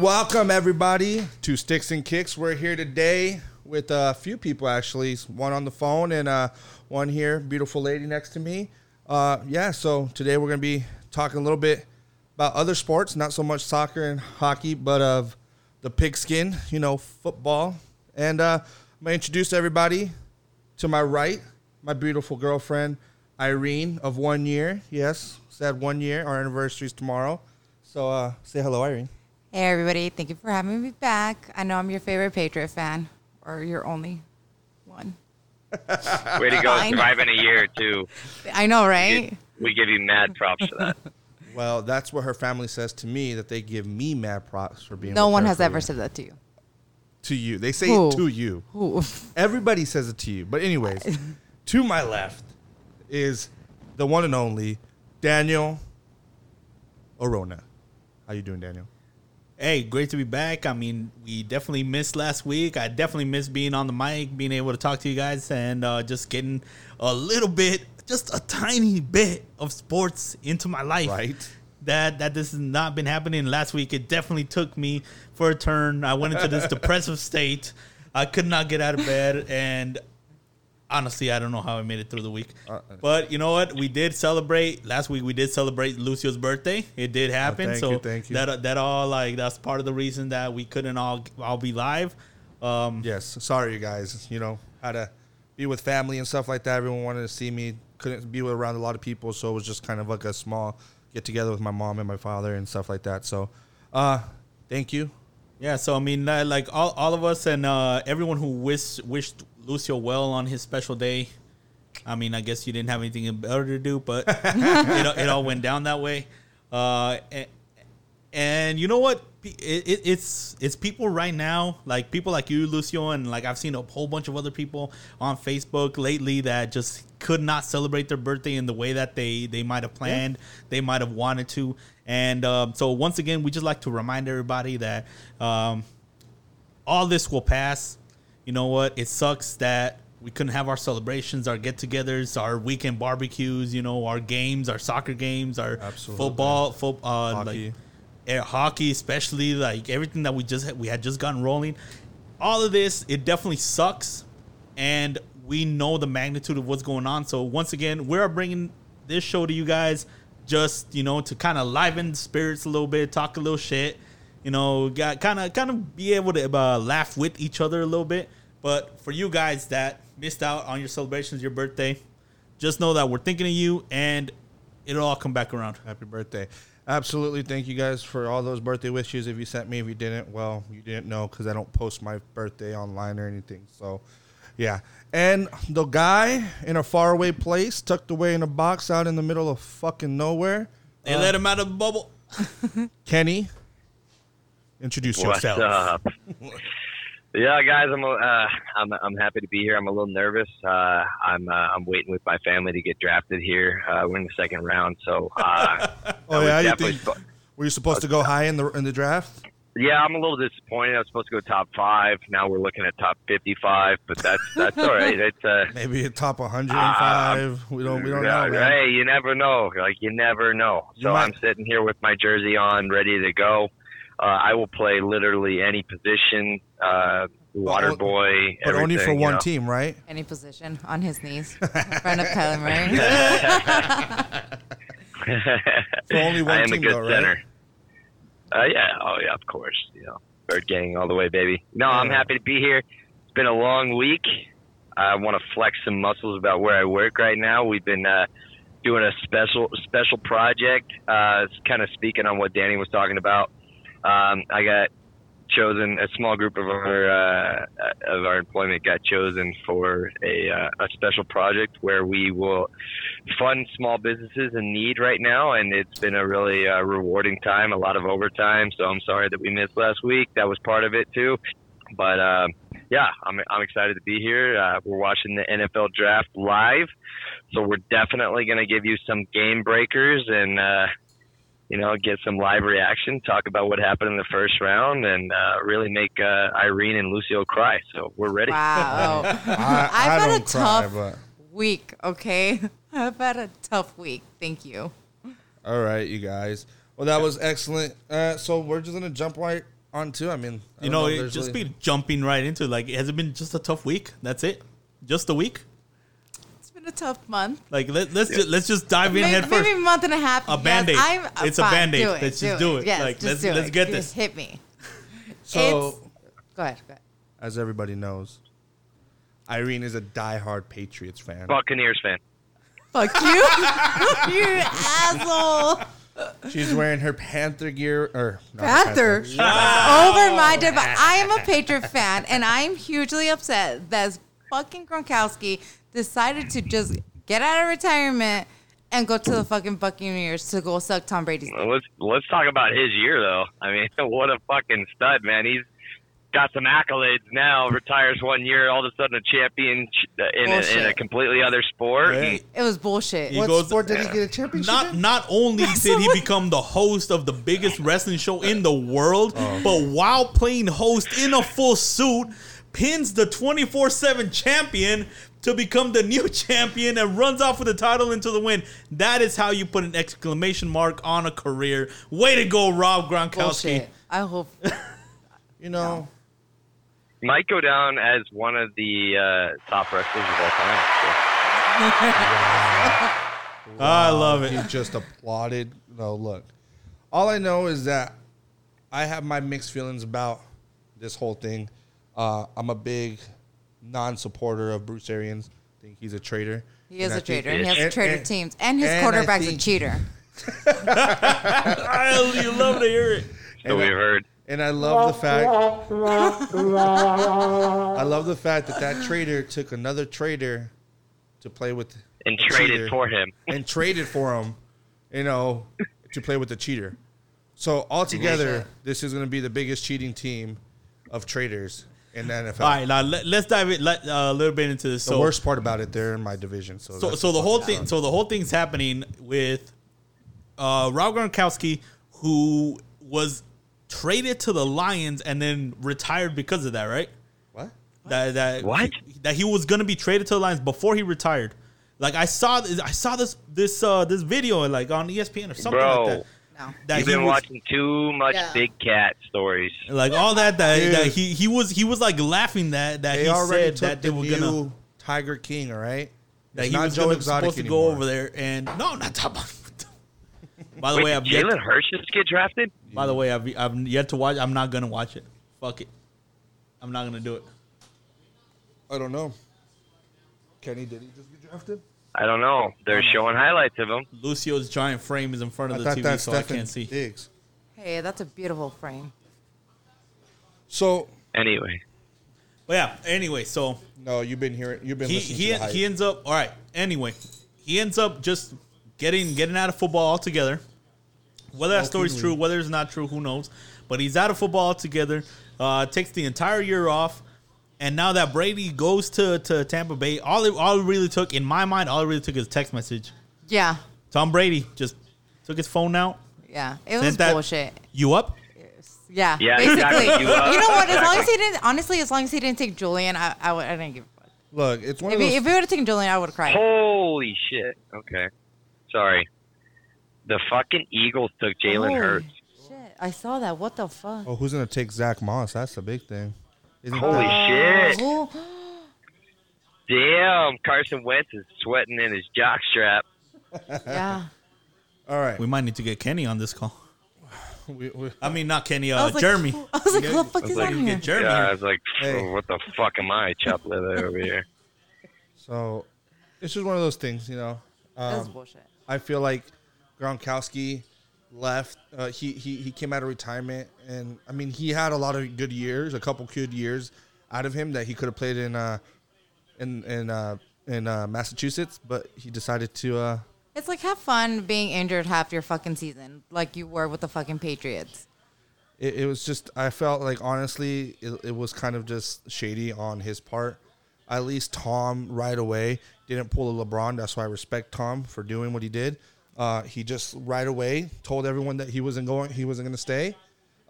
Welcome everybody to Sticks and Kicks. We're here today with a few people actually, one on the phone and uh, one here, beautiful lady next to me. Uh, yeah, so today we're gonna be talking a little bit about other sports, not so much soccer and hockey, but of the pigskin, you know, football. And uh, I'm gonna introduce everybody to my right, my beautiful girlfriend Irene of one year. Yes, said one year. Our anniversary is tomorrow. So uh, say hello, Irene. Hey, everybody. Thank you for having me back. I know I'm your favorite Patriot fan, or your only one. Way to go, I know. surviving a year too. I know, right? We give you mad props for that. Well, that's what her family says to me that they give me mad props for being. No with one her has ever you. said that to you. to you. They say Who? it to you. Ooh. Everybody says it to you. But anyways, to my left is the one and only Daniel Orona. How you doing, Daniel? Hey, great to be back. I mean, we definitely missed last week. I definitely missed being on the mic, being able to talk to you guys, and uh, just getting a little bit, just a tiny bit of sports into my life. Right. That that this has not been happening last week. It definitely took me for a turn. I went into this depressive state. I could not get out of bed, and honestly, I don't know how I made it through the week. Uh, but you know what? We did celebrate last week. We did celebrate Lucio's birthday. It did happen. Oh, thank so you, thank you. that that all like that's part of the reason that we couldn't all all be live. Um, Yes. Sorry, you guys. You know, had to be with family and stuff like that. Everyone wanted to see me. Couldn't be around a lot of people, so it was just kind of like a small get together with my mom and my father and stuff like that. So, uh, thank you. Yeah, so I mean, uh, like all, all of us and uh, everyone who wish, wished Lucio well on his special day. I mean, I guess you didn't have anything better to do, but it, all- it all went down that way. Uh, and, and you know what? It, it, it's it's people right now, like people like you, Lucio, and like I've seen a whole bunch of other people on Facebook lately that just could not celebrate their birthday in the way that they they might have planned, they might have wanted to. And um, so once again, we just like to remind everybody that um, all this will pass. You know what? It sucks that we couldn't have our celebrations, our get-togethers, our weekend barbecues. You know, our games, our soccer games, our Absolutely. football, foot, uh, Hockey. like air hockey, especially like everything that we just had, we had just gotten rolling. All of this, it definitely sucks, and we know the magnitude of what's going on. So once again, we're bringing this show to you guys, just you know, to kind of liven spirits a little bit, talk a little shit, you know, got kind of kind of be able to uh, laugh with each other a little bit. But for you guys that missed out on your celebrations, your birthday, just know that we're thinking of you, and it'll all come back around. Happy birthday. Absolutely. Thank you guys for all those birthday wishes. If you sent me, if you didn't, well, you didn't know because I don't post my birthday online or anything. So, yeah. And the guy in a faraway place, tucked away in a box out in the middle of fucking nowhere, They let him out of the bubble. Kenny, introduce What's yourself. up? yeah, guys, I'm uh, I'm I'm happy to be here. I'm a little nervous. Uh, I'm uh, I'm waiting with my family to get drafted here. Uh, we're in the second round, so uh, Oh, yeah? You think, spo- were you supposed to go high in the in the draft? yeah, I'm a little disappointed. I was supposed to go top five. Now we're looking at top 55, but that's that's all right. It's uh, Maybe a top 105. we don't we don't know, man. Hey, you never know. Like you never know. So might- I'm sitting here with my jersey on, ready to go. Uh, I will play literally any position, uh, water o- boy, But only for everything, you one know. team, right? Any position on his knees in front of Kyler Murray. For only one I am team, a good though, right? center. Uh, yeah. Oh yeah. Of course. You know, bird gang all the way, baby. No, I'm happy to be here. It's been a long week. I want to flex some muscles about where I work right now. We've been uh, doing a special special project. Uh, kind of speaking on what Danny was talking about. Um, I got chosen. A small group of our uh, of our employment got chosen for a uh, a special project where we will fund small businesses in need right now, and it's been a really uh, rewarding time. A lot of overtime, so I'm sorry that we missed last week. That was part of it too. But um, yeah, I'm I'm excited to be here. Uh, we're watching the NFL draft live, so we're definitely going to give you some game breakers and. Uh, you know, get some live reaction, talk about what happened in the first round, and uh, really make uh, Irene and Lucio cry. So we're ready. Wow. I, I've I had a don't cry, tough but week, okay? I've had a tough week. Thank you. all right, you guys. Well, that was excellent. Uh, so we're just gonna jump right on to. I mean, I You don't know, it there's just really- be jumping right into it. like, has it been just a tough week? That's it, just a week. It's a tough month. Like let, let's just, let's just dive in Maybe, head first. maybe a month and a half. A yes, Band-Aid. I'm- uh, It's a fine, Band-Aid. do Let's just do it. Yes, Like, just let's- do let's it. get Just this. Hit me. so. It's- Go ahead. Go ahead. As everybody knows, Irene is a diehard Patriots fan. Buccaneers fan. Fuck you, you asshole. She's wearing her Panther gear or not Panther. Over my dead body. I am a Patriot fan, and I'm hugely upset that fucking Gronkowski decided to just get out of retirement and go to the fucking Buccaneers to go suck Tom Brady's. dick. Well, Let's let's talk about his year though. I mean, what a fucking stud, man. He's got some accolades now. Retires one year, all of a sudden a champion in a, in a completely other sport. Right. It was bullshit. He What goes- sport did he get a championship? Not in? not only did he become the host of the biggest wrestling show in the world, Oh. but while playing host in a full suit, pins the 24/7 champion to become the new champion and runs off with the title into the win. That is how you put an exclamation mark on a career. Way to go, Rob Gronkowski. bullshit. I hope. You know, Might go down as one of the uh, top wrestlers of all time. I love it. he just applauded. No, look. All I know is that I have my mixed feelings about this whole thing. Uh, I'm a big non-supporter of Bruce Arians. I think he's a traitor. He is And I a think- traitor. and He has and- traitor and- teams, and his and I quarterback's a cheater. I you love to hear it. So And we've I- heard. And I love the fact. I love the fact that that traitor took another traitor to play with And traded cheater for him. and traded for him, you know, to play with the cheater. So altogether, this is going to be the biggest cheating team of traders in the NFL. All right, now let, us dive in let, uh, a little bit into this. The so, worst part about it, they're in my division. So, so, so the whole thing, sucks. so the whole thing's happening with uh, Rob Gronkowski, who was traded to the Lions and then retired because of that, right? what? That that What? that he was gonna be traded to the Lions before he retired. Like I saw, this, I saw this this uh this video like on ESPN or something Bro. like that. No. That You've been was- watching too much Yeah. Big Cat stories. like all that that, Dude. that he he was he was like laughing that that They he already said took that they the were gonna Tiger King. All right, that It's he not was Joe gonna, Exotic supposed to go over there and no, not talking about. By the Wait, way, did I've yet, Jalen Hurts just get drafted? by the way, I've I've yet to watch. I'm not gonna watch it. Fuck it. I'm not gonna do it. I don't know. Kenny, did he just get drafted? I don't know. They're showing highlights of him. Lucio's giant frame is in front I of the thought TV, that's so I Stefon can't see. Diggs. Hey, that's a beautiful frame. So Anyway, But yeah. Anyway, so no, you've been hearing. You've been he listening he to the hype. he ends up all right. Anyway, he ends up just getting getting out of football altogether. Whether that story's true, whether it's not true, who knows? But he's out of football altogether. Uh, takes the entire year off, and now that Brady goes to, to Tampa Bay, all it all it really took in my mind, all it really took is a text message. Yeah. Tom Brady just took his phone out. Yeah. It was that- bullshit. You up? Yeah. Yeah, Basically. exactly. You, You, know what? As long as he didn't, honestly, as long as he didn't take Julian, I, I, would, I didn't give a fuck. Look, it's one If of he, if he would have taken Julian, I would have cried. holy shit. Okay, sorry. The fucking Eagles took Jalen Holy Hurts. Shit. I saw that. What the fuck? oh, who's gonna take Zach Moss? That's the big thing. Isn't Holy that- shit! Damn, Carson Wentz is sweating in his jockstrap. yeah. All right. We might need to get Kenny on this call. We, we, I mean, not Kenny, I uh, was like, Jeremy. who- I was like, Yeah, who the fuck is like, on here? get Jeremy. Yeah, I was like, Hey. what the fuck am I, chopped leather over here? so it's just one of those things, you know. That's Um, bullshit. I feel like Gronkowski left. Uh, he he he came out of retirement, and I mean he had a lot of good years, a couple good years out of him that he could have played in uh in in uh in uh, Massachusetts, but he decided to uh It's like have fun being injured half your fucking season, like you were with the fucking Patriots. it, it was just I felt like honestly it, it was kind of just shady on his part. At least Tom right away didn't pull a LeBron. That's why I respect Tom for doing what he did. Uh, he just right away told everyone that he wasn't going, he wasn't going to stay,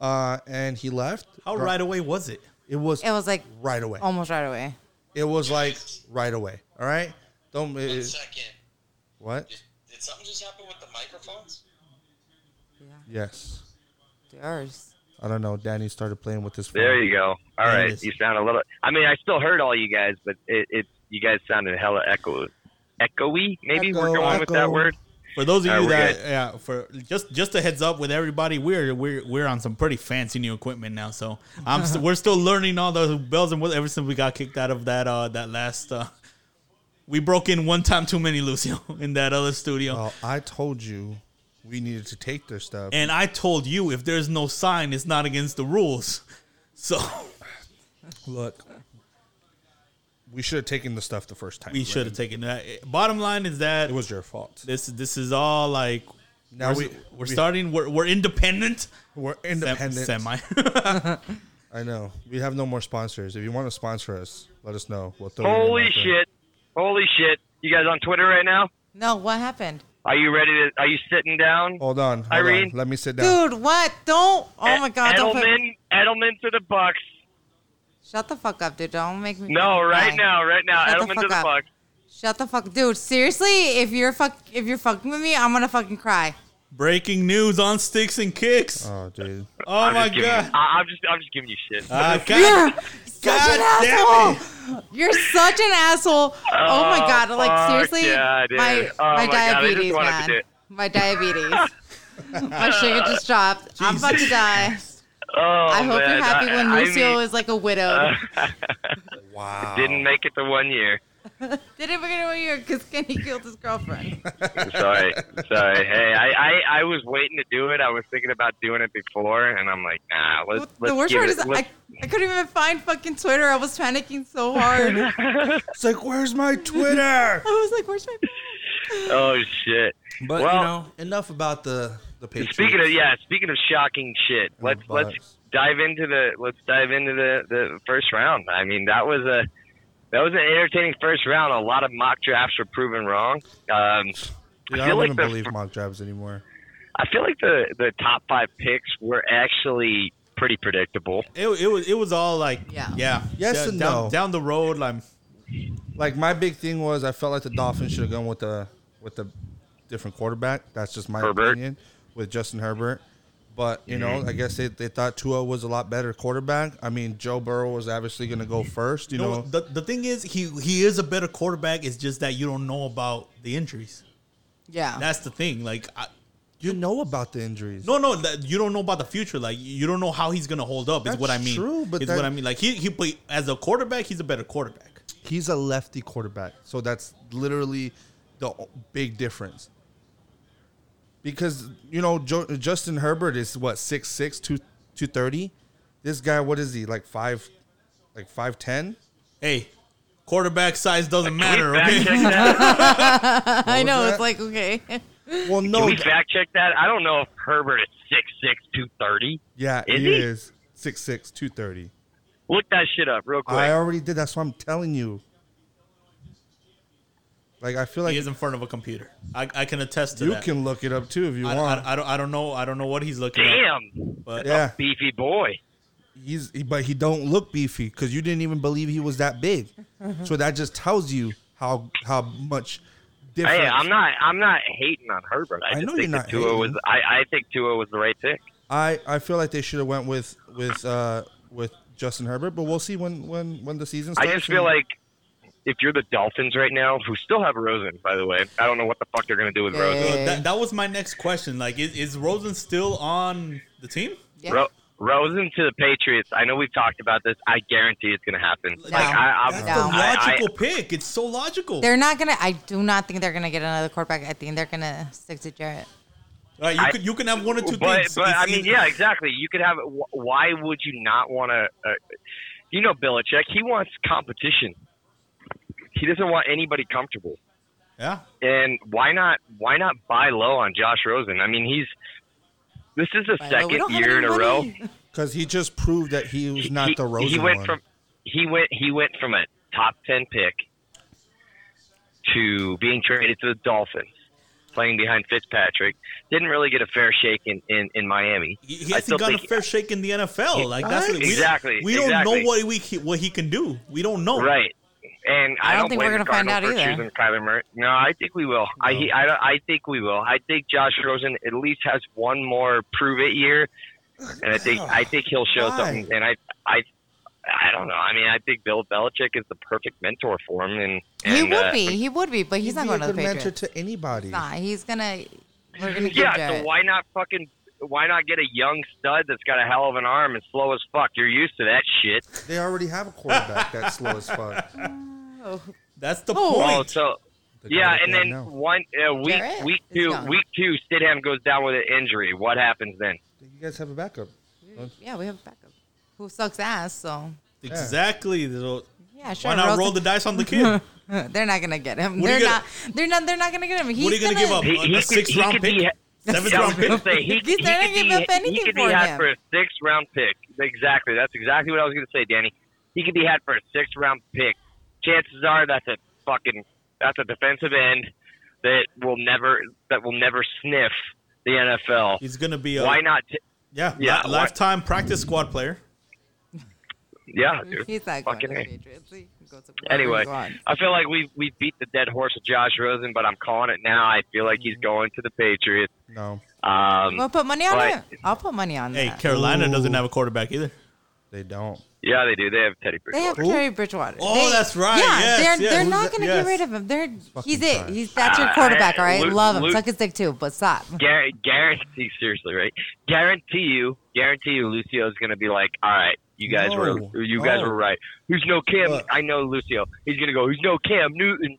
uh, and he left. How right away was it? It was. It was like right away. almost right away. It was like right away. All right. Don't. One It, second. what? Did, did something just happen with the microphones? Yeah. Yes. Yours. I don't know. Danny started playing with his phone. There you go. All There right, is. you sound a little. I mean, I still heard all you guys, but it, it you guys sounded hella echo, echoey. Maybe Echo, we're going with that word. For those of you we're that, good. yeah, for just just a heads up with everybody, we're we're we're on some pretty fancy new equipment now. So I'm st- we're still learning all the bells and whistles ever since we got kicked out of that uh that last. uh We broke in one time too many, Lucio, in that other studio. Well, I told you we needed to take their stuff. And I told you if there's no sign, it's not against the rules. So Look, we should have taken the stuff the first time. we should have taken that. Bottom line is that It was your fault. this this is all like Now we're, we we're we- starting. We're, we're independent. We're Sem- independent. Semi. I know. We have no more sponsors. If you want to sponsor us, let us know. We'll throw Holy your name out there. shit! Holy shit! You guys on Twitter right now? No, what happened? Are you ready to? Are you sitting down? Hold on, hold Irene? on. Let me sit down. Dude, what? Don't. Oh my god. Don't put, Edelman, Edelman to the Bucks. Shut the fuck up, dude. Don't make me. No, right cry. now, right now, Shut the Edelman fuck to the up. Bucks. Shut the fuck, dude. Seriously, if you're fuck, if you're fucking with me, I'm gonna fucking cry. Breaking news on sticks and kicks. Oh, dude. Oh I'm my god. You, I, I'm just, I'm just giving you shit. Ah, You're God, such God an damn asshole. You're such an asshole. Oh, my Oh, god, like seriously, yeah, my Oh my my God, I just diabetes, wanted to do man. My diabetes. my sugar just dropped. I'm about to die. Oh, I hope man. you're happy I- when I Lucio mean, is like a widow. Uh, wow. didn't make it to one year. Didn't forget one year because Kenny killed his girlfriend. sorry, sorry. Hey, I, I, I was waiting to do it. I was thinking about doing it before, and I'm like, nah. Let's, let's the worst give part it. is I, I couldn't even find fucking Twitter. I was panicking so hard. It's like, where's my Twitter? I was like, "Where's my?" oh shit. But Well- you know, enough about the the Patriots. Speaking of yeah, speaking of shocking shit, let's Oh, let's dive into the let's dive into the the first round. I mean, that was a that was an entertaining first round. A lot of mock drafts were proven wrong. Um, Dude, I I don't like even the believe mock drafts anymore. I feel like the the top five picks were actually pretty predictable. it, it was it was all like Yeah. yeah Yes Da- and down, no. down the road like Like my big thing was, I felt like the Dolphins should have gone with the with the different quarterback. That's just my Herbert. opinion with Justin Herbert. But you know, Mm-hmm. I guess they, they thought Tua was a lot better quarterback. I mean, Joe Burrow was obviously going to go first. You no, know, the, the thing is he he is a better quarterback it's just that you don't know about the injuries Yeah. that's the thing like I, you know about the injuries. no no that you don't know about the future like you don't know how he's gonna hold up is That's what i mean true, but is that- what i mean like he he play as a quarterback he's a better quarterback He's a lefty quarterback, so that's literally the o- big difference. Because you know, jo- Justin Herbert is what six six two two thirty. This guy, what is he like five, like five ten? hey quarterback size doesn't Can matter we okay that? I know. was It's like okay. Well, no. Can no, we fact check that? I don't know if Herbert is six six two thirty. yeah, Is he he? is six six two thirty. Look that shit up real quick. I already did. That's what I'm telling you. Like I feel like he is in front of a computer i, I can attest to you that You can look it up too if you I, want. I, I don't I don't know I don't know what he's looking at Damn, but yeah, beefy boy. he's but he don't look beefy because you didn't even believe he was that big. so that just tells you how how much different. Hey, I'm not. I'm not hating on Herbert. I, I just know think you're not Tua was. I, I think Tua was the right pick. I I feel like they should have went with with uh with Justin Herbert, but we'll see when when when the season starts. I just feel and- like if you're the Dolphins right now, who still have Rosen, by the way, I don't know what the fuck they're gonna do with Yeah. Rosen. That, that was my next question. Like, is, is Rosen still on the team? Yeah. Ro- Rosen to the Patriots. I know we've talked about this. I guarantee it's gonna happen. No. Like I, That's I'm, No. the I- I- logical pick. It's so logical. They're not gonna. I do not think they're gonna get another quarterback. I think they're gonna stick to Jarrett. Right, you I- could you can have one or two but things. but It's I mean, either- yeah, exactly. You could have. Why would you not want to? Uh, you know, Belichick. He wants competition. He doesn't want anybody comfortable. yeah. And why not? Why not buy low on Josh Rosen? I mean, he's. This is the But second year in a row. because he just proved that he was not he, the Rosen he went one. from he went he went from a top ten pick to being traded to the Dolphins, playing behind Fitzpatrick. Didn't really get a fair shake in, in, in Miami. He, he hasn't still got a fair shake in the NFL. Like that's what, we, Exactly, We don't exactly. know what we what he can do. We don't know. Right. And I, I don't don't think we're gonna find out either. choosing Kyler Murray. No, I think we will. I, he, I I think we will. I think Josh Rosen at least has one more prove it year, and I think I think he'll show Why? something. And I I I don't know. I mean, I think Bill Belichick is the perfect mentor for him, and, He would uh, be. He would be, but he's not going a to the good mentor to anybody. Nah, he's gonna. We're gonna Yeah, Jarrett. so why not fucking why not get a young stud that's got a hell of an arm and slow as fuck? You're used to that shit. They already have a quarterback that's slow as fuck. That's the Oh. Oh, point. so The yeah, and then have now. one uh, week Jarrett week two week two Stidham goes down with an injury. What happens then? you guys have a backup. Yeah, we have a backup who sucks ass. So Exactly. So yeah, sure. Why not Rosen- roll the dice on the kid? They're not gonna get him. What They're not. gonna- They're not. They're not gonna get him. He's what are you gonna, give up? He, A- he a could, round pick? be. Seventh I was round pick? gonna say he, He's he not could gonna give be, up he anything could for be had him. for a six round pick. Exactly. That's exactly what I was gonna say, Danny. He could be had for a six round pick. Chances are that's a fucking that's a defensive end that will never that will never sniff the NFL. He's gonna be a Why not? T- yeah, Yeah, li- lifetime practice squad player. yeah, dude. He's not going Fucking the A. Patriots. He can go to wherever Anyway. I feel like we we beat the dead horse of Josh Rosen, but I'm calling it now. I feel like he's going to the Patriots. No, Um, We'll put money on it. I'll put money on Hey, that. Carolina doesn't have a quarterback either. they don't. Yeah, they do. They have Teddy Bridgewater. They have Bridgewater. Terry Bridgewater. Oh, They- that's right. Yeah, Yes, they're yes. they're not going to Yes. get rid of him. They're he's it. trash. He's that's your Uh, quarterback, all right. Luke- Love him. Luke- Suck his dick too, but stop. Guar- guarantee, seriously, right? Guarantee you, guarantee you, Lucio's going to be like, all right, you guys No, were, you guys no. were right. Who's no Cam? Look. I know Lucio. He's going to go. Who's no Cam Newton?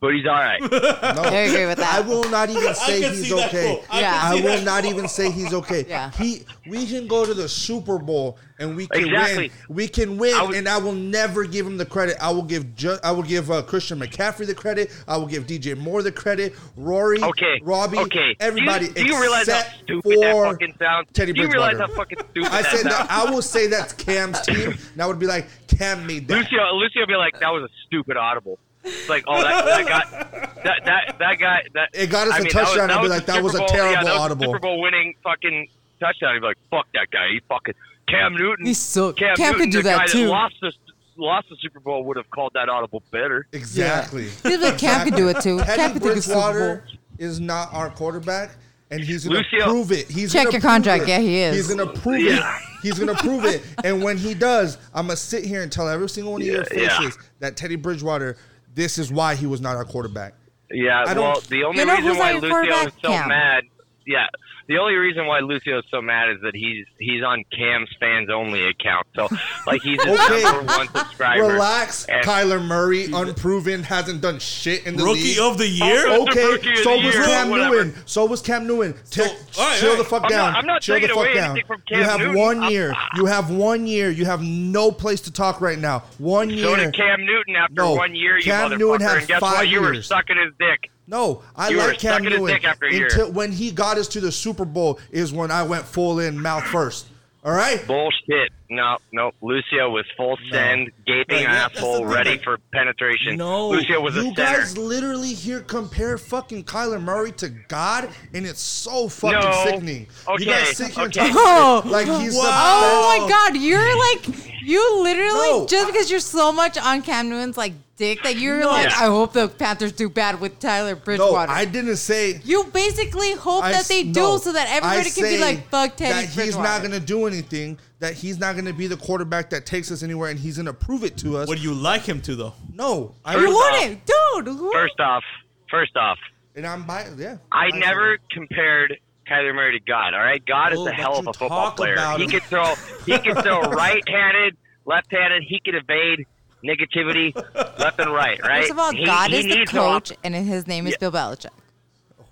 But he's all right. No, I agree with that. I will not even say can he's see that okay. quote. I Yeah. can I see will that not quote. even say he's okay. Yeah. He we can go to the Super Bowl and we can Exactly. win. We can win, I was- and I will never give him the credit. I will give ju- I will give uh, Christian McCaffrey the credit. I will give DJ Moore the credit. Rory, Okay. Robbie, Okay. everybody. Do you, do you realize how except stupid that for fucking sounds? Teddy do you realize Bridgewater. how fucking stupid I that said sounds? that. I will say that's Cam's team. And I would be like, Cam made that. Lucio, Lucio would be like, that was a stupid audible. It's like, oh, that, that guy, that, that, that guy, that. It got us I a mean, that was- touchdown. I'd be was like, the that was Super a Bowl- yeah, terrible that was the audible. Super Bowl winning fucking touchdown. He'd be like, fuck that guy. He fucking Cam Newton. He suck- Cam, Cam Newton, could do the that guy too. That lost the lost the Super Bowl would have called that audible better. Exactly. He's like, Cam could do it too. Teddy Cam could do the Super Bowl. is not our quarterback, and he's gonna Lucio- prove it. He's Check gonna your prove contract. it. Yeah, he is. He's gonna prove Yeah. it. He's gonna prove it. And when he does, I'm gonna sit here and tell every single one of your Yeah, yeah. faces that Teddy Bridgewater. This is why he was not our quarterback. Yeah, I don't- well, the only You know reason why Lucio is quarterback? so Cam. mad, yeah, the only reason why Lucio is so mad is that he's he's on Cam's fans only account. So, like, he's his Okay. number one subscriber. Relax, And- Kyler Murray, unproven, hasn't done shit in the Rookie league. of the year. Oh, Okay, of so was year, Cam. Newton. So was Cam Newton. So- Te- all right, chill all the fuck I'm down. not- I'm not chill the taking fuck away down. anything from you Cam have Newton. one I'm- year. You have one year. You have no place to talk right now. One So year. did Cam Newton after No, one year, you Cam motherfucker. Newton had and guess five what? You were sucking his dick. No, I You were like Cam sucking his Newton dick after a year. until when he got us to the Super Bowl is when I went full in mouth first. All right. Bullshit. No, no. Lucio was full send, gaping Like, that- that's asshole, ready like- for penetration. No, Lucio was a you center. guys literally here compare fucking Kyler Murray to God, and it's so fucking No. sickening. you Okay, guys sit here okay. and talk Oh, like he's oh the my God! You're like you literally No. just because you're so much on Cam Newton's like dick that you're No. like, I hope the Panthers do bad with Tyler best. No, Bridgewater. I didn't say. you basically hope I that they no. do so that I everybody can be like, fuck Teddy That he's not going to do anything. That he's not going to be the quarterback that takes us anywhere, and he's going to prove it to us. Would you like him to though? no, I you wouldn't, dude. who- First off, first off, and I'm by, yeah. I I'm never compared Kyler Murray to God. All right, God is Oh, a hell of a football player. about He him. could throw. He could throw right-handed, left-handed. He could evade negativity left and right. Right. First of all, He- God he is the needs no op- coach, and his name is Bill Belichick.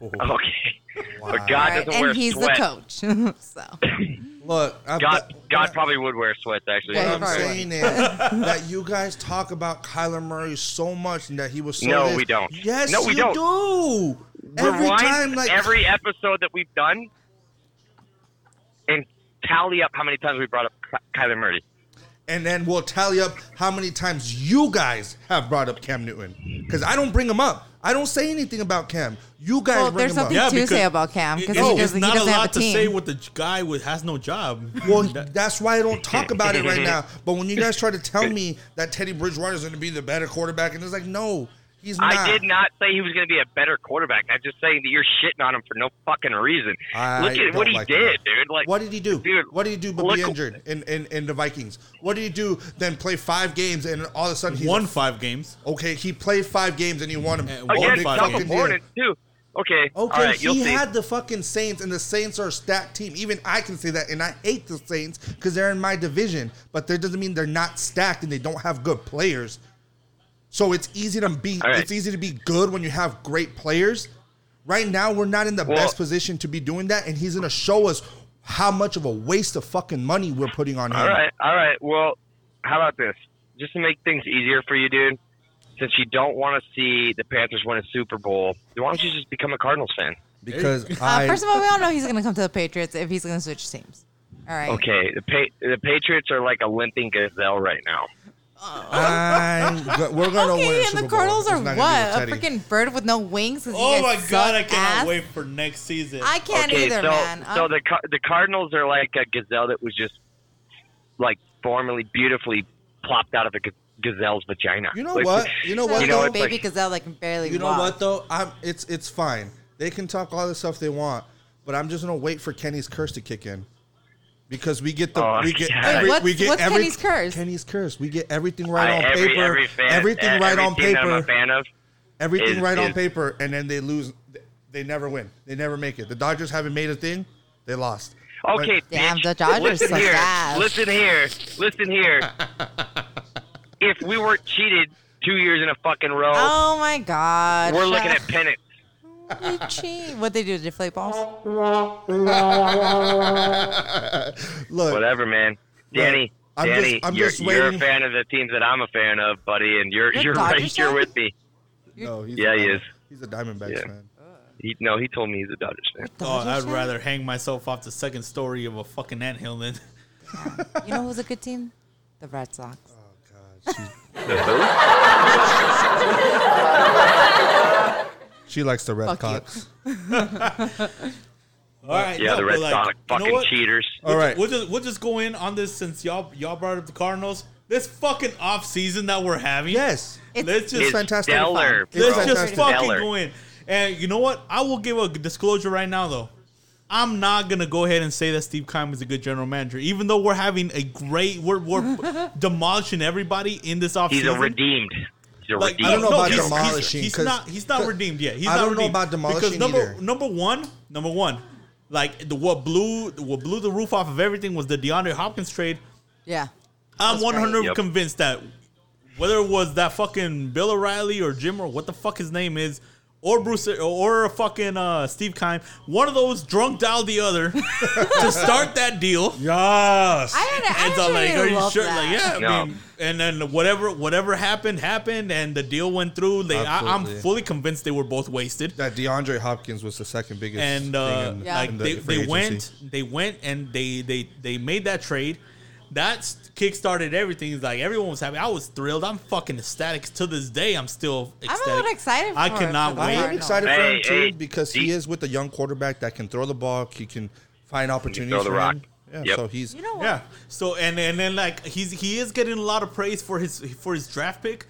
Oh. Okay. Wow. But God Alright, doesn't wear and he's sweat. the coach. so Look, I've God, got- God probably would wear sweats. Actually, Yeah, What I'm saying is that you guys talk about Kyler Murray so much and that he was so. No, this. we don't. Yes, No, we you don't. do. Every rewind time, like every episode that we've done, and tally up how many times we brought up Ky- Kyler Murray. And then we'll tally up how many times you guys have brought up Cam Newton because I don't bring him up. I don't say anything about Cam. You guys Well, bring there's him up. something- Yeah, to because say about Cam, 'cause it- he it's doesn't- he not doesn't a have lot a to team. say with the guy with has no job. Well, that's why I don't talk about it right now. But when you guys try to tell me that Teddy Bridgewater is going to be the better quarterback, and it's like, no, He's not. I did not say he was going to be a better quarterback. I'm just saying that you're shitting on him for no fucking reason. I Look at what don't he like did, that. dude. Like, What did he do? Dude, what did he do but look- be injured in, in, in the Vikings? What did he do then play five games and all of a sudden he Won five games. Okay, he played five games and he won them. Won against big five tough games. deal. too. Okay, Okay, right, he see. had the fucking Saints, and the Saints are a stacked team. Even I can say that, and I hate the Saints because they're in my division. But that doesn't mean they're not stacked and they don't have good players. So it's easy to be All right. it's easy to be good when you have great players. Right now, we're not in the Well- best position to be doing that, and he's gonna show us how much of a waste of fucking money we're putting on him. All right, all right. Well, how about this? Just to make things easier for you, dude. Since you don't want to see the Panthers win a Super Bowl, why don't you just become a Cardinals fan? Because Uh, first of all, we all know he's going to come to the Patriots if he's going to switch teams. All right. Okay, the pa- the Patriots are like a limping gazelle right now. I, we're gonna win. Okay, and Super the Cardinals are what? gonna A be with Teddy. freaking bird with no wings? 'Cause you Oh guys my god, I suck cannot ass? wait for next season. I can't okay, either, so man. so I'm- the Car- the Cardinals are like a gazelle that was just like formerly beautifully plopped out of a gazelle's vagina. You know Like, what? You know what? You know, like baby like- gazelle that can barely You know walk. what though? I'm it's it's fine. They can talk all the stuff they want, but I'm just gonna wait for Kenny's curse to kick in. Because we get the Oh, we get God. every, Wait, what's- we get what's every, Kenny's curse? Kenny's curse. We get everything right I- on every, paper. every fan, everything right on team that I'm a paper. of. Everything is- right on paper, and then they lose. They never win. They never make it. The Dodgers haven't made a thing. They lost. Okay, Damn, the Dodgers listen here, ass. Listen here, listen here. if we weren't cheated two years in a fucking row, Oh my god. we're looking at pennants. You cheat. What they do? Is deflate balls? Look, Whatever, man. Danny, I'm Danny, just- I'm you're, just you're a waiting- fan of the teams that I'm a fan of, buddy, and you're You're you're Dodgers right here fan? with me. no, he's Yeah, a he Diamond- is. He's a Diamondbacks Yeah. fan. He, no, he told me he's a Dodgers fan. Oh, I'd fan? rather hang myself off the second story of a fucking anthill than. You know who's a good team? The Red Sox. Oh, God, she's, she likes the Red Fuck you. Cox. All right, Yeah, no, the but Red like, Sox you know fucking what? cheaters. All right. We'll just we'll just go in on this since y'all y'all brought up the Cardinals. This fucking off season that we're having. Yes. It's- let's just It's fantastic. stellar, It's let's just fantastic. fucking Stellar. go in. And you know what? I will give a disclosure right now though. I'm not gonna go ahead and say that Steve Keim is a good general manager, even though we're having a great, we're, we're demolishing everybody in this offseason. He's a redeemed. He's a Like, redeemed. I don't know no, about he's, demolishing, He's not. He's not redeemed yet. He's I not don't know redeemed. about demolishing because number either. number one, number one, like the what blew what blew the roof off of everything was the DeAndre Hopkins trade. Yeah. I'm 100. Yep. convinced that whether it was that fucking Bill O'Reilly or Jim or what the fuck his name is, or Bruce or fucking uh, Steve Keim, one of those drunk dialed the other to start that deal. Yes. I had And so like, are you love sure? that. Like, yeah, I No. mean, and then whatever whatever happened happened, and the deal went through. Like, I, I'm Absolutely. fully convinced they were both wasted. That DeAndre Hopkins was the second biggest And uh, thing in, Yeah. like in the they, free they went, they went, and they they they made that trade. That kick-started everything. It's like everyone was happy. I was thrilled. I'm fucking ecstatic to this day. I'm still I'm ecstatic. a little excited for I it, cannot for the I wait. am Cardinals. excited for Hey, him too because he he- is with a young quarterback that can throw the ball. He can find opportunities throw the for rock. him. Yeah, Yep. so he's You know what? Yeah. So and and then like he's he is getting a lot of praise for his for his draft pick.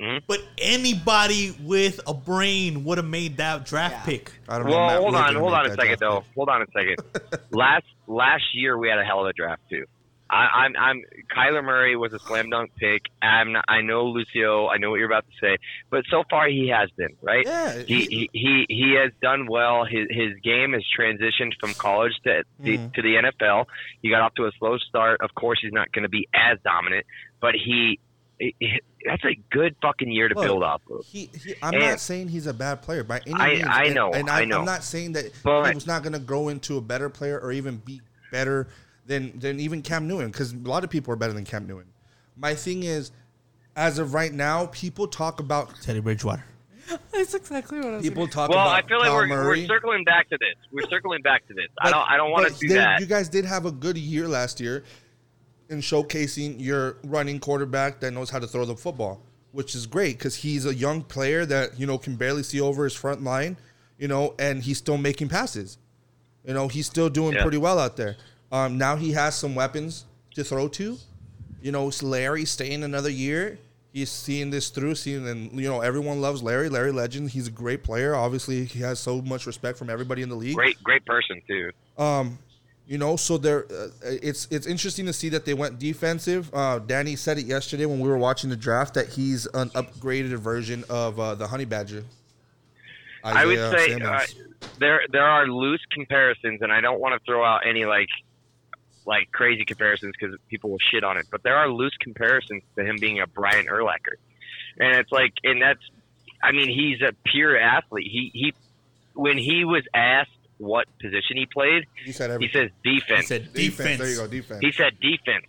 Mhm. But anybody with a brain would have made that draft Yeah. pick. I don't. Well, Matt hold on, hold on a second though. pick. Hold on a second. last last year we had a hell of a draft too. I, I'm I'm Kyler Murray was a slam dunk pick. I'm not, I know Lucio. I know what you're about to say, but so far he has been right. Yeah, He, he- he he has done well. His his game has transitioned from college to the, Mhm. to the NFL. He got off to a slow start. Of course, he's not going to be as dominant, but he, that's a good fucking year to Look, build off of. He, he, I'm And- not saying he's a bad player by any I- means. I and- know, and I I, know. am not saying that But- he was not going to grow into a better player or even be better than than even Cam Newton because a lot of people are better than Cam Newton. My thing is, as of right now, people talk about Teddy Bridgewater. That's exactly what I was people talk Well, about. Well, I feel like we're, we're circling back to this. We're circling back to this. I don't I don't want to do they- that. You guys did have a good year last year in showcasing your running quarterback that knows how to throw the football, which is great because he's a young player that you know can barely see over his front line, you know, and he's still making passes. You know, he's still doing Yeah. pretty well out there. Um, now he has some weapons to throw to. You know, Larry staying another year. he's seeing this through, seeing and you know everyone loves Larry. Larry Legend. He's a great player. Obviously, he has so much respect from everybody in the league. Great, great person too. Um, you know, so there, uh, it's it's interesting to see that they went defensive. Uh, Danny said it yesterday when we were watching the draft that he's an upgraded version of uh, the Honey Badger. I would say uh, there there are loose comparisons, and I don't want to throw out any like like crazy comparisons because people will shit on it. But there are loose comparisons to him being a Brian Urlacher, and it's like, and that's, I mean, he's a pure athlete. He he, when he was asked what position he played, he said he everything. says He said defense. defense. There you go, defense. He said defense.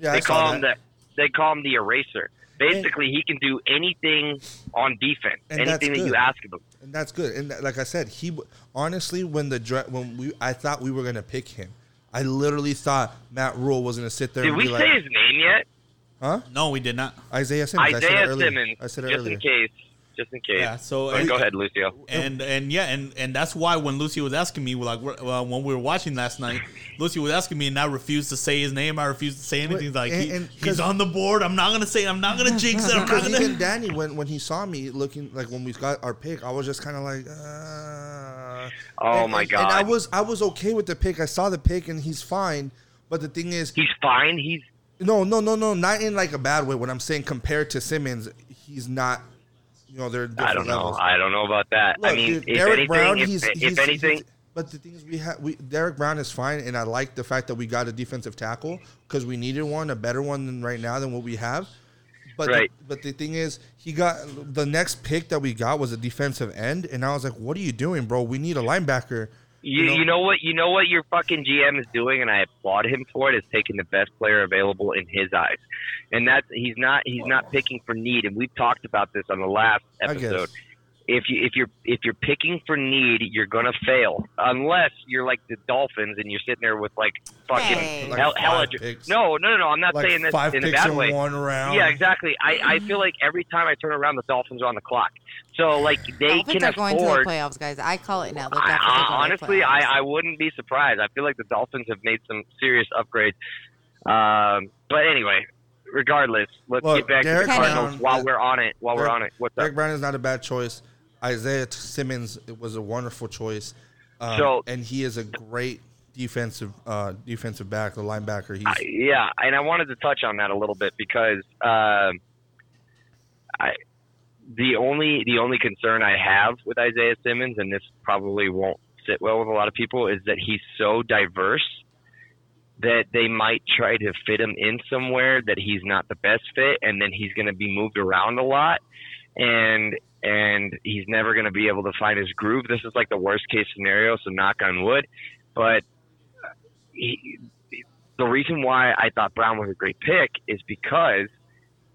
yeah, I they saw call him that. the they call him the eraser. Basically, he can do anything on defense, anything that you ask of him. and that's good. And like I said, he honestly when the when we I thought we were gonna pick him. I literally thought Matt Rhule was gonna sit there Did and we be say like, his name yet? huh? No, we did not. Isaiah Simmons. I said it Isaiah earlier. Simmons. I said it just earlier. in case. Just in case. Yeah, so- But go ahead, Lucio. And and yeah, and and that's why when Lucy was asking me, like uh, when we were watching last night, Lucy was asking me, and I refused to say his name. I refused to say anything. Like and- he, and- he's on the board. I'm not gonna say. I'm not gonna jinx it. I'm not Because gonna. even Danny, when, when he saw me looking like when we got our pick, I was just kind of like, uh, Oh and- my god. And I was I was okay with the pick. I saw the pick and he's fine. But the thing is, He's fine. He's no, no, no, no, not in like a bad way. What I'm saying compared to Simmons, he's not. You know, they're different I don't know. levels. I don't know about that. I mean, dude, if Derrick anything, Brown, if, he's, if he's- anything, he's- but the thing is, we have we Derrick Brown is fine, and I like the fact that we got a defensive tackle because we needed one, a better one than right now than what we have. But Right. the, but the thing is, he got the next pick that we got was a defensive end, and I was like, "What are you doing, bro? We need a linebacker." You, you know- you know what you know what your fucking GM is doing, and I applaud him for it. Is taking the best player available in his eyes, and that's he's not he's not picking for need. And we've talked about this on the last episode. If you if you're if you're picking for need, you're gonna fail unless you're like the Dolphins and you're sitting there with like fucking Hey. Like hell, five hella- picks. No, no, no, no. I'm not Like saying this five in a bad in way. one round. Yeah, exactly. I, I feel like every time I turn around, the Dolphins are on the clock. So like they Dolphins can are going to the afford. playoffs, guys. I call it now. They're I, I, going to the honestly. I, I wouldn't be surprised. I feel like the Dolphins have made some serious upgrades. Um, but anyway, regardless, let's Look, get back Derrick to the Cardinals Brown- while we're on it. While we're on it, what's Derrick up? Brown is not a bad choice. Isaiah Simmons it was a wonderful choice. Um, So- and he is a great defensive uh, defensive back, the linebacker. He's yeah, and I wanted to touch on that a little bit because um, I the only the only concern I have with Isaiah Simmons, and this probably won't sit well with a lot of people, is that he's so diverse that they might try to fit him in somewhere that he's not the best fit, and then he's going to be moved around a lot, and and he's never going to be able to find his groove. This is like the worst case scenario, so knock on wood, but. He, the reason why I thought Brown was a great pick is because,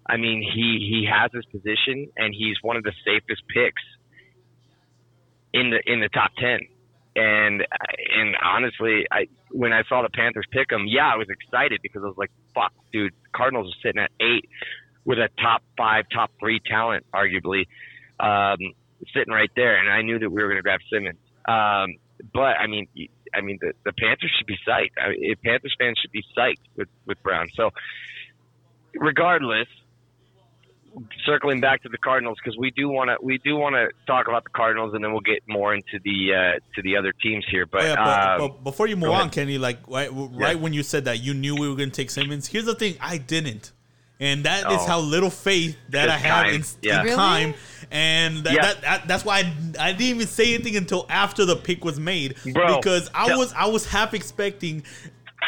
I mean, he he has his position and he's one of the safest picks in the in the top ten. And and honestly, I when I saw the Panthers pick him, yeah, I was excited because I was like, "Fuck, dude, Cardinals are sitting at eight with a top five, top three talent, arguably, um, sitting right there." And I knew that we were going to grab Simmons. Um, but I mean, I mean, the, the Panthers should be psyched. I mean, Panthers fans should be psyched with with Brown. So, regardless, circling back to the Cardinals because we do want to we do want to talk about the Cardinals and then we'll get more into the uh, to the other teams here. But, Oh, yeah, but, um, but before you move on, ahead. Kenny, like right, right when you said that you knew we were going to take Simmons, here's the thing: I didn't, and that is Oh. how little faith that I have time. in, Yeah. in Really? time, and that, Yeah. that, that that's why I, I didn't even say anything until after the pick was made Bro, because I tell- was I was half expecting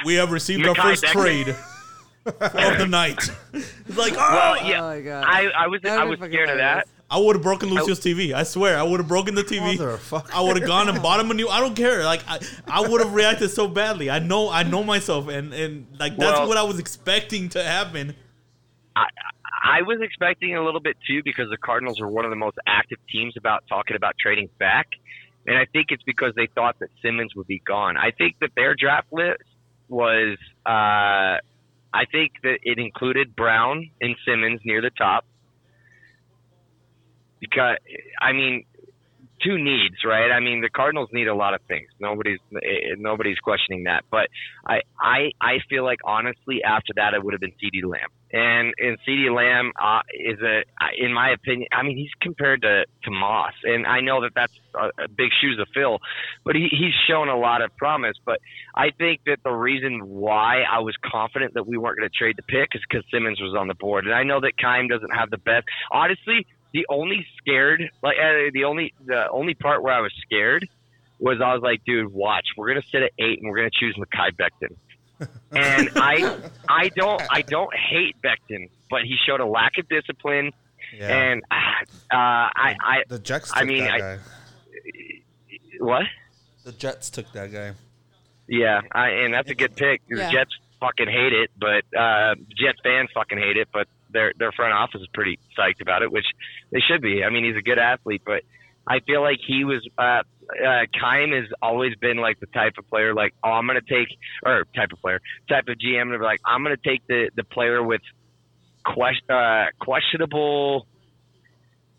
we have received our first Becton. trade of the night. It's like, oh, well, yeah, Oh my God. I, I was That I would was be fucking scared of that. I would have broken Lucio's TV. I swear, I would have broken the TV. I would have gone and bought him a new. I don't care. Like I, I would have reacted so badly. I know, I know myself, and and like that's Well- what I was expecting to happen. I, was expecting a little bit too because the Cardinals are one of the most active teams about talking about trading back, and I think it's because they thought that Simmons would be gone. I think that their draft list was, uh, I think that it included Brown and Simmons near the top because I mean two needs, right? I mean, the Cardinals need a lot of things. Nobody's eh, nobody's questioning that, but I I I feel like honestly after that it would have been CeeDee Lamb, and and CeeDee Lamb uh, is a in my opinion. I mean, he's compared to to Moss, and I know that that's a, a big shoes to fill, but he, he's shown a lot of promise. But I think that the reason why I was confident that we weren't going to trade the pick is because Simmons was on the board, and I know that Keim doesn't have the best. Honestly, the only scared like uh, the only the only part where I was scared was I was like, dude, watch, we're gonna sit at eight and we're gonna choose Mekhi Becton. and I I don't I don't hate Becton, but he showed a lack of discipline, Yeah. and uh, I I the Jets. Took I mean, that I- guy. what? The Jets took that guy. Yeah, I, and that's a good pick. The Jets fucking hate it, but uh, Jets fans fucking hate it, but their their front office is pretty psyched about it, which they should be. I mean, he's a good athlete, but I feel like he was. Uh, uh, Keim has always been like the type of player, like oh, I'm gonna take, or type of player, type of GM, to be like I'm gonna take the the player with question, uh, questionable,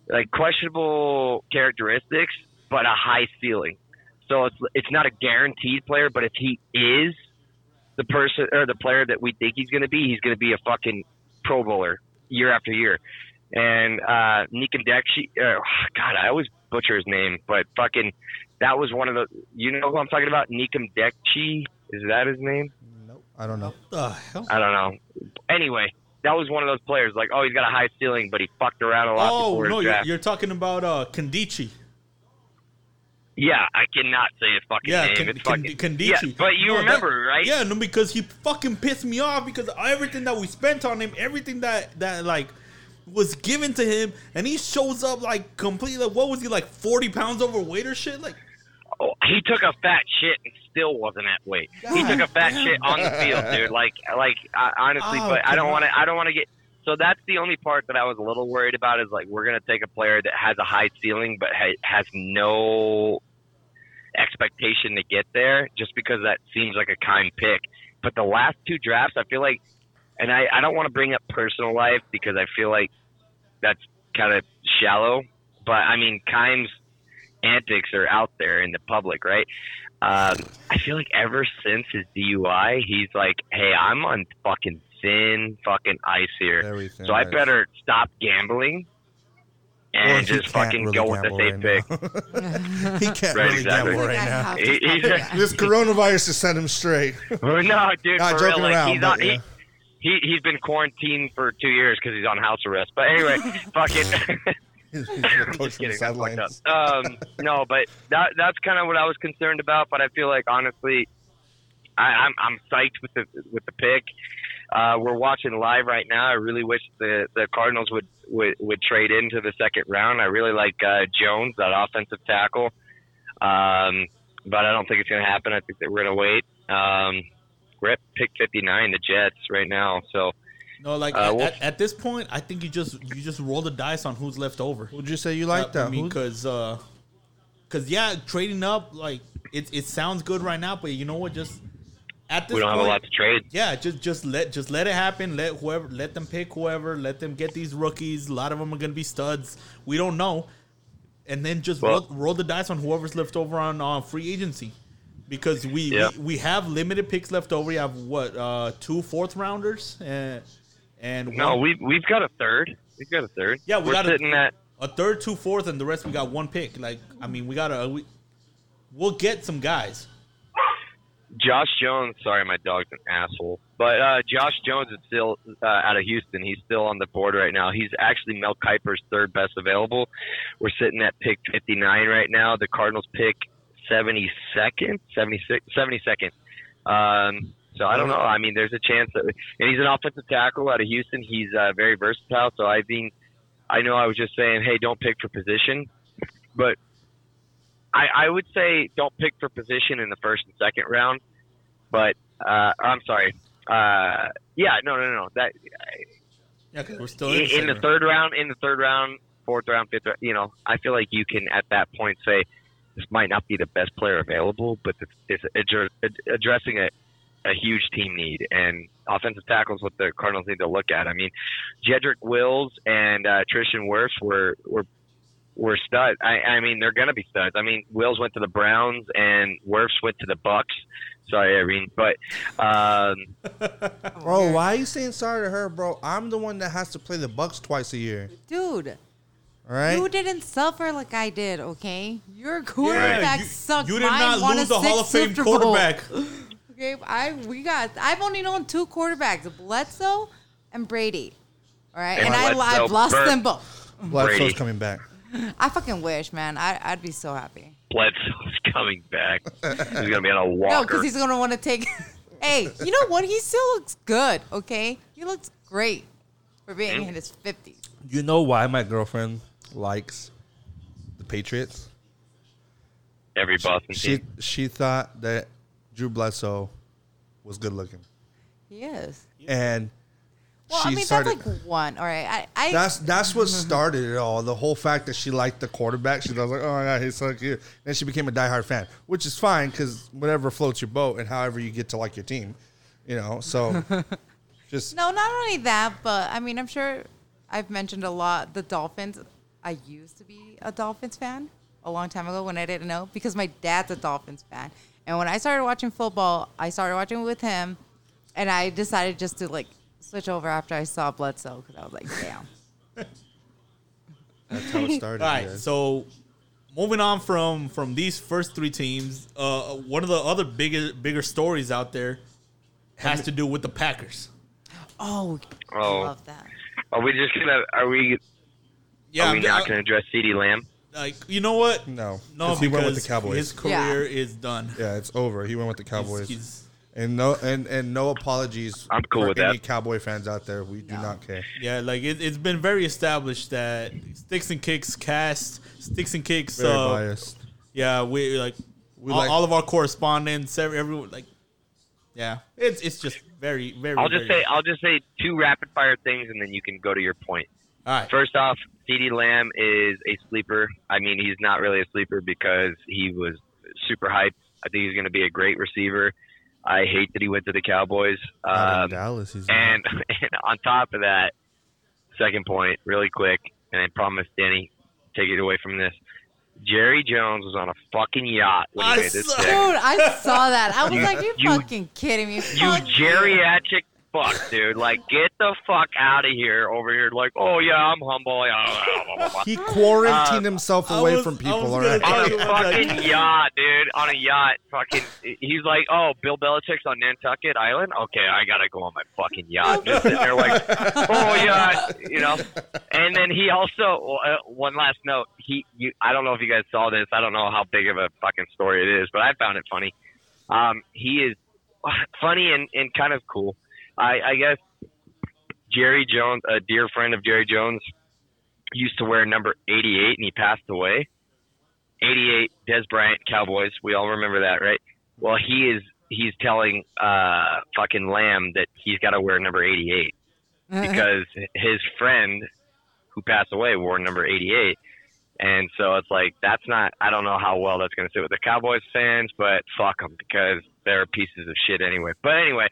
like questionable characteristics, but a high ceiling. So it's it's not a guaranteed player, but if he is the person or the player that we think he's going to be, he's going to be a fucking Pro Bowler year after year. And uh, Nikum Dekshi, uh, God, I always butcher his name, but fucking that was one of the. You know who I'm talking about? Nikum Dekchi, is that his name? Nope. I don't know. The hell? I don't know. Anyway, that was one of those players. Like, oh, he's got a high ceiling, but he fucked around a lot Oh before no, his you're, you're talking about uh Kandichi. Yeah, I cannot say his fucking Yeah, name. Kan- it's Kan- fucking Kandichi. Yeah, but you No, remember, that- right? Yeah, no, because he fucking pissed me off because everything that we spent on him, everything that that like was given to him, and he shows up like completely. Like, what was he like, forty pounds overweight or shit? Like, Oh, he took a fat shit and still wasn't at weight. he took a fat damn. shit on the field, dude. Like, like uh, honestly, Oh, but I don't want to. I don't want to get. So that's the only part that I was a little worried about is like we're gonna take a player that has a high ceiling but ha- has no expectation to get there, just because that seems like a kind pick. But the last two drafts, I feel like, and I, I don't want to bring up personal life because I feel like that's kind of shallow. But I mean, Keim's antics are out there in the public, right? Um, I feel like ever since his DUI, he's like, "Hey, I'm on fucking thin fucking ice here, so I better stop gambling and he just fucking really go with the gamble safe right pick." he can't Right, really exactly. gamble right now. He- stop he's- with. This coronavirus has sent him straight. No, dude, Not for real, like, around, he's but on, he, yeah. he he's been quarantined for two years because he's on house arrest. But anyway, fuck it. He's the I'm just kidding. That's fucked up. Um, no, but that that's kind of what I was concerned about. But I feel like honestly, I, I'm I'm psyched with the with the pick. Uh, we're watching live right now. I really wish the the Cardinals would would, would trade into the second round. I really like uh, Jones, that offensive tackle. Um, but I don't think it's going to happen. I think that we're going to wait. Um, we're at pick 59, the Jets right now. So no, like Uh, at, we'll- at, at this point, I think you just you just roll the dice on who's left over. Would you say you like Uh, that? I mean, because uh, cause yeah, trading up like it it sounds good right now, but you know what? Just at this we don't have a lot to trade. yeah, just just let just let it happen. Let whoever let them pick whoever. Let them get these rookies. A lot of them are gonna be studs. We don't know, and then just Well- roll, roll the dice on whoever's left over on uh, free agency, because we, Yeah. we we have limited picks left over. We have what uh, two fourth rounders and and No, one- we've we've got a third. We've got a third. Yeah, we we're got a- sitting at a third, two fourth, and the rest we got one pick. Like I mean, we gotta we, we'll get some guys. Josh Jones. Sorry, my dog's an asshole. But uh, Josh Jones is still uh, out of Houston. He's still on the board right now. He's actually Mel Kiper's third best available. We're sitting at pick 59 right now. The Cardinals pick 72nd, 76, 72nd. Um, so I don't know. I mean, there's a chance that, and he's an offensive tackle out of Houston. He's uh, very versatile. So I mean, I know I was just saying, hey, don't pick for position, but I, I would say don't pick for position in the first and second round. But uh, I'm sorry. Uh, yeah, no, no, no. That Yeah, because we're still in, in, in the third round, in the third round, fourth round, fifth round, you know, I feel like you can at that point say this might not be the best player available, but it's, it's addre- addressing a, a huge team need and offensive tackles what the Cardinals need to look at. I mean, Jedrick Wills and uh, Tristan Wirfs were were were studs. I, I mean, they're gonna be studs. I mean, Wills went to the Browns and Wirfs went to the Bucs. Sorry, Irene, but um, Bro, why are you saying sorry to her, bro? I'm the one that has to play the Bucs twice a year. Dude, All right. you didn't suffer like I did, okay? Your quarterback you, sucked. you did Mine not lose a the Hall of six Fame quarterback. Okay, I we got. I've only known two quarterbacks: Bledsoe and Brady. All right, And and, I, I've lost burnt- them both. Bledsoe's coming back. I fucking wish, man. I, I'd be so happy. Bledsoe's coming back. He's gonna be on a walk. No, because he's gonna want to take. hey, you know what? He still looks good. Okay, he looks great for being mm-hmm. in his fifties. You know why my girlfriend likes the Patriots? Every Boston She team. she thought that Drew Bledsoe was good looking, He is. and Well, she I mean, started. that's like one. All right, I, I That's that's what mm-hmm. started it all. The whole fact that she liked the quarterback. She was like, "Oh my god, he's so cute." Then she became a diehard fan, which is fine because whatever floats your boat and however you get to like your team, you know. So just No, not only that, but I mean, I'm sure I've mentioned a lot the Dolphins. I used to be a Dolphins fan a long time ago when I didn't know because my dad's a Dolphins fan. And when I started watching football, I started watching with him, and I decided just to like switch over after I saw Bledsoe because I was like, damn. that's how it started. All right, yeah. so moving on from from these first three teams, uh, one of the other bigger bigger stories out there has to do with the Packers. Oh, I Oh. love that. Are we just gonna? Are we? Yeah, are we I'm- not gonna address CeeDee Lamb? like you know what? no, No, 'cause he because went with the Cowboys. his career is done. yeah, it's over. He went with the He's- Cowboys, he's- and no and and no apologies. I'm cool for with any that. Cowboy fans out there. We do not care. yeah, like it, it's been very established that sticks and kicks cast sticks and kicks. Very uh, biased. Yeah, we like We all, like- all of our correspondents, every- everyone like. Yeah, it's it's just very very. I'll just very- say. I'll just say two rapid fire things, and then you can go to your point. All right. First off, CeeDee Lamb is a sleeper. I mean, he's not really a sleeper because he was super hyped. I think he's going to be a great receiver. I hate that he went to the Cowboys. Um, Dallas, he's and, and on top of that, second point, really quick, and I promise, Danny, take it away from this. Jerry Jones was on a fucking yacht when he I made this saw- pick. Dude, I saw that. I was You- like, you, you- fucking kidding me. You Fuck geriatric fuck, dude. Like, get the fuck out of here over here. Like, oh, yeah, I'm humble. Yeah, blah, blah, blah, blah. he quarantined Uh, himself away was- from people. was All gonna right. tell on a fucking yacht, dude. On a yacht, fucking. He's like, oh, Bill Belichick's on Nantucket Island. Okay, I gotta go on my fucking yacht. Just sitting there like, oh yeah, you know. And then he also uh, one last note. He, you, I don't know if you guys saw this. I don't know how big of a fucking story it is, but I found it funny. Um, he is funny and, and kind of cool. I, I guess Jerry Jones, a dear friend of Jerry Jones, used to wear number 88 and he passed away. 88 Dez Bryant Cowboys. We all remember that, right? Well, he is he's telling uh fucking Lamb that he's got to wear number 88 because his friend who passed away wore number 88. And so it's like that's not I don't know how well that's going to sit with the Cowboys fans, but fuck them because they're pieces of shit anyway. But anyway,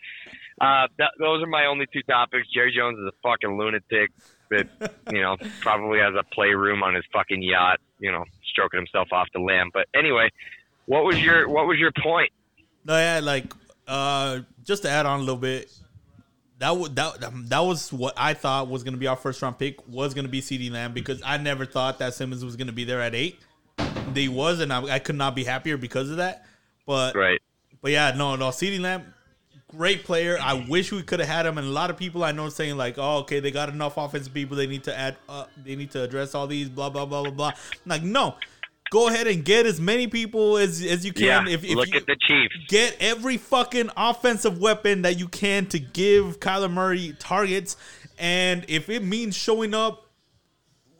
uh, that, those are my only two topics. Jerry Jones is a fucking lunatic that you know probably has a playroom on his fucking yacht, you know, stroking himself off the lamb. But anyway, what was your what was your point? No, yeah, like uh, just to add on a little bit, that was that that was what I thought was going to be our first round pick was going to be CeeDee Lamb because I never thought that Simmons was going to be there at eight. He was, and I, I could not be happier because of that. But Right. but yeah, no, no, CeeDee Lamb, great player. I wish we could have had him, and a lot of people I know saying like, oh, okay, they got enough offensive people. They need to add, uh, they need to address all these, blah blah blah blah blah. I'm like, no, go ahead and get as many people as as you Yeah. can. if, if look you, at the Chiefs. get every fucking offensive weapon that you can to give Kyler Murray targets. And if it means showing up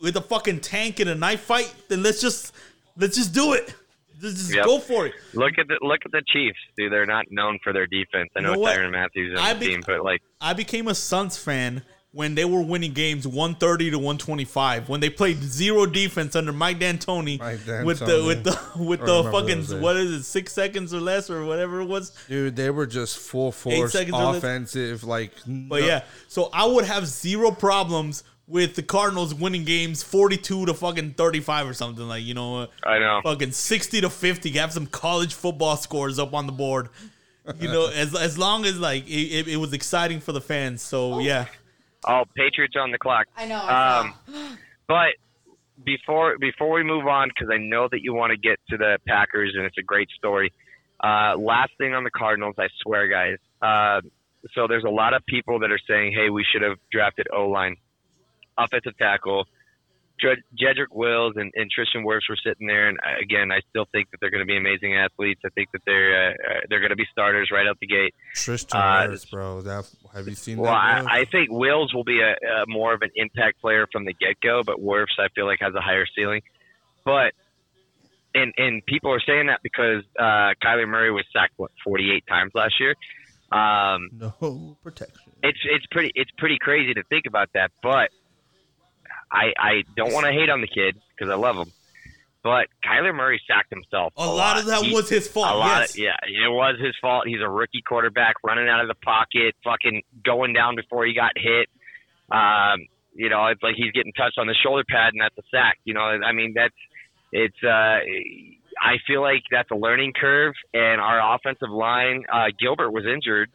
with a fucking tank in a knife fight, then let's just let's just do it. Just, just Yep. go for it. Look at the look at the Chiefs. Dude, they're not known for their defense. I know, You know? Tyrann Mathieu is on I the be- team, but like I became a Suns fan when they were winning games 130 to 125 when they played zero defense under Mike D'Antoni Mike with the with the with I the fucking what is it 6 seconds or less or whatever it was Dude, they were just full force seconds offensive. Like, But yeah, so I would have zero problems with the Cardinals winning games 42 to fucking 35 or something like, you know, I know. fucking 60 to 50 have some college football scores up on the board you know as as long as like it, it, it was exciting for the fans so yeah Oh, Patriots on the clock. I know. I Um, but before before we move on, because I know that you want to get to the Packers, and it's a great story. Uh, last thing on the Cardinals, I swear, guys. Uh, so there's a lot of people that are saying, "Hey, we should have drafted O line, offensive tackle." Jedrick Wills and, and Tristan Wirfs were sitting there, and uh, again, I still think that they're going to be amazing athletes. I think that they're uh, uh, they're going to be starters right out the gate. Tristan Uh, Wirfs, bro. That have you seen Well, that? I, I think Wills will be a, a more of an impact player from the get go, but Wirfs I feel like has a higher ceiling. But and and people are saying that because uh, Kyler Murray was sacked what 48 times last year. Um, no protection. it's it's pretty it's pretty crazy to think about that, but I I don't want to hate on the kid because I love him. But Kyler Murray sacked himself. a lot of that He- was his fault. a lot yes of, yeah, it was his fault. He's a rookie quarterback running out of the pocket, fucking going down before he got hit. Um, you know, it's like he's getting touched on the shoulder pad and that's a sack. You know, I mean that's it's uh I feel like that's a learning curve and our offensive line uh Gilbert was injured.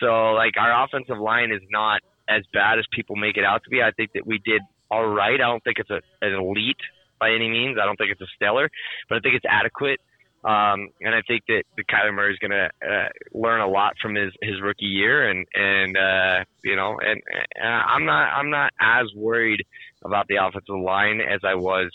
So like our offensive line is not as bad as people make it out to be. I think that we did all right. I don't think it's a, an elite by any means. I don't think it's a stellar, but I think it's adequate. Um, and I think that the Kyler Murray is going to uh, learn a lot from his, his rookie year, and and uh, you know, and, and I'm not I'm not as worried about the offensive line as I was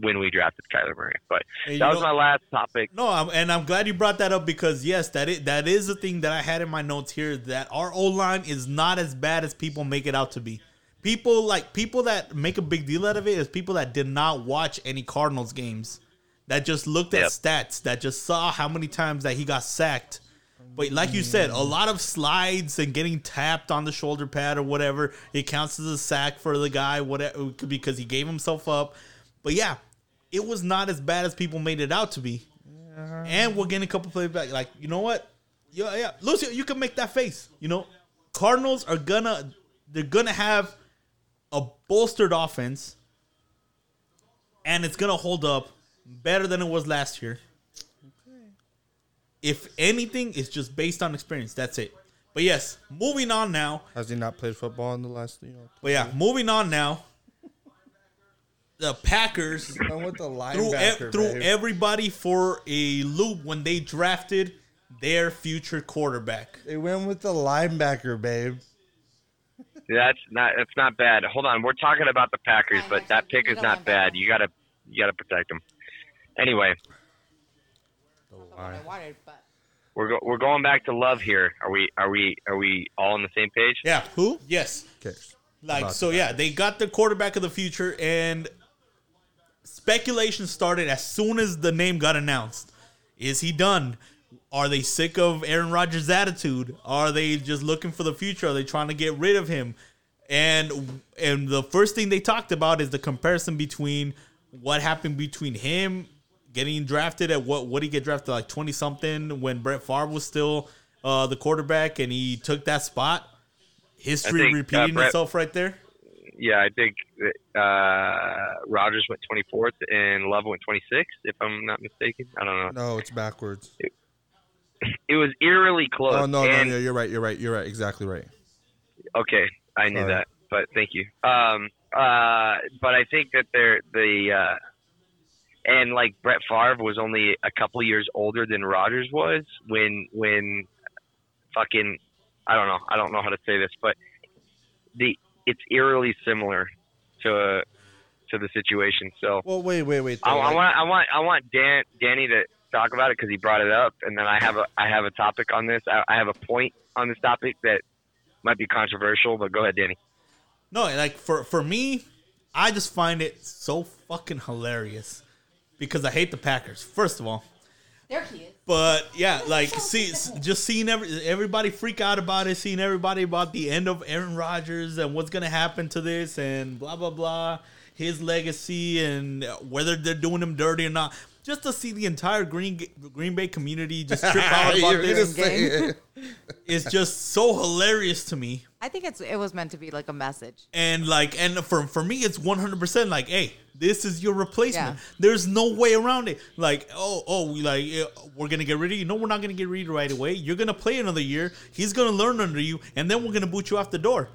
when we drafted Kyler Murray. But And that was know- my last topic. no I'm, and i'm glad you brought that up because yes that is, that is the thing that i had in my notes here that our o-line is not as bad as people make it out to be people like people that make a big deal out of it is people that did not watch any cardinals games that just looked at Yep. stats that just saw how many times that he got sacked But like you said, a lot of slides and getting tapped on the shoulder pad or whatever, it counts as a sack for the guy, whatever, because he gave himself up. But yeah, it was not as bad as people made it out to be. And we're getting a couple plays back. Like, you know what? Yeah, yeah, Lucio, you can make that face. You know, Cardinals are gonna, they're gonna have a bolstered offense, and it's gonna hold up better than it was last year. If anything, it's just based on experience. That's it. But yes, moving on now. Has he not played football in the last, you know? But yeah, moving on now. The Packers Went with the threw, linebacker, e- threw everybody for a loop when they drafted their future quarterback. They went with the linebacker, babe. That's not that's not bad. Hold on, we're talking about the Packers, but that pick is not bad. You gotta you gotta protect them. Anyway, wanted, we're go, we're going back to love here. Are we are we are we all on the same page? Yeah. Who? Yes. Cares. Like About so, yeah, they got the quarterback of the future, and speculation started as soon as the name got announced. Is he done? Are they sick of Aaron Rodgers' attitude? Are they just looking for the future? Are they trying to get rid of him? And and the first thing they talked about is the comparison between what happened between him getting drafted at what what he get drafted like twenty something when Brett Favre was still uh, the quarterback and he took that spot. History think, uh, repeating Brett- itself right there. Yeah, I think that, uh, Rodgers went 24th and Love went 26th, if I'm not mistaken. I don't know. No, it's backwards. It was eerily close. Oh no, no, and- no, you're right. You're right. You're right. Exactly right. Okay, I knew Sorry. that, but thank you. Um, uh, but I think that they're the uh, and like Brett Favre was only a couple years older than Rodgers was when when fucking I don't know I don't know how to say this, but the it's eerily similar to uh, to the situation. So Well, wait, wait, wait. I, I want I want I want Dan Danny to talk about it because he brought it up, and then I have a I have a topic on this. I, I have a point on this topic that might be controversial, but go ahead, Danny. No, like for for me, I just find it so fucking hilarious because I hate the Packers. First of all, there he is. but yeah, like see, just seeing every everybody freak out about it, seeing everybody about the end of Aaron Rodgers and what's gonna happen to this and blah blah blah, his legacy and whether they're doing him dirty or not. Just to see the entire Green Green Bay community just trip out about You're gonna this say it. is just so hilarious to me I think it's it was meant to be like a message. And like, and for for me, it's one hundred percent like, hey, this is your replacement. Yeah. There's no way around it. Like, oh, oh, we like eh, we're gonna get rid of you. No, we're not gonna get rid of you right away. You're gonna play another year. He's gonna learn under you, and then we're gonna boot you off the door.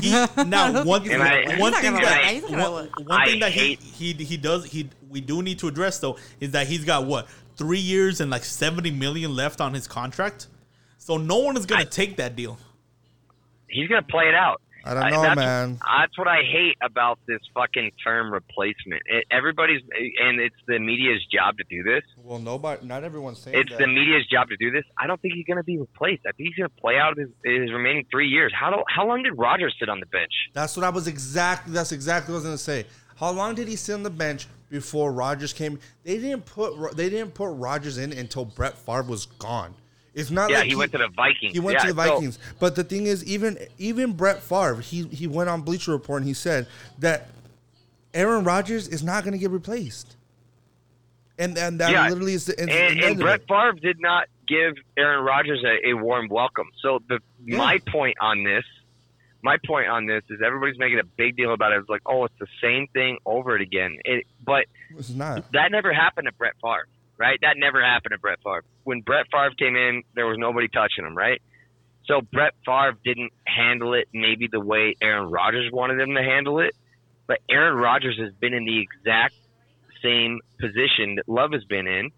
He, now, one, And I- one He's not thing that let- he's not gonna one, one thing that he, he he does he we do need to address though is that he's got what three years and like seventy million left on his contract. So no one is gonna I- take that deal. He's gonna play it out. I don't know, that's, man. That's what I hate about this fucking term replacement. It, everybody's and it's the media's job to do this. Well, nobody, not everyone's saying It's that. the media's job to do this. I don't think he's going to be replaced. I think he's going to play out his, his remaining three years. How do, how long did Rodgers sit on the bench? That's what I was exactly. That's exactly what I was gonna say. How long did he sit on the bench before Rodgers came? They didn't put they didn't put Rodgers in until Brett Favre was gone. It's not Yeah, like he, went to the Vikings. He went Yeah, to the so- Vikings. but the thing is, even even Brett Favre, he he went on Bleacher Report and he said that Aaron Rodgers is not going to get replaced. And and that Yeah, literally is the and, the and Brett. Favre did not give Aaron Rodgers a, a warm welcome. So the Yeah. my point on this, my point on this is everybody's making a big deal about it. It's like, oh, it's the same thing over it again. It, but It's not. that never happened to Brett Favre, right? That never happened to Brett Favre. When Brett Favre came in, there was nobody touching him, right? So Brett Favre didn't handle it maybe the way Aaron Rodgers wanted him to handle it, but Aaron Rodgers has been in the exact same position that Love has been in,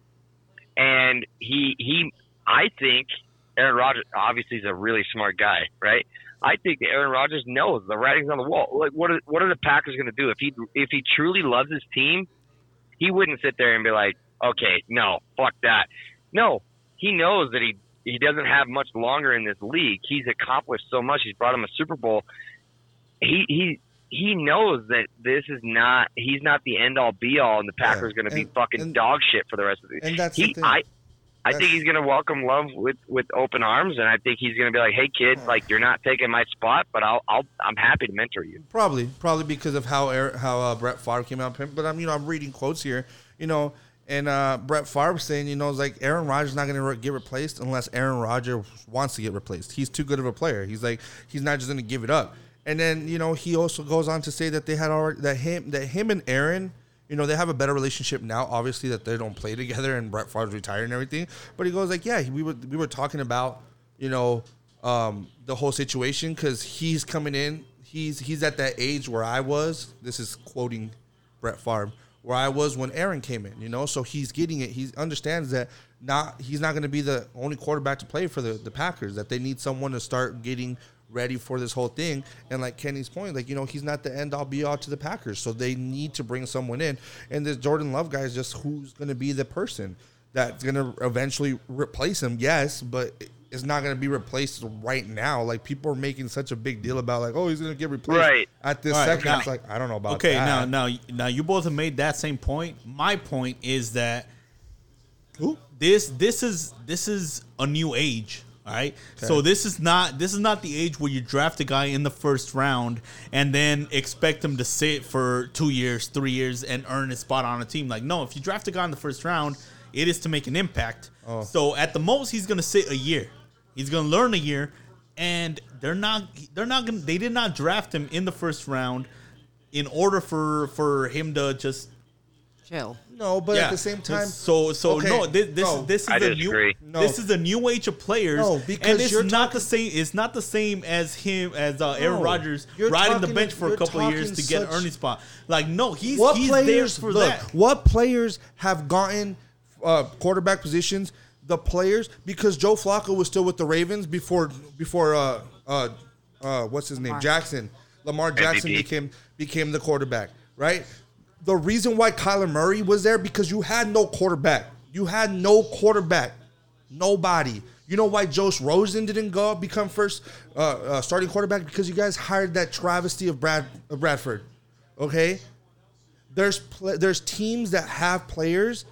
and he he I think Aaron Rodgers obviously is a really smart guy, right? I think that Aaron Rodgers knows the writing's on the wall. Like what are what are the Packers going to do if he if he truly loves his team? He wouldn't sit there and be like, okay, no, fuck that. No, he knows that he he doesn't have much longer in this league. He's accomplished so much. He's brought him a Super Bowl. He he he knows that this is not he's not the end all be all, and the Packers are going to be fucking and- dog shit for the rest of the. Season. And that's the he thing. I. I think he's going to welcome Love with, with open arms, and I think he's going to be like, "Hey, kid, like you're not taking my spot, but I'll, I'll I'm happy to mentor you." Probably, probably because of how Aaron, how uh, Brett Favre came out. But I'm, you know, I'm reading quotes here, you know, and uh, Brett Favre saying, you know, it's like Aaron Rodgers not going to re- get replaced unless Aaron Rodgers wants to get replaced. He's too good of a player. He's like, he's not just going to give it up. And then, you know, he also goes on to say that they had already that him that him and Aaron. You know, they have a better relationship now. Obviously, that they don't play together, and Brett Favre's retired and everything. But he goes like, "Yeah, we were we were talking about, you know, um, the whole situation because he's coming in. He's he's at that age where I was. This is quoting Brett Favre, where I was when Aaron came in. You know, so he's getting it. He understands that not he's not going to be the only quarterback to play for the the Packers. That they need someone to start getting ready for this whole thing. And like Kenny's point, like you know, he's not the end all be all to the Packers. So they need to bring someone in. And this Jordan Love guy is just who's going to be the person that's going to eventually replace him. Yes, but it's not going to be replaced right now. Like people are making such a big deal about like, oh, he's going to get replaced Right. at this All right, second. now- it's like I don't know about okay, that. now now now you both have made that same point. My point is that Who? this this is this is a new age. All right. So this is not this is not the age where you draft a guy in the first round and then expect him to sit for two years, three years, and earn a spot on a team. Like, no, if you draft a guy in the first round, it is to make an impact. Oh. So at the most, he's gonna sit a year. He's gonna learn a year, and they're not they're not gonna they did not draft him in the first round in order for for him to just Chill. No, but yeah. at the same time, so so Okay, no, this this, no. this is I a disagree. new No. this is a new age of players. No, because and it's you're not talking- the same. It's not the same as him as uh, Aaron No. Rodgers You're riding the bench for a couple of years to get an earning spot. Like no, he's what he's players there for look? that. What players have gotten uh, quarterback positions? The players because Joe Flacco was still with the Ravens before before uh uh uh what's his name Lamar. Jackson Lamar Jackson MVP. became became the quarterback right. The reason why Kyler Murray was there because you had no quarterback. You had no quarterback. Nobody. You know why Josh Rosen didn't go become first uh, uh, starting quarterback because you guys hired that travesty of Brad of Bradford. Okay, there's pl- there's teams that have players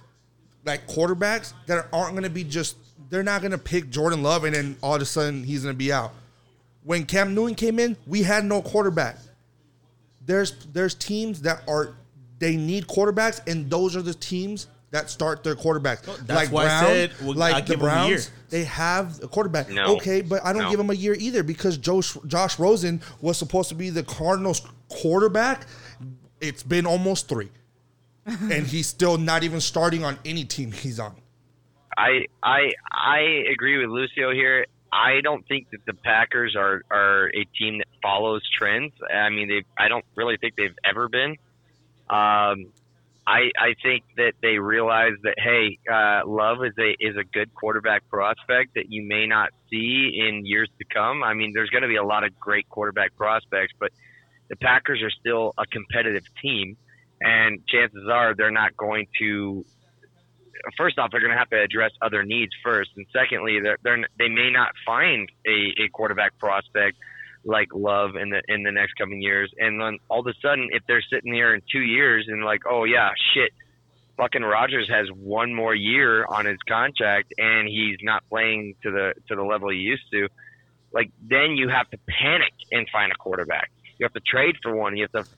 like quarterbacks that aren't going to be just they're not going to pick Jordan Love and then all of a sudden he's going to be out. When Cam Newton came in, we had no quarterback. There's there's teams that are they need quarterbacks and those are the teams that start their quarterbacks. Oh, that's like why I said, well, like I the give him a year. Browns, they have a quarterback. No. Okay, but I don't No. give them a year either because Josh, Josh Rosen was supposed to be the Cardinals quarterback. It's been almost three, and he's still not even starting on any team he's on. I I I agree with Lucio here. I don't think that the Packers are are a team that follows trends. I mean, they I don't really think they've ever been. Um, I I think that they realize that hey, uh, Love is a is a good quarterback prospect that you may not see in years to come. I mean, there's going to be a lot of great quarterback prospects, but the Packers are still a competitive team, and chances are they're not going to first off, they're going to have to address other needs first, and secondly, they're, they're they may not find a, a quarterback prospect like Love in the in the next coming years, and then all of a sudden, if they're sitting here in two years and like, oh yeah, shit, fucking Rodgers has one more year on his contract and he's not playing to the to the level he used to, like then you have to panic and find a quarterback. You have to trade for one. You have to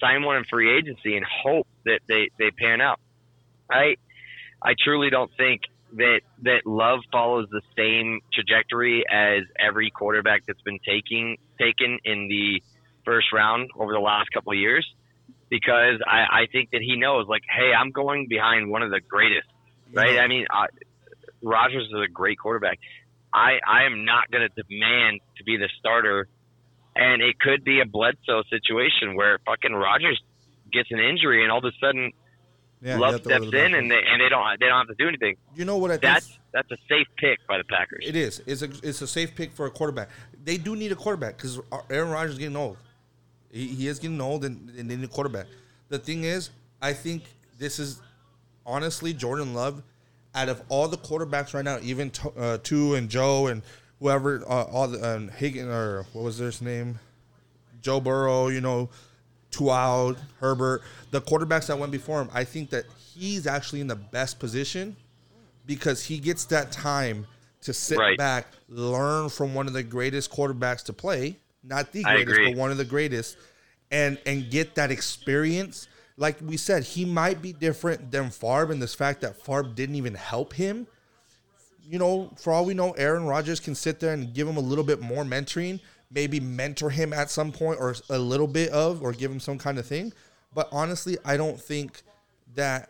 sign one in free agency and hope that they they pan out. I I truly don't think that that Love follows the same trajectory as every quarterback that's been taking taken in the first round over the last couple of years, because I, I think that he knows like, hey, I'm going behind one of the greatest, right? I mean, uh, Rodgers is a great quarterback. I I am not going to demand to be the starter, and it could be a Bledsoe situation where fucking Rodgers gets an injury and all of a sudden Yeah, Love have to order steps in and they and they don't they don't have to do anything. You know what I think? That's that's a safe pick by the Packers. It is. It's a it's a safe pick for a quarterback. They do need a quarterback because Aaron Rodgers is getting old. He, he is getting old, and, and they need a quarterback. The thing is, I think this is honestly Jordan Love. Out of all the quarterbacks right now, even to, uh, Tua and Joe and whoever, uh, all the um, Higgin or what was his name, Joe Burrow, you know, Tua, Herbert, the quarterbacks that went before him. I think that he's actually in the best position because he gets that time to sit Right. back, learn from one of the greatest quarterbacks to play, not the greatest, but one of the greatest, and and get that experience. Like we said, he might be different than Favre in this fact that Favre didn't even help him. You know, for all we know, Aaron Rodgers can sit there and give him a little bit more mentoring, maybe mentor him at some point or a little bit of, or give him some kind of thing. But honestly, I don't think that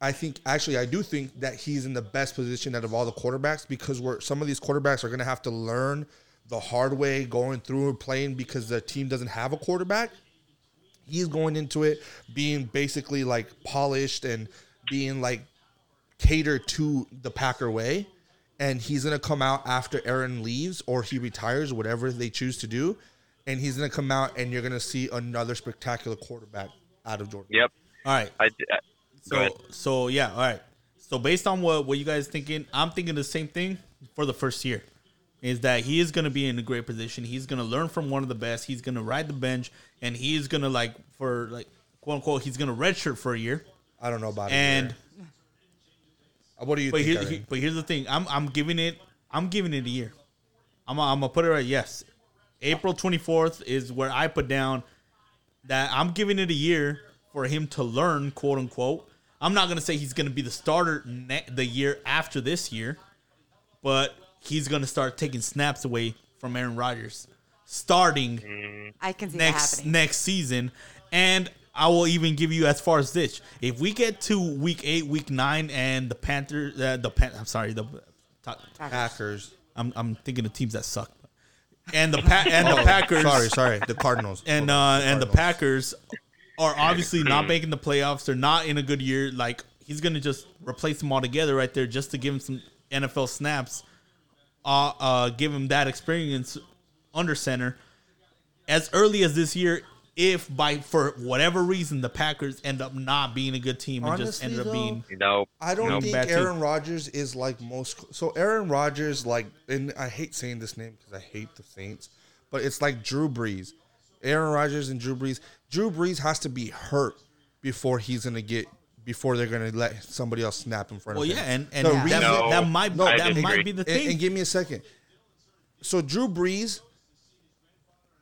I think actually I do think that he's in the best position out of all the quarterbacks because we're some of these quarterbacks are gonna have to learn the hard way going through and playing because the team doesn't have a quarterback. He's going into it being basically like polished and being like catered to the Packer way. And he's gonna come out after Aaron leaves or he retires, whatever they choose to do. And he's gonna come out and you're gonna see another spectacular quarterback out of Jordan. Yep. All right. I, I, So so yeah, all right. So based on what what you guys thinking, I'm thinking the same thing for the first year. Is that he is going to be in a great position. He's going to learn from one of the best. He's going to ride the bench, and he's going to like for like quote unquote. He's going to redshirt for a year. I don't know about it. And what do you but think? here, he- but here's the thing. I'm I'm giving it. I'm giving it a year. I'm I'm gonna put it right. Yes, April 24th is where I put down that I'm giving it a year for him to learn, quote unquote. I'm not gonna say he's gonna be the starter ne- the year after this year, but he's gonna start taking snaps away from Aaron Rodgers, starting mm-hmm. I can see next that next season. And I will even give you as far as this: if we get to week eight, week nine, and the Panthers, uh, the Pan- I'm sorry, the Packers. I'm I'm thinking of teams that suck, and the pa- and the Packers, Oh, Sorry, sorry. The Cardinals. and uh, and the Packers are obviously not making the playoffs. They're not in a good year. Like he's gonna just replace them all together right there, just to give him some NFL snaps. Uh, uh, give him that experience under center as early as this year. If by for whatever reason the Packers end up not being a good team and just Honestly, ended up though, being No, I don't no. think. Aaron Rodgers is like most. So Aaron Rodgers, like, and I hate saying this name because I hate the Saints, but it's like Drew Brees. Aaron Rodgers and Drew Brees. Drew Brees has to be hurt before he's gonna get before they're gonna let somebody else snap in front well, of him. Well, yeah, and and The that, reason- No, that might No, that disagree. might be the and, thing. and give me a second. So Drew Brees,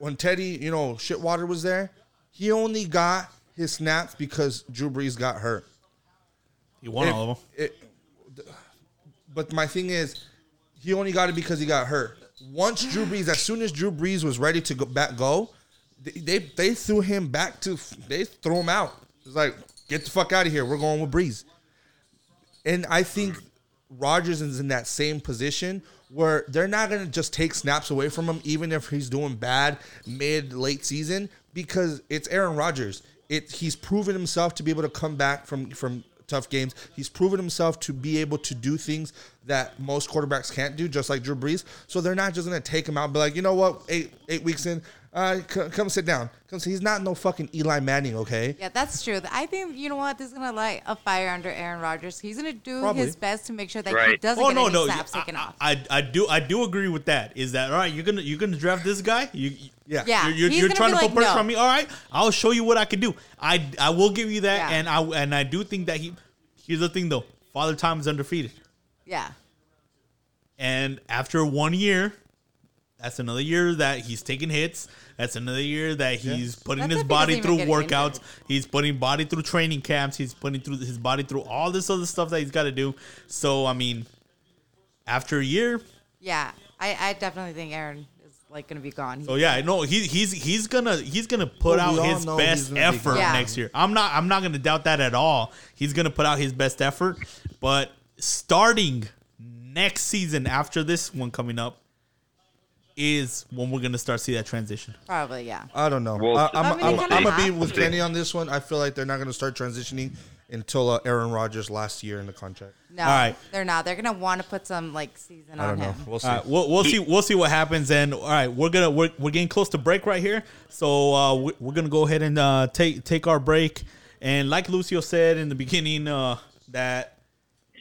when Teddy, you know, Shitwater was there, he only got his snaps because Drew Brees got hurt. He won if- all of them. it- but my thing is, he only got it because he got hurt. Once Drew Brees, as soon as Drew Brees was ready to go back, go, they they, they threw him back to they threw him out. It's like get the fuck out of here. We're going with Brees. And I think Rodgers is in that same position where they're not going to just take snaps away from him, even if he's doing bad mid late season, because it's Aaron Rodgers. It he's proven himself to be able to come back from from tough games. He's proven himself to be able to do things that most quarterbacks can't do, just like Drew Brees. So they're not just going to take him out and be like, you know what, eight eight weeks in, uh, c- come sit down. Come, sit. he's not no fucking Eli Manning, okay? Yeah, that's true. I think you know what. This is gonna light a fire under Aaron Rodgers. He's gonna do Probably. his best to make sure that he doesn't Oh get no, any no, snaps I, taken off. I, I do, I do agree with that. Is that all right? You're gonna, you're gonna draft this guy? You, Yeah. Yeah. You're, you're, he's you're gonna trying to put like, pressure no. on me. All right, I'll show you what I can do. I, I will give you that, Yeah. and I, and I do think that he. Here's the thing, though. Father Time is undefeated, yeah, and after one year, that's another year that he's taking hits. That's another year that he's putting That's his body through workouts. injured. He's putting body through training camps. He's putting through his body through all this other stuff that he's got to do. So I mean, after a year, yeah. I, I definitely think Aaron is like gonna be gone. So yeah, no, he, he's he's gonna he's gonna put Well, out his best gonna be effort. Yeah. next year. I'm not I'm not gonna doubt that at all. He's gonna put out his best effort, but starting next season after this one coming up is when we're gonna start see that transition. Probably, yeah. I don't know. Well, I, I'm, I mean, I'm, I'm, kinda gonna be with to. Kenny on this one. I feel like they're not gonna start transitioning until uh, Aaron Rodgers last year in the contract. No, All right. they're not. They're gonna want to put some like season I on don't know. him. We'll see. All right, we'll, we'll see we'll see what happens. And all right, we're gonna we're, we're getting close to break right here, so uh, we, we're gonna go ahead and uh, take take our break. And like Lucio said in the beginning, uh, that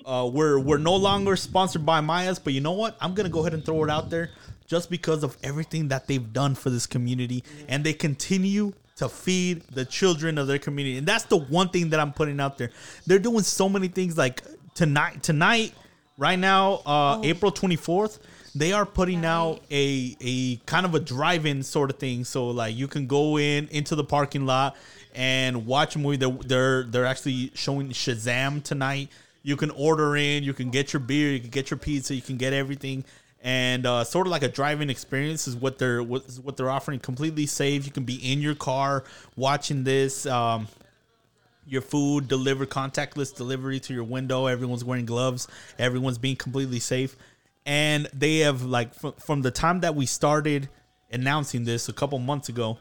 uh, we're we're no longer sponsored by Maya's, but you know what? I'm gonna go ahead and throw it out there just because of everything that they've done for this community, and they continue to feed the children of their community. And that's the one thing that I'm putting out there. They're doing so many things like tonight tonight right now uh April 24th they are putting out a a kind of a drive-in sort of thing. So like you can go in into the parking lot and watch a movie. They're they're, they're actually showing Shazam tonight. You can order in. You can get your beer. You can get your pizza. You can get everything and uh, sort of like a drive-in experience is what they're what, is what they're offering. Completely safe. You can be in your car watching this um your food delivered contactless delivery to your window. Everyone's wearing gloves. Everyone's being completely safe. And they have like from the time that we started announcing this a couple months ago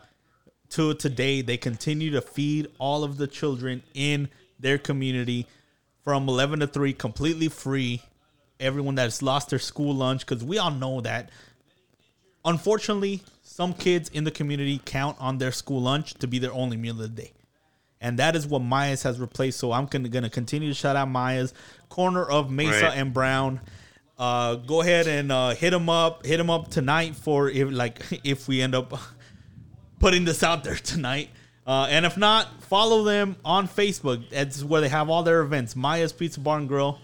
to today they continue to feed all of the children in their community from 11 to 3 completely free everyone that's lost their school lunch because we all know that unfortunately some kids in the community count on their school lunch to be their only meal of the day and that is what Myers has replaced. So I'm gonna, gonna continue to shout out Myers, corner of Mesa Right. and Brown. Uh, go ahead and uh, hit them up. Hit them up tonight for if like if we end up putting this out there tonight. Uh, and if not, follow them on Facebook. That's where they have all their events. Maya's Pizza Bar and Grill.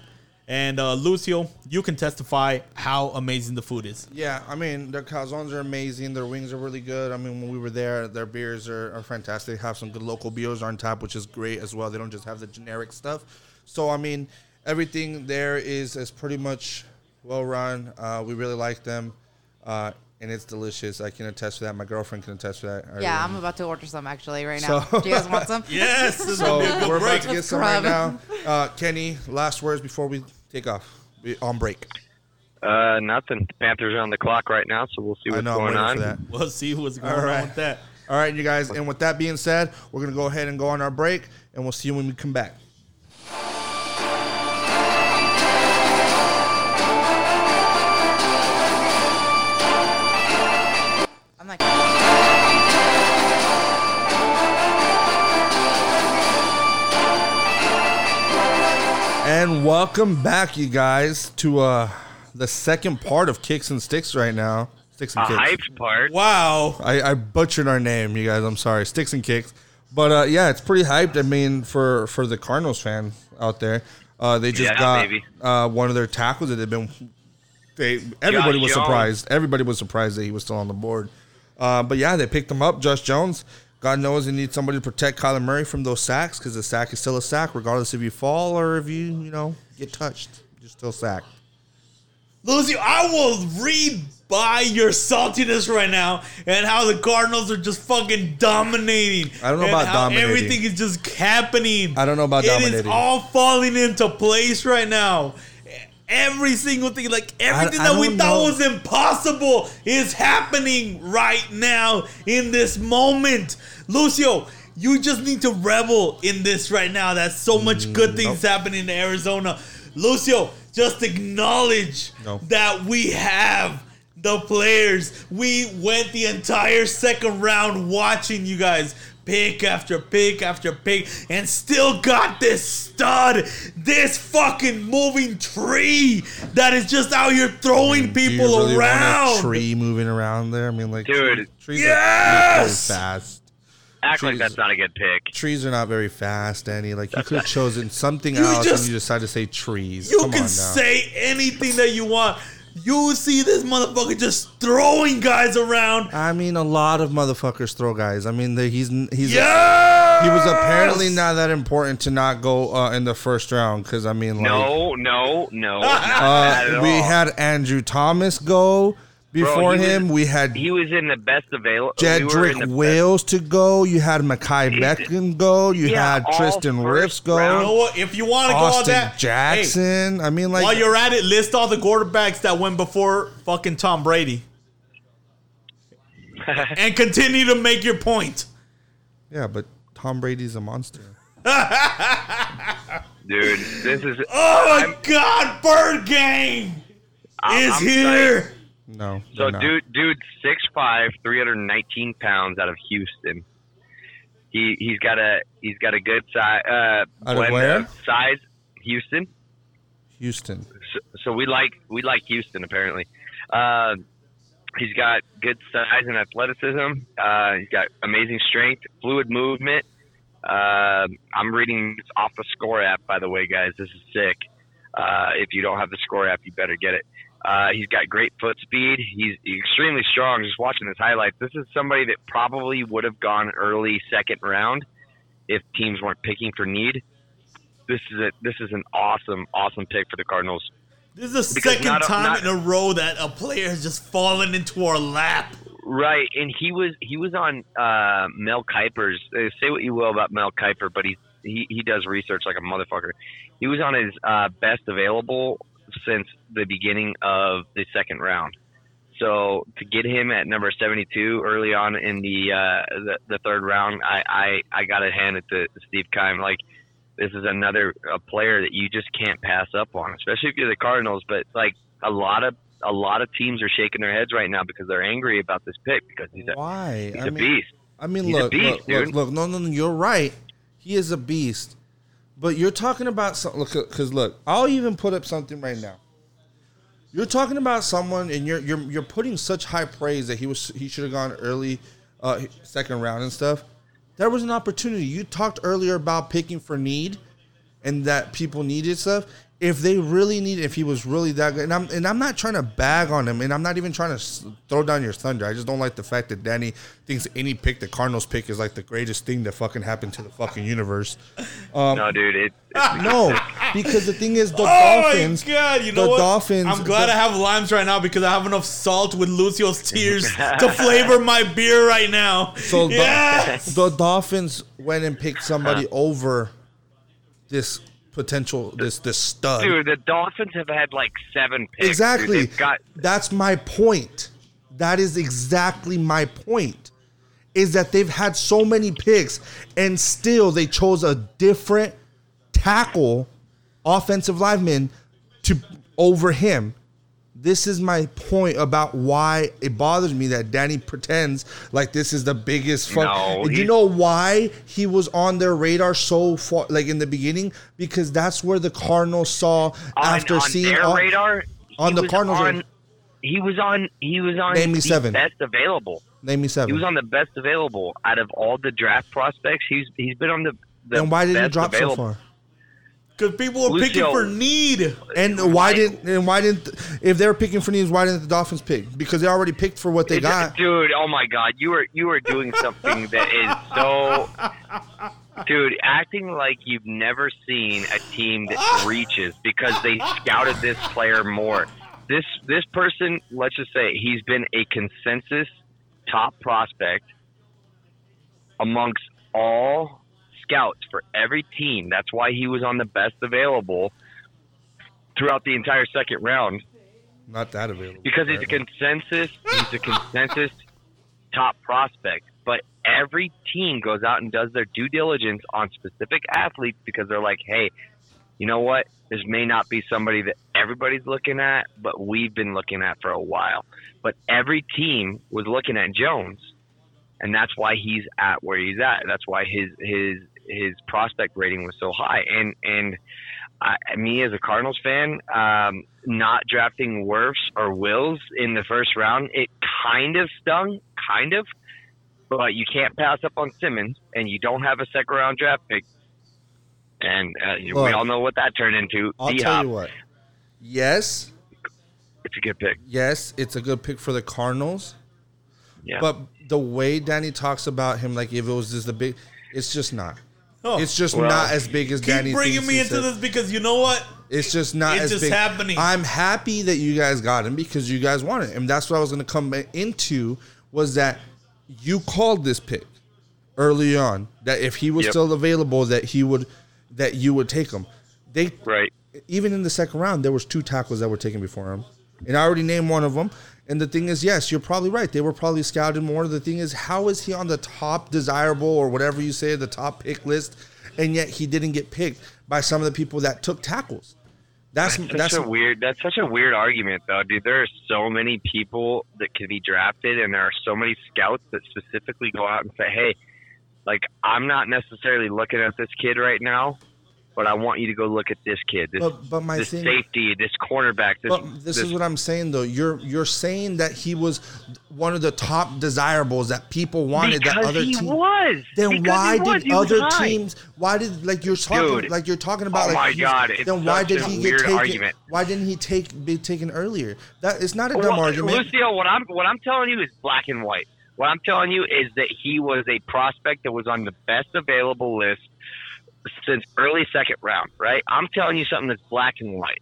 And uh, Lucio, you can testify how amazing the food is. Yeah, I mean their calzones are amazing. Their wings are really good. I mean when we were there, their beers are, are fantastic. They have some good local beers on tap, which is great as well. They don't just have the generic stuff. So I mean everything there is is pretty much well run. Uh, we really like them, uh, and it's delicious. I can attest to that. My girlfriend can attest to that. I Yeah, really- I'm about to order some actually right now. So- Do you guys want some? Yes. So gonna be a good we're break. about to get some right now. Uh, Kenny, last words before we take off. We on break. Uh, nothing. The Panthers are on the clock right now, so we'll see what's know. Going on. that. We'll see what's going All right. on with that. All right, you guys. And with that being said, we're gonna go ahead and go on our break, and we'll see you when we come back. And welcome back, you guys, to uh the second part of Kicks and Sticks right now. Sticks and A Kicks. hyped part. Wow. I, I butchered our name, you guys. I'm sorry. Sticks and Kicks. But uh, yeah, it's pretty hyped. I mean, for for the Cardinals fan out there, uh, they just Yeah, got baby. uh, one of their tackles that they've been. They everybody Josh was Jones. surprised. Everybody was surprised that he was still on the board. Uh, but yeah, they picked him up. Josh Jones God knows you need somebody to protect Kyler Murray from those sacks because a sack is still a sack, regardless if you fall or if you, you know, get touched. You're still sacked. Lucy, I will read by your saltiness right now and how the Cardinals are just fucking dominating. I don't know about dominating. Everything is just happening. I don't know about It is dominating. all falling into place right now. Every single thing, like everything I that we don't thought was impossible, is happening right now in this moment. Lucio, you just need to revel in this right now. That's so much mm, good things happening in Arizona. Lucio, just acknowledge No. that we have the players. We went the entire second round watching you guys pick after pick after pick and still got this stud, this fucking moving tree that is just out here throwing Do you people really want around. a tree moving around there? I mean, like, Dude. trees Yes! are fast. Act like that's not a good pick. Trees are not very fast, Danny. Like, you could have chosen something You else just- and you decided to say trees. You Come can on now. say anything that you want. You see this motherfucker just throwing guys around. I mean, a lot of motherfuckers throw guys. I mean, the, he's he's Yeah. he was apparently not that important to not go uh, in the first round because I mean, like, No, no, no. uh, we all. had Andrew Thomas go before he was- him. we had He was in the best available. we were in Jedrick the Wills to go. You had Mekhi Becton go. You Yeah, had Tristan first Wirfs go. You round. know what? If you want to go on Austin that, hey, Jackson. I mean, like, while you're at it, list all the quarterbacks that went before fucking Tom Brady, and continue to make your point. yeah, but Tom Brady's a monster. Dude, this is. Oh my God, Bird game I'm- is I'm here. psyched. No, So, dude, dude, 6'5", 319 pounds out of Houston. He he's got a he's got a good size. Uh, Out of where? size, Houston. Houston. So, so we like we like Houston apparently. Uh, he's got good size and athleticism. Uh, he's got amazing strength, fluid movement. Uh, I'm reading off the Score app, by the way, guys. This is sick. Uh, if you don't have the Score app, you better get it. Uh, he's got great foot speed. He's extremely strong. Just watching his highlights, this is somebody that probably would have gone early second round if teams weren't picking for need. This is a this is an awesome awesome pick for the Cardinals. This is the Because second not time not- in a row that a player has just fallen into our lap. Right, and he was he was on uh, Mel Kiper's. Uh, say what you will about Mel Kiper, but he he he does research like a motherfucker. He was on his uh, best available since the beginning of the second round. So to get him at number seventy two early on in the uh, the, the third round, I, I I got to hand it to Steve Keim. Like this is another a player that you just can't pass up on, especially if you're the Cardinals. But like a lot of a lot of teams are shaking their heads right now because they're angry about this pick because he's a, Why? he's I a mean, beast. I mean, He's a look, beast, look, look, look. No, no, no. You're right. He is a beast. But you're talking about something. because look, I'll even put up something right now. You're talking about someone, and you're you're you're putting such high praise that he was he should have gone early, uh, second round and stuff. There was an opportunity. You talked earlier about picking for need, and that people needed stuff. If they really need, if he was really that good, and I'm and I'm not trying to bag on him, and I'm not even trying to throw down your thunder. I just don't like the fact that Danny thinks any pick the Cardinals pick is like the greatest thing that fucking happened to the fucking universe. Um, no, dude, it, it's No, because the thing is, the Oh Dolphins. my god! You know the what? Dolphins. I'm glad the- I have limes right now because I have enough salt with Lucio's tears to flavor my beer right now. So the, the Dolphins went and picked somebody over this potential, this this stud. dude, the Dolphins have had like seven picks. exactly. Got That's my point. That is exactly my point. Is that they've had so many picks and still they chose a different tackle, offensive lineman, to over him. This is my point about why it bothers me that Danny pretends like this is the biggest fuck. No, and you know why he was on their radar so far, like in the beginning, because that's where the Cardinals saw on, after on seeing their all- radar. on the Cardinals on- radar. he was on. He was on Name me the seven. best available. Name me seven. He was on the best available out of all the draft prospects. He's he's been on the. the Then why did he drop available. so far? Because people were Lucio- picking for need. And why didn't and why didn't if they were picking for needs, why didn't the Dolphins pick? Because they already picked for what they got. dude. Oh my God, you are you are doing something that is so, dude, acting like you've never seen a team that reaches because they scouted this player more. This this person, let's just say, he's been a consensus top prospect amongst all scouts for every team. That's why he was on the best available throughout the entire second round Not that available. because he's a consensus. He's a consensus top prospect. But every team goes out and does their due diligence on specific athletes because they're like, hey, you know what? This may not be somebody that everybody's looking at, but we've been looking at for a while. But every team was looking at Jones, and that's why he's at where he's at. That's why his his his prospect rating was so high. And and I, me as a Cardinals fan, um, not drafting Wirfs or Wills in the first round, it kind of stung, kind of. But you can't pass up on Simmons, and you don't have a second round draft pick. And uh, we all know what that turned into. I'll D tell you what. Yes, it's a good pick. yes, it's a good pick for the Cardinals. Yeah. But the way Danny talks about him, like if it was just a big, it's just not. Oh, It's just Well, not as big as keep Danny. bringing me into said. this because you know what? It's just not It's as just big. happening. I'm happy that you guys got him because you guys wanted him. And that's what I was going to come into was that you called this pick early on that if he was Yep. still available that he would that you would take him. They right. even in the second round there was two tackles that were taken before him. And I already named one of them. And the thing is, yes, you're probably right. They were probably scouted more. The thing is, how is he on the top desirable or whatever you say, the top pick list, and yet he didn't get picked by some of the people that took tackles? That's That's that's, such a weird. That's such a weird argument, though, dude. There are so many people that could be drafted, and there are so many scouts that specifically go out and say, "Hey, like I'm not necessarily looking at this kid right now, but I want you to go look at this kid, this, But- but my this thing- safety, this cornerback, this." But this, is what I'm saying though. You're you're saying that he was one of the top desirables that people wanted because that other he teams. was. Then Because why was. did He other teams? Why did like you're talking Dude. like you're talking about? Oh like, my God, Then why did he get taken? argument. Why didn't he take be taken earlier? That it's not a dumb Well, argument. Lucio, what I'm what I'm telling you is black and white. What I'm telling you is that he was a prospect that was on the best available list since early second round, right? I'm telling you something that's black and white.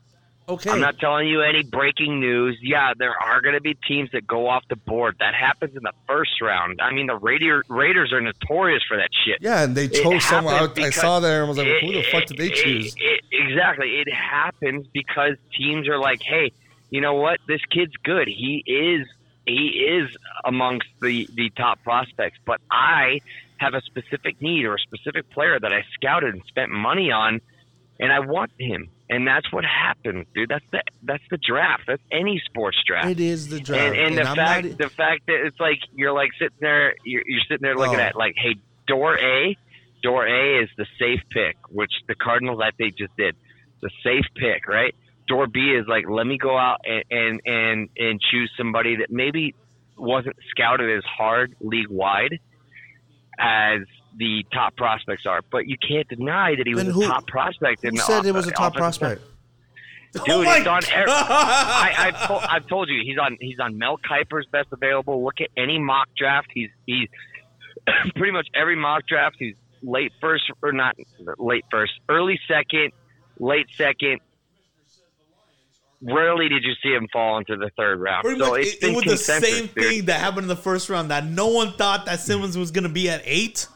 okay, I'm not telling you any breaking news. Yeah, there are going to be teams that go off the board. That happens in the first round. I mean, the Raider, Raiders are notorious for that shit. yeah, and they chose someone. I, I saw there and was like, it- who the fuck did they it- choose? it- exactly. It happens because teams are like, hey, you know what? This kid's good. He is he is amongst the the top prospects, but I have a specific need or a specific player that I scouted and spent money on, and I want him. And that's what happens, dude. That's the that's the draft. That's any sports draft. It is the draft, And, and, the I'm fact not, the fact that it's like you're like sitting there you're, you're sitting there looking Oh. at like hey door A door A is the safe pick which the Cardinals I they just did the safe pick right door B is like let me go out and and and, and choose somebody that maybe wasn't scouted as hard league wide as the top prospects are but you can't deny that he was Then a top prospect in who said it off- was a top prospect? Dude, Oh it's on. God. I, I've, told, I've told you he's on. He's on Mel Kiper's best available. Look at any mock draft. He's he's pretty much every mock draft. He's late first or not late first, early second, late second. Rarely did you see him fall into the third round. Pretty so much, it's it, it was the same dude. thing that happened in the first round that no one thought that Simmons was going to be at eight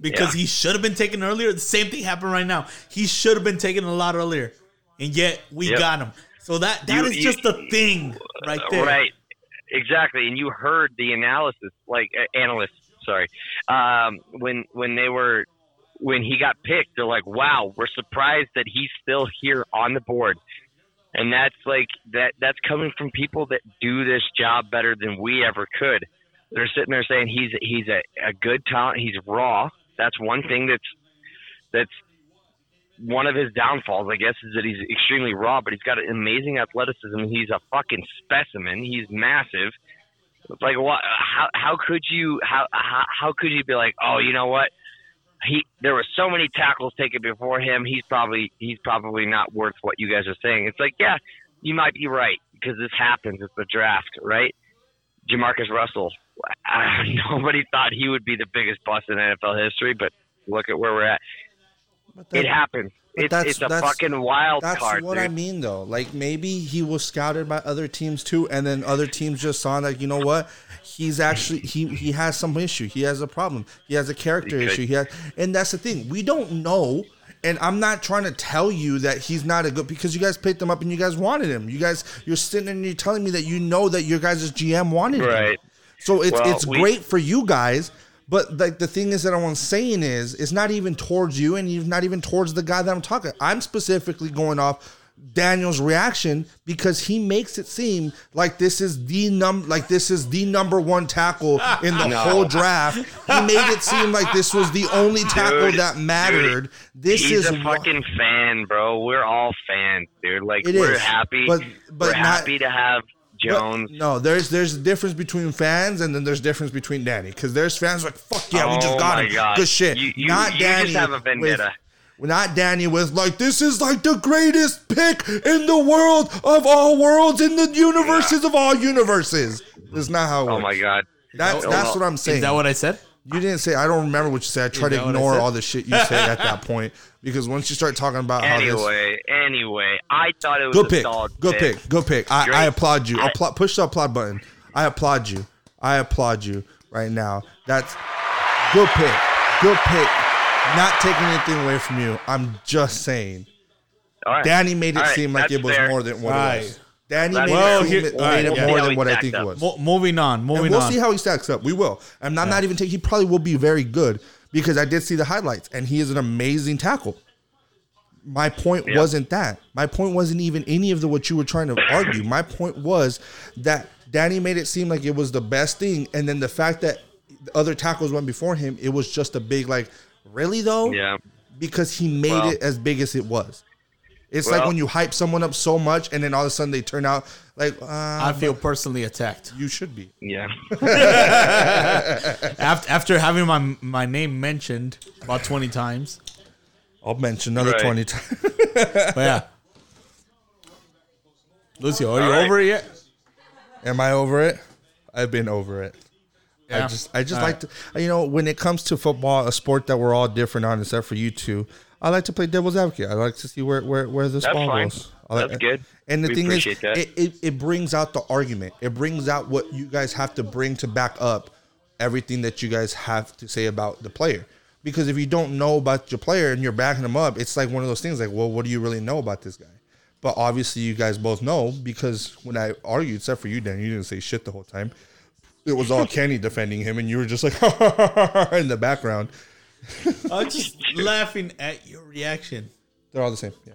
because Yeah. he should have been taken earlier. The same thing happened right now. He should have been taken a lot earlier, and yet we Yep. got him. So that that You- is you- just the thing right there. Right. Exactly. And you heard the analysis, like uh, analysts, sorry, um, when when they were when he got picked, they're like, "Wow, we're surprised that he's still here on the board." And that's like that. That's coming from people that do this job better than we ever could. They're sitting there saying he's he's a, a good talent. He's raw. That's one thing that's that's one of his downfalls, I guess, is that he's extremely raw, but he's got an amazing athleticism. He's a fucking specimen. He's massive. Like what? How how could you how how, how could you be like, oh, you know what? He there were so many tackles taken before him. He's probably he's probably not worth what you guys are saying. It's like, yeah, you might be right because this happens. It's the draft, right? Jamarcus Russell. Uh, nobody thought he would be the biggest bust in NFL history, but look at where we're at. But It that- happens. It's, it's a fucking wild That's card, That's what dude. I mean, though. Like maybe he was scouted by other teams too, and then other teams just saw like, you know what? He's actually he he has some issue. He has a problem. He has a character issue. He has, and that's the thing. We don't know. And I'm not trying to tell you that he's not a good because you guys picked him up and you guys wanted him. You guys, you're sitting and you're telling me that you know that your guys' GM wanted him. Right. So it's Well, it's we- great for you guys, but like the thing is that I'm saying is it's not even towards you and not even towards the guy that I'm talking. I'm specifically going off Daniel's reaction because he makes it seem like this is the num like this is the number one tackle in the No. whole draft. He made it seem like this was the only tackle Dude, that mattered. this He's is a fucking fan, bro. We're all fans, dude. Like It we're is, happy. but- but we're not- happy to have But Jones. no, there's there's a difference between fans and then there's difference between Danny because there's fans like fuck yeah we just Oh got him God. good shit You- you- not you Danny just have a vendetta. with, not Danny with like this is like the greatest pick in the world of all worlds in the universes of all universes. That's not how it Oh my god. That's No, that's no. what I'm saying. Is that what I said? you didn't say? I don't remember what you said. I try to that what ignore all the shit you said at that point because once you start talking about how this Anyway, anyway, I thought it was Good a pick. solid Good pick. Good pick. I, Great. I applaud you. I- Applaud, push the applaud button. I applaud you. I applaud you right now. That's good pick. Good pick. Not taking anything away from you. I'm just saying. All right. Danny made it All right, seem like that's it was fair. more than what it was. Danny That's made Well, it, seem here- it, all right, it yeah. more than what I stacked think it up. was. Mo- moving on. Moving And we'll on. see how he stacks up. We will. And I'm not even taking. He probably will be very good because I did see the highlights, and he is an amazing tackle. My point Yeah. wasn't that. My point wasn't even any of the what you were trying to argue. My point was that Danny made it seem like it was the best thing, and then the fact that other tackles went before him, it was just a big like, really though, Yeah. because he made Well- it as big as it was. It's like when you hype someone up so much, and then all of a sudden they turn out like uh, I feel personally attacked you should be. Yeah. after after having my my name mentioned about twenty times. I'll mention another Right. twenty times. But yeah, Lucio, are you All right. over it yet? Am I over it? I've been over it. I just I just All like to you know when it comes to football, a sport that we're all different on, except for you two. I like to play devil's advocate. I like to see where where, where this That's ball fine. goes. I like- That's good. And the We thing is, it, it it brings out the argument. It brings out what you guys have to bring to back up everything that you guys have to say about the player. Because if you don't know about your player and you're backing them up, it's like one of those things like, well, what do you really know about this guy? But obviously, you guys both know because when I argued, except for you, Dan, you didn't say shit the whole time. It was all Kenny defending him, and you were just like in the background. I'm just laughing at your reaction. They're all the same. Yeah.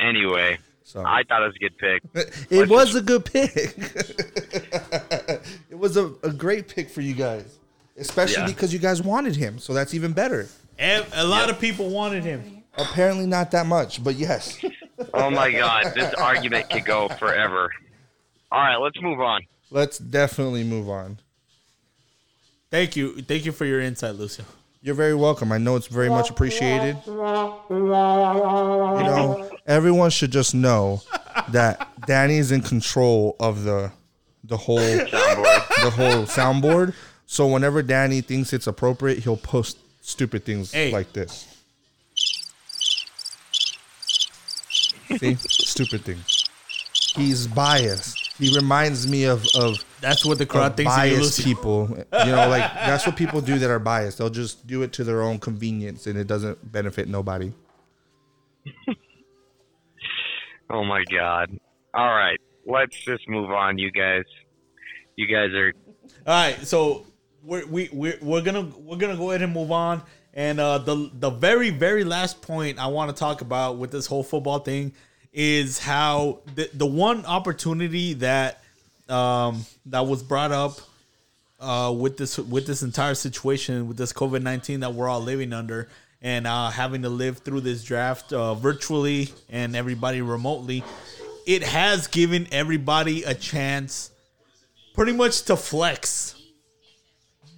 Anyway, So I thought it was a good pick. it was a good pick. it was a, a great pick for you guys, especially Yeah. because you guys wanted him. So that's even better. Ev- A lot of people wanted him. Apparently, not that much, but yes. Oh my god, this argument could go forever. All right, let's move on. Let's definitely move on. Thank you, thank you for your insight, Lucio. You're very welcome. I know it's very much appreciated. You know, everyone should just know that Danny's in control of the the whole Soundboard. the whole soundboard. So whenever Danny thinks it's appropriate, he'll post stupid things Hey. like this. See, stupid things. He's biased. He reminds me of of That's what the crowd thinks biased people. You know, like that's what people do that are biased. They'll just do it to their own convenience, and it doesn't benefit nobody. Oh my god. All right, let's just move on, you guys. You guys are All right, so we're we we're, we're gonna we're gonna go ahead and move on. And uh, the the very very last point I want to talk about with this whole football thing is how the the one opportunity that um, that was brought up uh, with this with this entire situation with this COVID nineteen that we're all living under and uh, having to live through this draft uh, virtually and everybody remotely, it has given everybody a chance pretty much to flex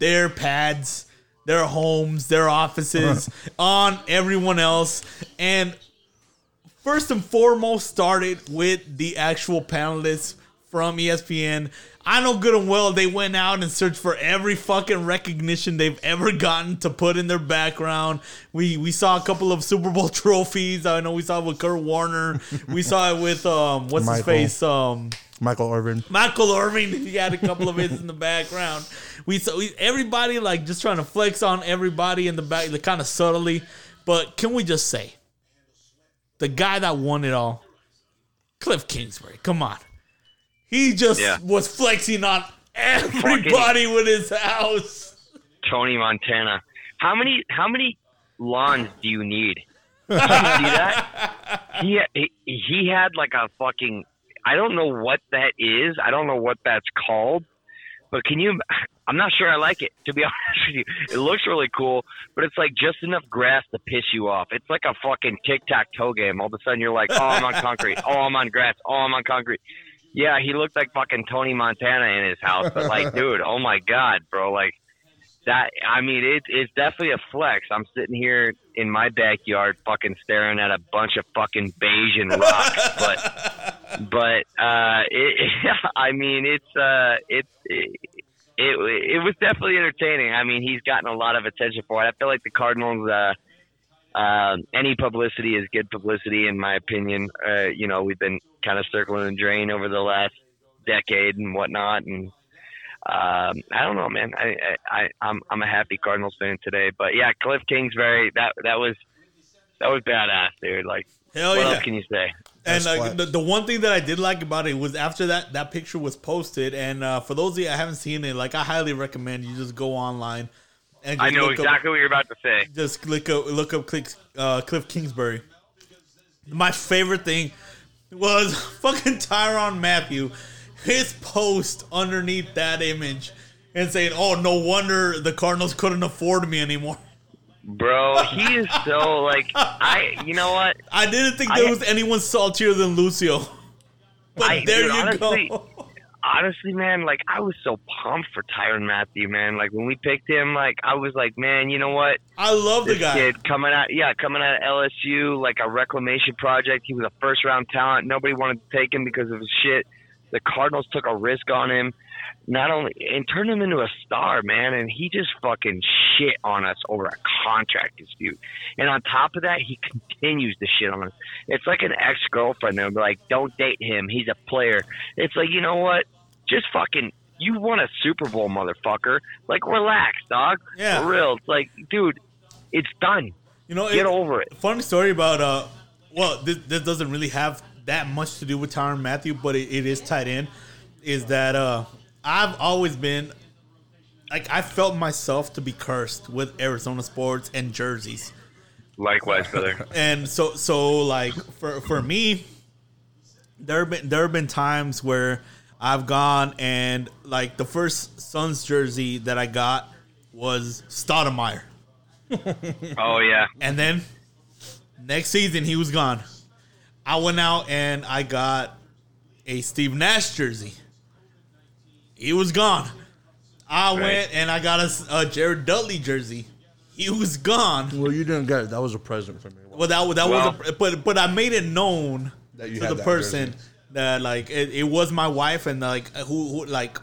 their pads, their homes, their offices, on everyone else. And first and foremost, started with the actual panelists from ESPN. I know good and well they went out and searched for every fucking recognition they've ever gotten to put in their background. We we saw a couple of Super Bowl trophies. I know we saw it with Kurt Warner. We saw it with um what's his face um Michael Irvin. Michael Irving, he had a couple of hits in the background. We saw we, everybody like just trying to flex on everybody in the back, like, kind of subtly. But can we just say, the guy that won it all, Cliff Kingsbury. Come on, he just Yeah. was flexing on everybody with his house. Tony Montana. How many how many lawns do you need? You see that? He he had like a fucking I don't know what that is. I don't know what that's called. But can you I'm not sure I like it, to be honest with you. It looks really cool, but it's like just enough grass to piss you off. It's like a fucking tic tac toe game. All of a sudden you're like, Oh, I'm on concrete. Oh, I'm on grass. Oh, I'm on concrete. Yeah, he looked like fucking Tony Montana in his house, but like, dude, oh my god, bro, like that. I mean, it, it's definitely a flex. I'm sitting here in my backyard, fucking staring at a bunch of fucking beige and rocks, but but uh, it, I mean, it's uh, it's. It, it, it was definitely entertaining. I mean, he's gotten a lot of attention for it. I feel like the Cardinals, uh, uh, any publicity is good publicity, in my opinion. Uh, you know, we've been kind of circling the drain over the last decade and whatnot, and um, I don't know, man. I, I, I I'm I'm a happy Cardinals fan today, but yeah, Cliff Kingsbury, that that was that was badass, dude. Like, Hell what yeah! else can you say? And That's like the, the one thing that I did like about it was after that that picture was posted, and uh, for those of you that haven't seen it, like I highly recommend you just go online and I know look up- exactly what you're about to say. just look up look up Cliff, uh, Cliff Kingsbury. My favorite thing was fucking Tyrann Mathieu, his post underneath that image, and saying, "Oh, no wonder the Cardinals couldn't afford me anymore." Bro, he is so like I. You know what? I didn't think there I- was anyone saltier than Lucio, but I- there dude, you honestly, go. honestly, man, like I was so pumped for Tyrann Mathieu, man. Like when we picked him, like I was like, man, you know what? I love the guy. kid coming out, yeah, coming out of LSU, like a reclamation project. He was a first round talent. Nobody wanted to take him because of his shit. The Cardinals took a risk on him, not only and turned him into a star, man. And he just fucking shit on us over a contract dispute. And on top of that, he continues to shit on us. It's like an ex girlfriend. They'll be like, "Don't date him. He's a player." It's like, you know what? Just fucking. You won a Super Bowl, motherfucker. Like, relax, dog. Yeah. For real. It's like, dude, it's done. You know, Get it- over it. Funny story about uh, well, this, this doesn't really have that much to do with Tyrann Mathieu, but it, it is tied in. Is that uh, I've always been like I felt myself to be cursed with Arizona sports and jerseys, Likewise, brother. and so so like for for me, there have been there have been times where I've gone and like the first Suns jersey that I got was Stoudemire. oh yeah. And then next season he was gone. I went out and I got a Steve Nash jersey. He was gone. I Right. went and I got a, a Jared Dudley jersey. He was gone. Well, you didn't get it. That was a present for me. Well, that, that Well- was a, but but I made it known That you to the person jersey. that like it, it was my wife and like who, who like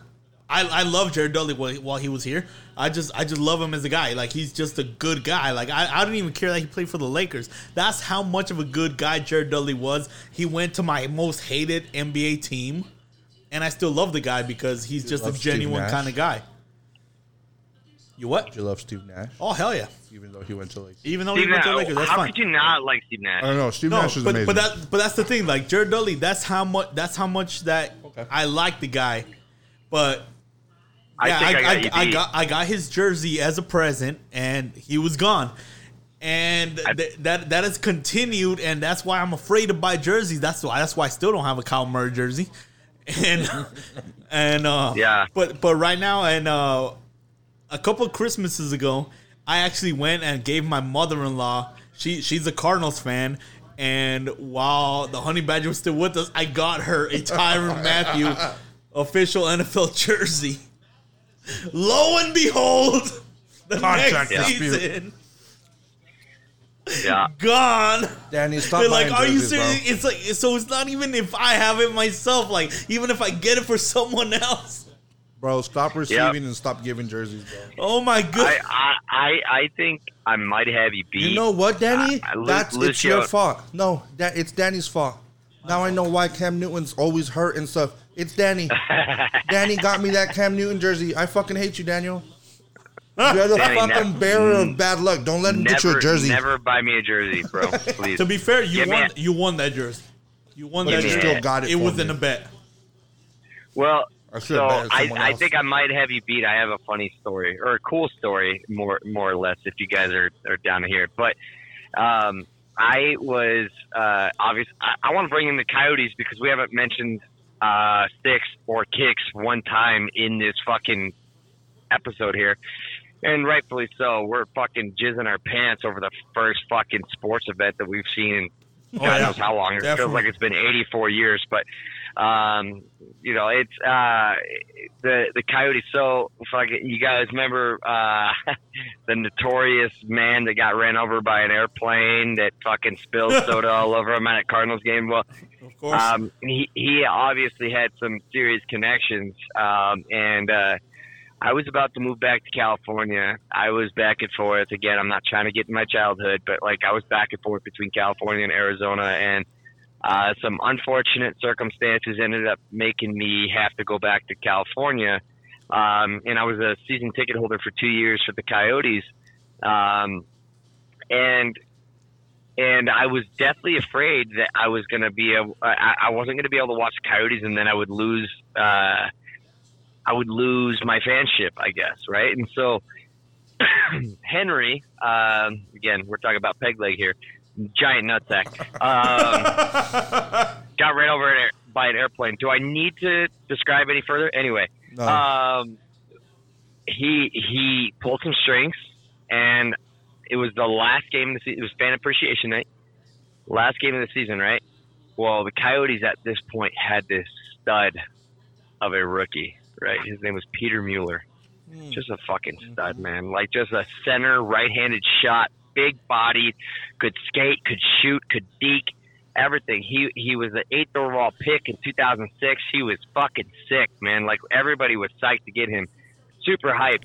I I love Jared Dudley while, while he was here. I just I just love him as a guy. Like he's just a good guy. Like I, I didn't even care that he played for the Lakers. That's how much of a good guy Jared Dudley was. He went to my most hated NBA team, and I still love the guy because he's just a love Steve genuine Nash? kind of guy. You what? Did you love Steve Nash? Oh hell yeah! Even though he went to like. Even though Steve he went to the Nash. Lakers, that's How fine. could you not like Steve Nash? I don't know. Steve No, Nash is but amazing. but that but that's the thing. Like Jared Dudley, that's how much that's how much that Okay. I like the guy. But I yeah, think I, I, got you I beat. got I got his jersey as a present, and he was gone. And I- th- that that has continued, and that's why I'm afraid to buy jerseys. That's why that's why I still don't have a Kyler Murray jersey. And and uh, Yeah. but but right now and uh, a couple of Christmases ago, I actually went and gave my mother-in-law. She she's a Cardinals fan, and while the Honey Badger was still with us, I got her a Tyrann Mathieu official NFL jersey. Lo and behold, The Contract next dispute. season, Yeah. gone. Danny, stop They're like, are you jerseys, bro. serious? It's like, so it's not even if I have it myself. Like, even if I get it for someone else. Bro, stop receiving and stop giving jerseys, bro. Oh my god. I I I think I might have you beat. You know what, Danny? I- I- Lu- That's it's your fault. No, that it's Danny's fault. Now I know why Cam Newton's always hurt and stuff. It's Danny. Danny got me that Cam Newton jersey. I fucking hate you, Daniel. You're the Danny, fucking ne- bearer of bad luck. Don't let him get you a jersey. never buy me a jersey, bro. Please. to be fair, you Give won. a- You won that jersey. You won But that Give you jersey. still got it. It was me. in a bet. Well, I so I, I think I might have you beat. I have a funny story or a cool story, more more or less, if you guys are, are down here. But um, I was uh, obvious. I, I want to bring in the Coyotes because we haven't mentioned uh, sticks or kicks one time in this fucking episode here. And rightfully so. We're fucking jizzing our pants over the first fucking sports event that we've seen in God Oh, yeah. knows how long. It feels like it's been 84 years, but um, you know, it's uh, the the Coyotes. So, fucking, you guys remember uh, the notorious man that got ran over by an airplane that fucking spilled soda all over him at a Cardinals game? Well, Of course. um, he he obviously had some serious connections, um, and uh, I was about to move back to California. I was back and forth again. I'm not trying to get in my childhood, but like I was back and forth between California and Arizona, and uh, some unfortunate circumstances ended up making me have to go back to California. Um, and I was a season ticket holder for two years for the Coyotes, um, and and I was deathly afraid that I was going to be able, I, I wasn't going to be able to watch Coyotes, and then I would lose, uh, I would lose my fanship, I guess, right? And so Henry, um, again, we're talking about peg leg here, giant nutsack, um, got ran over an air, by an airplane. Do I need to describe any further? Anyway, No. um, he he pulled some strings, and it was the last game of the season. It was fan appreciation night, last game of the season, right? Well, the Coyotes at this point had this stud of a rookie, right? His name was Peter Mueller. Hmm. Just a fucking stud, man. Like just a center right-handed shot, big body, could skate, could shoot, could deke, everything. He he was an eighth overall pick in 2006. He was fucking sick, man. Like everybody was psyched to get him. Super hype.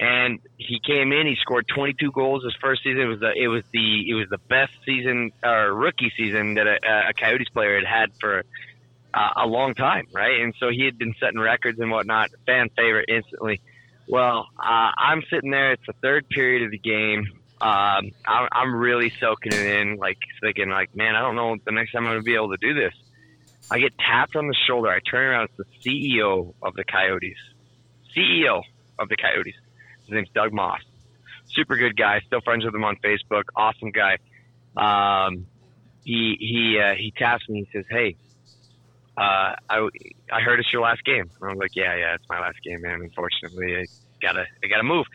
And he came in. He scored 22 goals his first season. It was the it was the it was the best season or rookie season that a, a Coyotes player had had for uh, a long time, right? And so he had been setting records and whatnot. Fan favorite instantly. Well, uh, I'm sitting there. It's the third period of the game. Um, I'm, I'm really soaking it in, like thinking, like, man, I don't know the next time I'm going to be able to do this. I get tapped on the shoulder. I turn around. It's the CEO of the Coyotes. CEO of the Coyotes. His name's Doug Moss. Super good guy. Still friends with him on Facebook. Awesome guy. Um, he he uh, he taps me. He says, "Hey, uh, I I heard it's your last game." And I'm like, "Yeah, yeah, it's my last game, man. Unfortunately, I gotta I gotta move."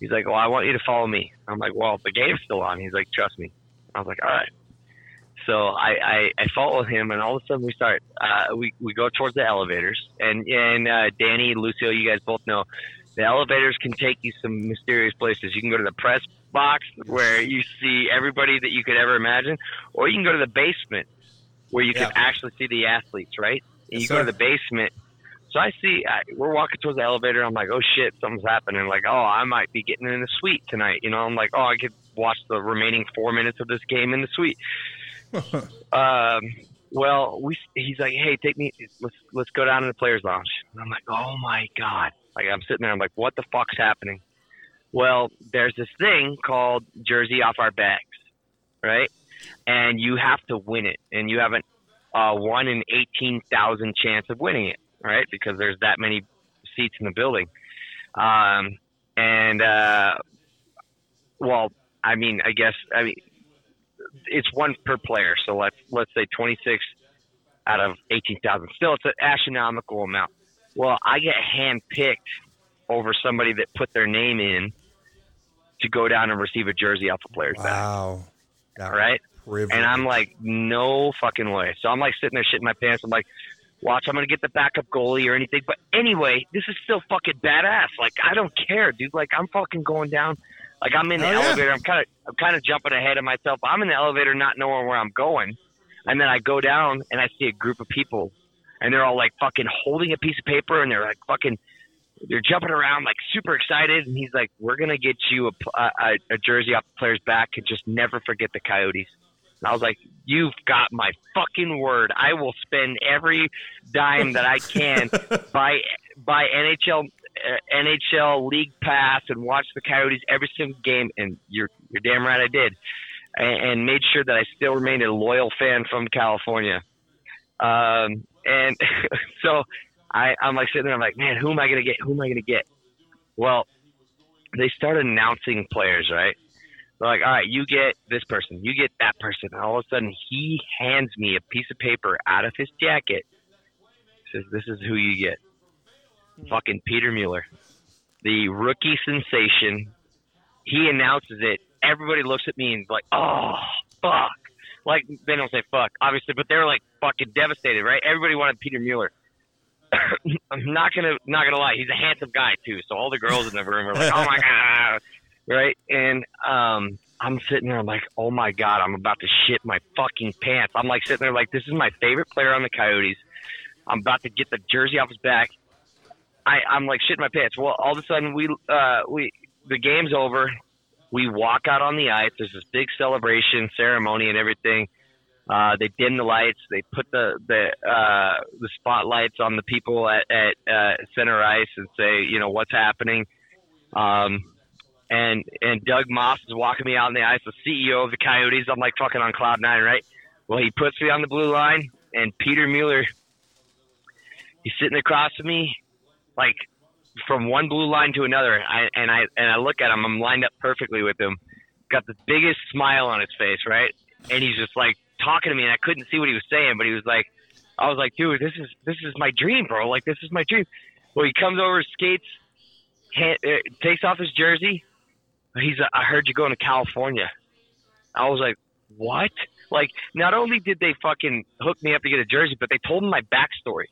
He's like, "Well, I want you to follow me." I'm like, "Well, the game's still on." He's like, "Trust me." I was like, "All right." So I, I, I follow him, and all of a sudden we start. Uh, we we go towards the elevators, and and uh, Danny, Lucio, you guys both know the elevators can take you some mysterious places. You can go to the press box where you see everybody that you could ever imagine, or you can go to the basement where you Yeah. can actually see the athletes, right? And Yes, you go to the basement. So I see I, we're walking towards the elevator. I'm like, oh shit, something's happening. Like, oh, I might be getting in the suite tonight. You know, I'm like, oh, I could watch the remaining four minutes of this game in the suite. um, well, we he's like, hey, take me, let's let's go down to the players' lounge. And I'm like, oh my god, like I'm sitting there, I'm like, what the fuck's happening? Well, there's this thing called jersey off our backs, right? And you have to win it, and you have an uh, one in eighteen thousand chance of winning it, right? Because there's that many seats in the building. Um, and uh, well, I mean, I guess I mean it's one per player. So let's let's say 26 out of 18,000. Still, it's an astronomical amount. Well, I get handpicked over somebody that put their name in to go down and receive a jersey off a player's back. Wow. That All right. privilege. And I'm like, no fucking way. So I'm like sitting there shitting my pants. I'm like, watch, I'm gonna get the backup goalie or anything. But anyway, this is still fucking badass. Like I don't care, dude. Like I'm fucking going down. Like I'm in the Oh, yeah. elevator. I'm kind of I'm kind of jumping ahead of myself. I'm in the elevator, not knowing where I'm going, and then I go down and I see a group of people, and they're all like fucking holding a piece of paper, and they're like fucking. They're jumping around like super excited, and he's like, "We're gonna get you a, a, a jersey off the player's back, and just never forget the Coyotes." And I was like, "You've got my fucking word. I will spend every dime that I can buy buy NHL uh, NHL League Pass and watch the Coyotes every single game." And you're you're damn right I did, and, and made sure that I still remained a loyal fan from California. Um, and so I, I'm like sitting there, I'm like, man, who am I gonna get? Who am I gonna get? Well, they start announcing players, right? They're like, all right, you get this person, you get that person. And all of a sudden, he hands me a piece of paper out of his jacket. Says, "This is who you get." Hmm. Fucking Peter Mueller, the rookie sensation. He announces it. Everybody looks at me and is like, "Oh, fuck!" Like they don't say "fuck," obviously, but they're like fucking devastated, right? Everybody wanted Peter Mueller. I'm not gonna not gonna lie, he's a handsome guy too. So all the girls in the room are like, "Oh my god!" Right? And um, I'm sitting there, I'm like, "Oh my god, I'm about to shit my fucking pants." I'm like sitting there, like, "This is my favorite player on the Coyotes." I'm about to get the jersey off his back. I, I'm like shitting my pants. Well, all of a sudden we uh, we the game's over. We walk out on the ice. There's this big celebration ceremony and everything. Uh, they dim the lights. They put the the uh, the spotlights on the people at, at uh, center ice and say, you know, what's happening. Um, and and Doug Moss is walking me out on the ice, the CEO of the Coyotes. I'm like fucking on cloud nine, right? Well, he puts me on the blue line, and Peter Mueller, he's sitting across from me, like from one blue line to another. I, and I and I look at him. I'm lined up perfectly with him. Got the biggest smile on his face, right? And he's just like talking to me, and I couldn't see what he was saying, but he was like, I was like, dude, this is this is my dream, bro. Like this is my dream. Well, he comes over, skates, hand, uh, takes off his jersey. He's, uh, I heard you going to California. I was like, what? Like, not only did they fucking hook me up to get a jersey, but they told him my backstory,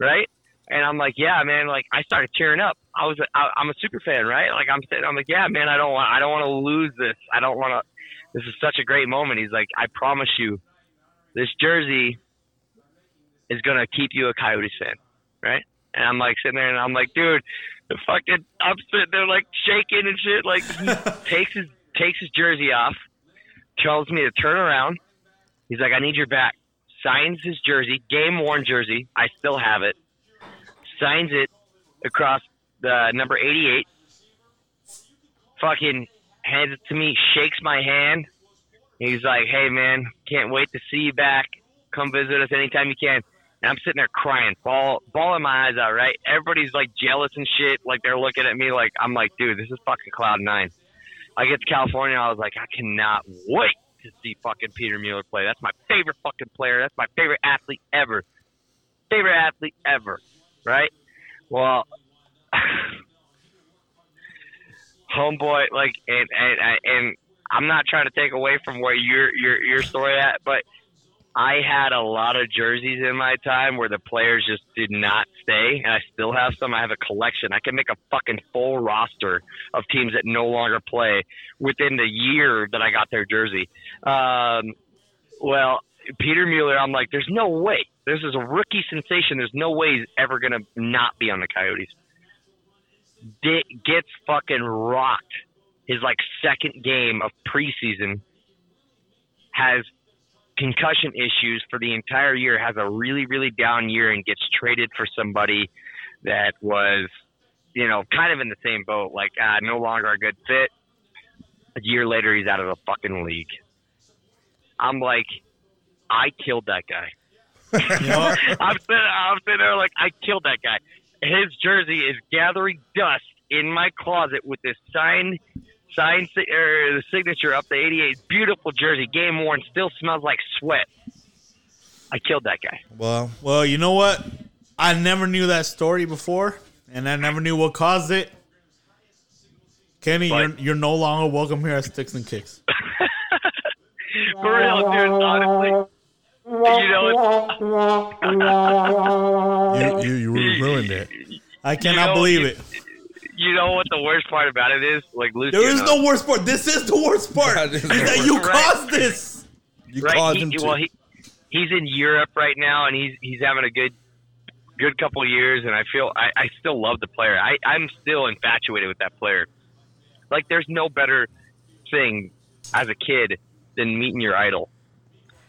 right? And I'm like, yeah, man. Like, I started tearing up. I was, I, I'm a super fan, right? Like, I'm sitting, I'm like, yeah, man. I don't want, I don't want to lose this. I don't want to. This is such a great moment. He's like, I promise you, this jersey is gonna keep you a Coyotes fan, right? And I'm like sitting there, and I'm like, dude, the fucking, I'm sitting there like shaking and shit. Like, he takes his takes his jersey off, tells me to turn around. He's like, I need your back. Signs his jersey, game worn jersey. I still have it. Signs it across the number 88. Fucking hands it to me, shakes my hand. He's like, hey, man, can't wait to see you back. Come visit us anytime you can. And I'm sitting there crying, ball, bawling my eyes out, right? Everybody's like jealous and shit. Like they're looking at me like, I'm like, dude, this is fucking Cloud Nine. I get to California, I was like, I cannot wait to see fucking Peter Mueller play. That's my favorite fucking player. That's my favorite athlete ever. Favorite athlete ever, right? Well, homeboy, like, and and and I'm not trying to take away from where your your your story at, but I had a lot of jerseys in my time where the players just did not stay, and I still have some. I have a collection. I can make a fucking full roster of teams that no longer play within the year that I got their jersey. Um, well, Peter Mueller, I'm like, there's no way. This is a rookie sensation. There's no way he's ever gonna not be on the Coyotes. Di gets fucking rocked. His like second game of preseason has concussion issues for the entire year, has a really, really down year, and gets traded for somebody that was, you know, kind of in the same boat, like uh, no longer a good fit. A year later, he's out of the fucking league. I'm like, I killed that guy. I'm sitting, I'm sitting there like I killed that guy. His jersey is gathering dust in my closet with this signed, signed si- er, the signature up the 88. Beautiful jersey, game worn, still smells like sweat. I killed that guy. Well, well, you know what? I never knew that story before, and I never knew what caused it. Kenny, you're, you're no longer welcome here at Sticks and Kicks. For real, dude. Honestly, you know, You, you, you ruined it. I cannot know, believe it. you know what the worst part about it is? Like Lucio. There is no worst part. This is the worst part. That is is the that worst you part. caused this. You right? caused He, him to. well, he he's in Europe right now, and he's he's having a good good couple of years, and I feel I, I still love the player. I I'm still infatuated with that player. Like, there's no better thing as a kid than meeting your idol.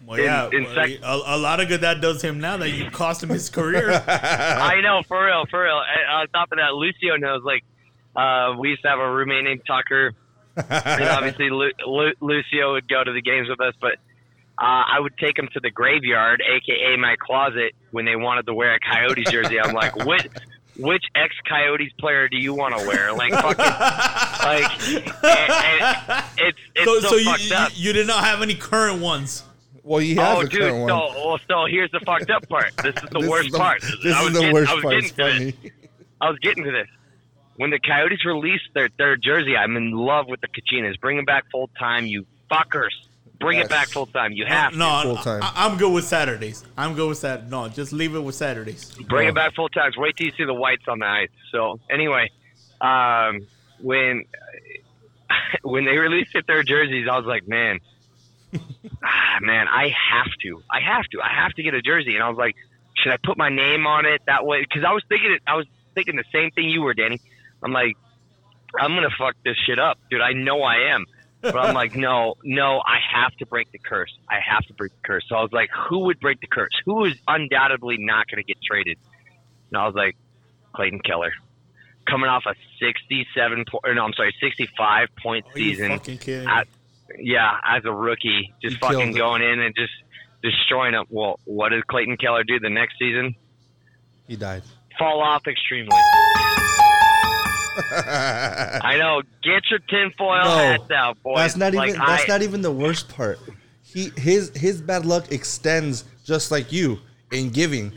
Well, In- yeah, in well, fact- a, a lot of good that does him now that you cost him his career. I know, for real, for real. And on top of that, Lucio knows. Like, uh, we used to have a roommate named Tucker, and obviously Lu- Lu- Lucio would go to the games with us, but uh, I would take him to the graveyard, aka my closet, when they wanted to wear a Coyotes jersey. I'm like, which which ex Coyotes player do you want to wear? Like, fucking, like, and, and it's it's so, so, so you, fucked you you did not have any current ones. Well, he has Oh, a dude! current So, one. well, so here's the fucked up part. This is the This worst is the, part. This I is was the getting- worst I was part. getting It's to this. funny. I was getting to this. When the Coyotes released their, their jersey, I'm in love with the Kachinas. Bring them back full time, you fuckers. Bring Yes. it back full time. You have no, Full time. I, I'm good with Saturdays. I'm good with Saturdays. No, just leave it with Saturdays. to. Bring it back full time. Wait till you see the whites on the ice. So anyway, um, when when they released their jerseys, I was like, man, ah, man, I have to, I have to, I have to get a jersey. And I was like, should I put my name on it that way? Because I was thinking, it, I was thinking the same thing you were, Danny. I'm like, I'm gonna fuck this shit up, dude. I know I am. But I'm like, no, no, I have to break the curse. I have to break the curse. So I was like, who would break the curse? Who is undoubtedly not going to get traded? And I was like, Clayton Keller. Coming off a 67 point, no, I'm sorry, 65 point Are you season. fucking kidding? me? Yeah, as a rookie, just He fucking going in and just destroying it. Well, what did Clayton Keller do the next season? He died. Fall off extremely. I know. Get your tinfoil No, hats out, boys. That's not Like, even. That's I- not even the worst part. He his his bad luck extends just like you in giving.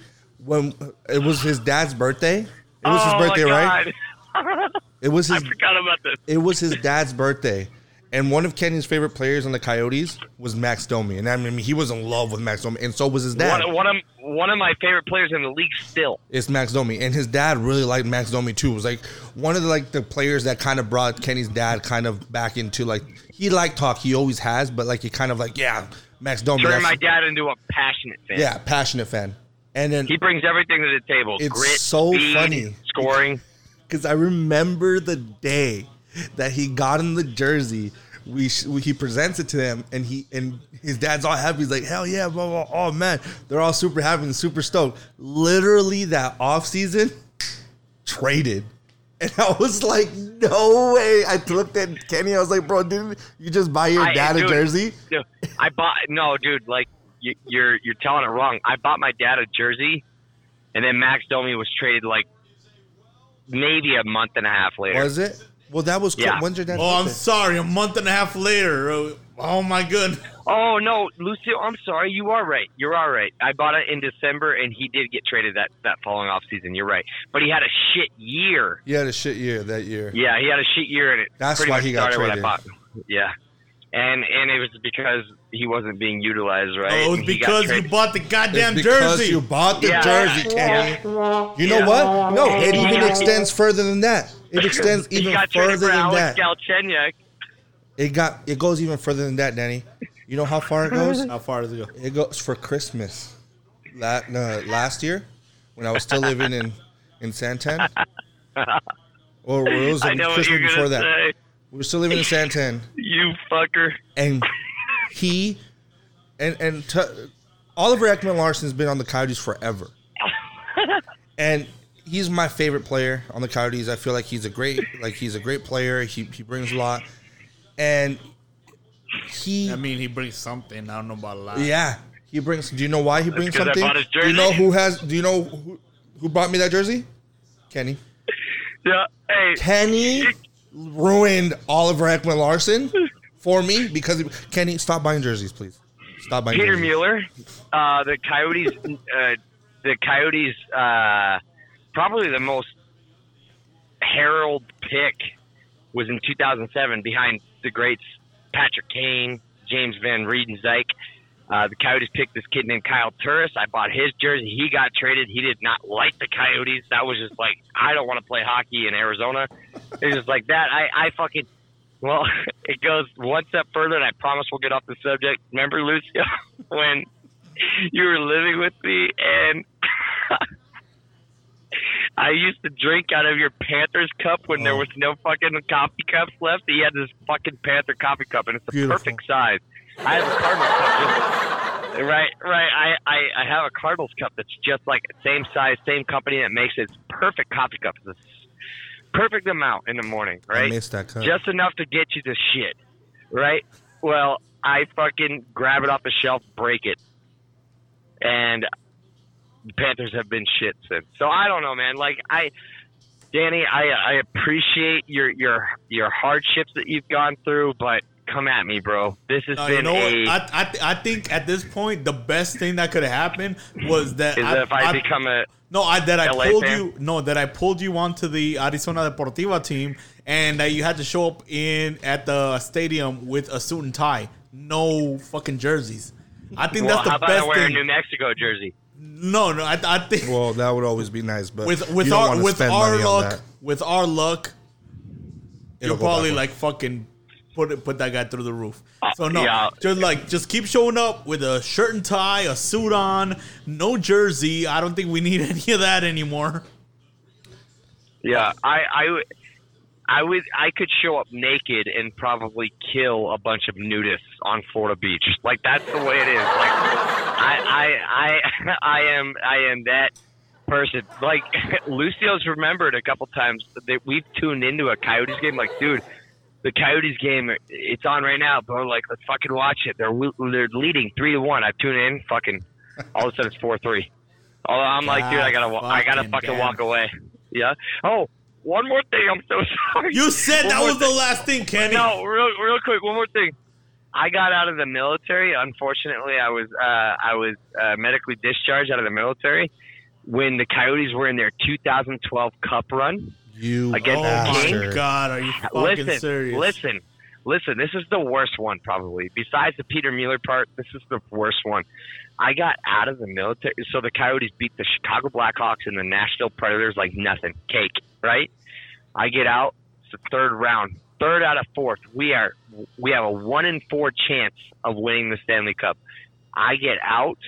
When it was his dad's birthday, it was oh his birthday, right? It was I forgot about this. It was his dad's birthday, and one of Kenny's favorite players on the Coyotes was Max Domi, and I mean he was in love with Max Domi, and so was his dad. One, one of one of my favorite players in the league still. It's Max Domi, and his dad really liked Max Domi too. It was like one of the like the players that kind of brought Kenny's dad kind of back into like he liked talk, he always has, but like he kind of like yeah, Max Domi. Turned my dad into a passionate fan. yeah, passionate fan, and then He brings everything to the table. It's Grit, so speed, funny. Scoring. because I remember the day that he got in the jersey. We, sh- we he presents it to them, and he and his dad's all happy. He's like, "Hell yeah, blah, blah. oh man!" They're all super happy and super stoked. Literally, that off season, traded, and I was like, "No way!" I looked at Kenny. I was like, "Bro, didn't you just buy your I- dad a jersey?" Dude, I bought no, dude. Like you, you're you're telling it wrong. I bought my dad a jersey, and then Max Domi was traded like maybe a month and a half later. Was it? Well, that was cool. Yeah. When's your dad? oh, I'm sorry. A month and a half later. Oh, my goodness. Oh no, Lucio, I'm sorry. You are right. You're all right. I bought it in December, and he did get traded that that following off season. You're right, but he had a shit year. He had a shit year that year. Yeah, he had a shit year, and it That's why much he got started when I traded. bought. Yeah, and and it was because he wasn't being utilized right. Oh, it was and because you bought the goddamn It's because jersey. you bought the Yeah. jersey, Kenny. You know Yeah. what? No, it even extends further than that. It extends even got further than Alex that. Galchenyuk. It got it goes even further than that, Danny. You know how far it goes? How far does it go? It goes for Christmas. La- no, last year, when I was still living in in Santan, or it was I know what Christmas you're before that. say. We were still living in Santan, You fucker. and he and and t- Oliver Ekman Larsson's been on the Coyotes forever, and he's my favorite player on the Coyotes. I feel like he's a great like he's a great player. He he brings a lot, and he I mean, he brings something. I don't know about a lot. yeah he brings. Do you know why he brings 'cause I something? bought his Do you know who has? Do you know who who brought me that jersey? Kenny. Yeah. Hey. Kenny ruined Oliver Ekman Larsson for me because he, Kenny stop buying jerseys, please. Stop buying Peter jerseys. Mueller, uh, the Coyotes, uh, the Coyotes, uh, probably the most herald pick was in 2007 behind the greats Patrick Kane, James Van Riemsdyk. Uh, the Coyotes picked this kid named Kyle Turris. I bought his jersey. He got traded. He did not like the Coyotes. That was just like, I don't want to play hockey in Arizona. It's just like that. I, I fucking, well, it goes one step further, and I promise we'll get off the subject. Remember, Lucio, when you were living with me and I used to drink out of your Panthers cup when there Oh. was no fucking coffee cups left. He had this fucking Panther coffee cup, and it's the Beautiful. perfect size. I have a Cardinals cup, just, right? Right. I, I I have a Cardinals cup that's just like same size, same company that makes it. It's perfect coffee cup. It's a perfect amount in the morning, I right? missed that cup. just enough to get you to shit, right? Well, I fucking grab it off the shelf, break it, and Panthers have been shit since. So I don't know, man. Like I, Danny, I I appreciate your your your hardships that you've gone through, but come at me, bro. This has Uh, been you know a. I, I I think at this point the best thing that could have happened was that is that if I, become a no, I that I LA pulled fan? you no that I pulled you onto the Arizona Deportiva team and that you had to show up in at the stadium with a suit and tie, no fucking jerseys. I think well, that's the how about best I wear thing. a New Mexico jersey? No, no, I, I think Well, that would always be nice, but with you with don't our with our luck with our luck, It'll you'll probably like fucking put it, put that guy through the roof. So no, yeah. just like just keep showing up with a shirt and tie, a suit on, no jersey. I don't think we need any of that anymore. Yeah, I, I, would- I would, I could show up naked and probably kill a bunch of nudists on Florida Beach. Like that's the way it is. Like, I, I, I, I am, I am that person. Like Lucio's remembered a couple times that we've tuned into a Coyotes game. Like, dude, the Coyotes game, it's on right now, bro. Like, let's fucking watch it. They're they're leading three to one. I tune in, fucking. All of a sudden, it's four three. Oh, I'm like, dude, I gotta, I gotta fucking fucking walk away. Yeah. Oh, one more thing. I'm so sorry. You said One that was the last thing, Kenny. No, real, real quick. One more thing. I got out of the military. Unfortunately, I was uh, I was uh, medically discharged out of the military when the Coyotes were in their 2012 Cup run. You Against Oh the Kings? god, are you fucking listen, serious? listen, listen. This is the worst one probably. Besides the Peter Mueller part, this is the worst one. I got out of the military, so the Coyotes beat the Chicago Blackhawks and the Nashville Predators like nothing, cake, right? I get out. It's the third round, third out of fourth. We are we have a one in four chance of winning the Stanley Cup. I get out.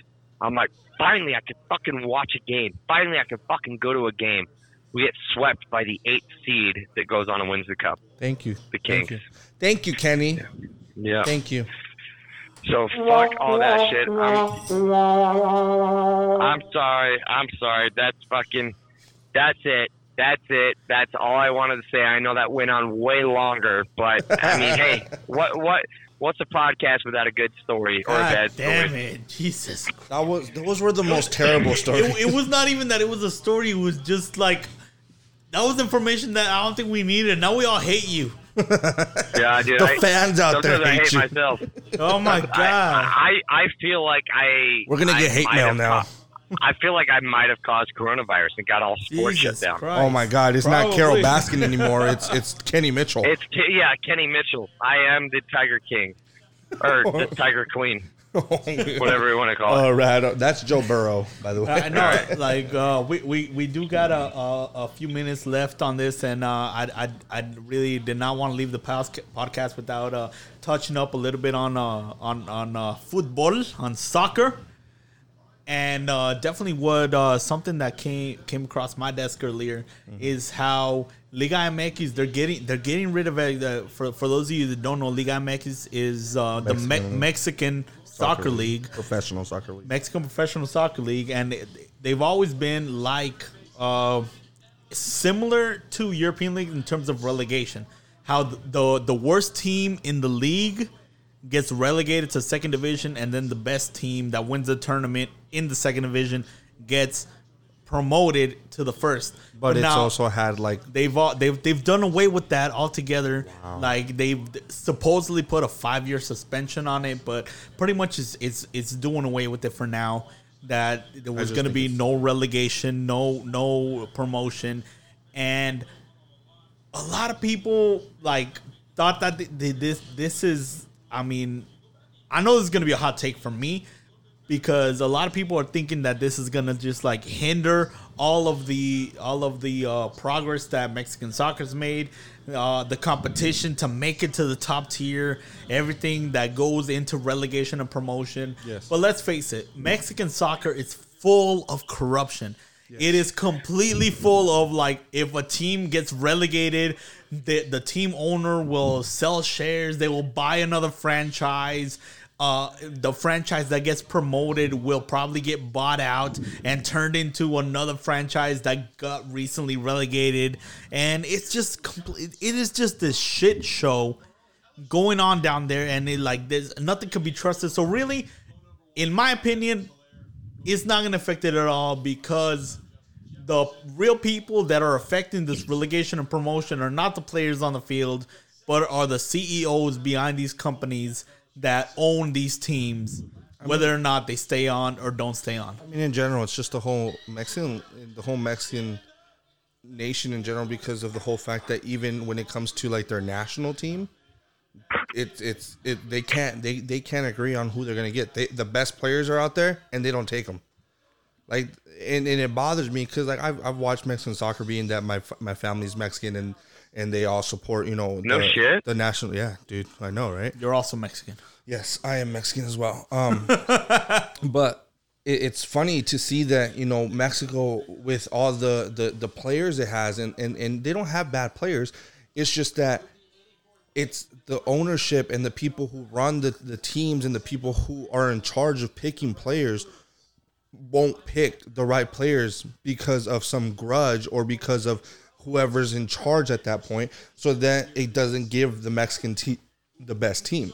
I'm like, finally, I can fucking watch a game. Finally, I can fucking go to a game. We get swept by the eighth seed that goes on and wins the cup. Thank you. The Thank Kings. you. Thank you, Kenny. Yeah. Thank you. So fuck all that shit. I'm, I'm sorry. I'm sorry. That's fucking. That's it. That's it. That's all I wanted to say. I know that went on way longer, but I mean, hey, what what what's a podcast without a good story or a God bad damn story? it, Jesus! That was those were the most terrible stories. It, it was not even that it was a story. It was just like that was information that I don't think we needed. Now we all hate you. Yeah, dude. The I, fans out there sometimes I hate hate you. myself. Oh my god! I I feel like I. We're gonna get I hate mail now. ca- I feel like I might have caused coronavirus and got all sports Jesus shut down. Christ. Oh my God! It's not Carole Baskin anymore. It's it's Kenny Mitchell. It's yeah, Kenny Mitchell. I am the Tiger King, or the Tiger Queen, whatever you want to call it. All right, that's Joe Burrow, by the way. I know, like uh, we, we we do got a, a, a few minutes left on this, and uh, I, I I really did not want to leave the pos- podcast without uh, touching up a little bit on uh, on on uh, football, on soccer, and uh, definitely what uh, something that came came across my desk earlier is how Liga MX they're getting they're getting rid of it. Uh, for for those of you that don't know, Liga MX is uh, the Me- Mexican Mexican soccer league. professional soccer league. Mexican Professional Soccer League, and they've always been like uh, similar to European League in terms of relegation. How the, the the worst team in the league gets relegated to second division, and then the best team that wins the tournament in the second division gets promoted to the first. But it's now- also had like They've all, they've they've done away with that altogether. Like they've supposedly put a five year suspension on it, but pretty much it's it's it's doing away with it for now. That there was going to be no relegation, no no promotion, and a lot of people like thought that th- th- this this is I mean I know this is gonna be a hot take from me because a lot of people are thinking that this is gonna just like hinder all of the all of the uh, progress that Mexican soccer's made, uh, the competition to make it to the top tier, everything that goes into relegation and promotion. Yes. But let's face it, Mexican soccer is full of corruption. It is completely full of like if a team gets relegated, the the team owner will sell shares. They will buy another franchise. Uh, the franchise that gets promoted will probably get bought out and turned into another franchise that got recently relegated, and it's just complete. It is just this shit show going on down there, and it like there's nothing can be trusted. So really, in my opinion, it's not gonna affect it at all because the real people that are affecting this relegation and promotion are not the players on the field, but are the CEOs behind these companies that own these teams, whether or not they stay on or don't stay on. I mean, in general, it's just the whole Mexican, the whole Mexican nation in general, because of the whole fact that even when it comes to like their national team, it's it's it they can't they they can't agree on who they're gonna get. They, the best players are out there, and they don't take them. Like, and, and it bothers me because like I've, I've watched Mexican soccer, being that my f- my family's Mexican and and they all support you know No the, shit. the national yeah dude I know right You're also Mexican. Yes, I am Mexican as well. Um, but it, it's funny to see that you know Mexico with all the the, the players it has, and, and and they don't have bad players. It's just that it's the ownership and the people who run the, the teams and the people who are in charge of picking players won't pick the right players because of some grudge or because of whoever's in charge at that point so that it doesn't give the Mexican team the best team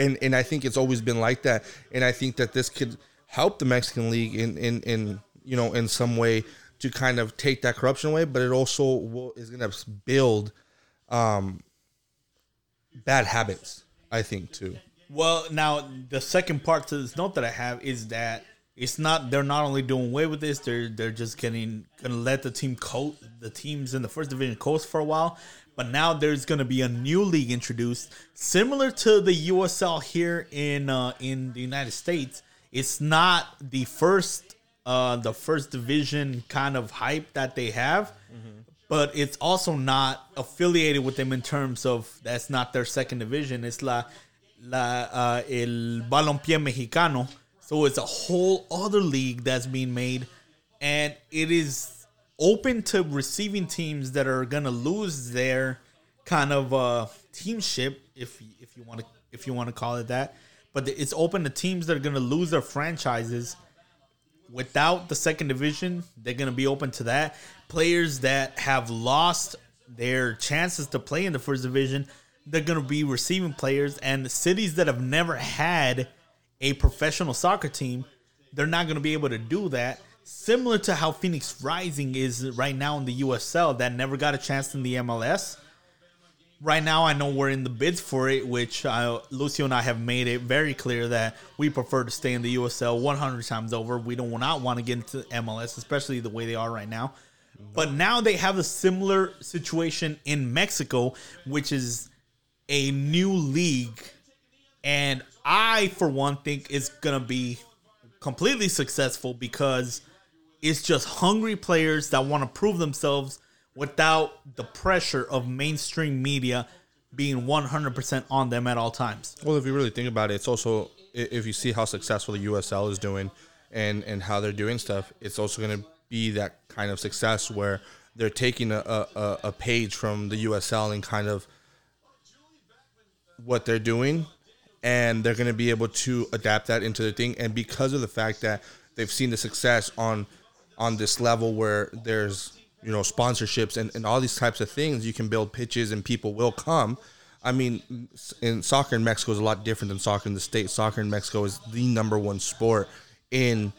and and I think it's always been like that. And I think that this could help the Mexican league in in in you know in some way to kind of take that corruption away. But it also will, is going to build um, bad habits. I think too. Well, now the second part to this note that I have is that it's not they're not only doing away with this, they're they're just getting gonna let the team coast the teams in the first division coast for a while. But now there's gonna be a new league introduced, similar to the USL here in uh, in the United States. It's not the first uh, the first division kind of hype that they have, but it's also not affiliated with them in terms of that's not their second division. It's la la uh, el balompié mexicano. So it's a whole other league that's being made, and it is open to receiving teams that are gonna lose their kind of uh, teamship, if if you want to if you want to call it that. But it's open to teams that are gonna lose their franchises without the second division, they're going to be open to that. Players that have lost their chances to play in the first division, they're going to be receiving players. And cities that have never had a professional soccer team, they're not going to be able to do that. Similar to how Phoenix Rising is right now in the USL, that never got a chance in the MLS right now I know we're in the bids for it, which uh, Lucio and I have made it very clear that we prefer to stay in the USL 100 times over. We do not want to get into MLS, especially the way they are right now. But now they have a similar situation in Mexico, which is a new league. And I, for one, think it's going to be completely successful because it's just hungry players that want to prove themselves without the pressure of mainstream media being 100% on them at all times. Well, if you really think about it, it's also if you see how successful the USL is doing and and how they're doing stuff, it's also going to be that kind of success where they're taking a, a, a- page from the USL and kind of what they're doing, and they're going to be able to adapt that into their thing. And because of the fact that they've seen the success on on this level where there's you know sponsorships and, and all these types of things, you can build pitches and people will come. I mean, in soccer in Mexico is a lot different than soccer in the states. Soccer in Mexico is the number one sport in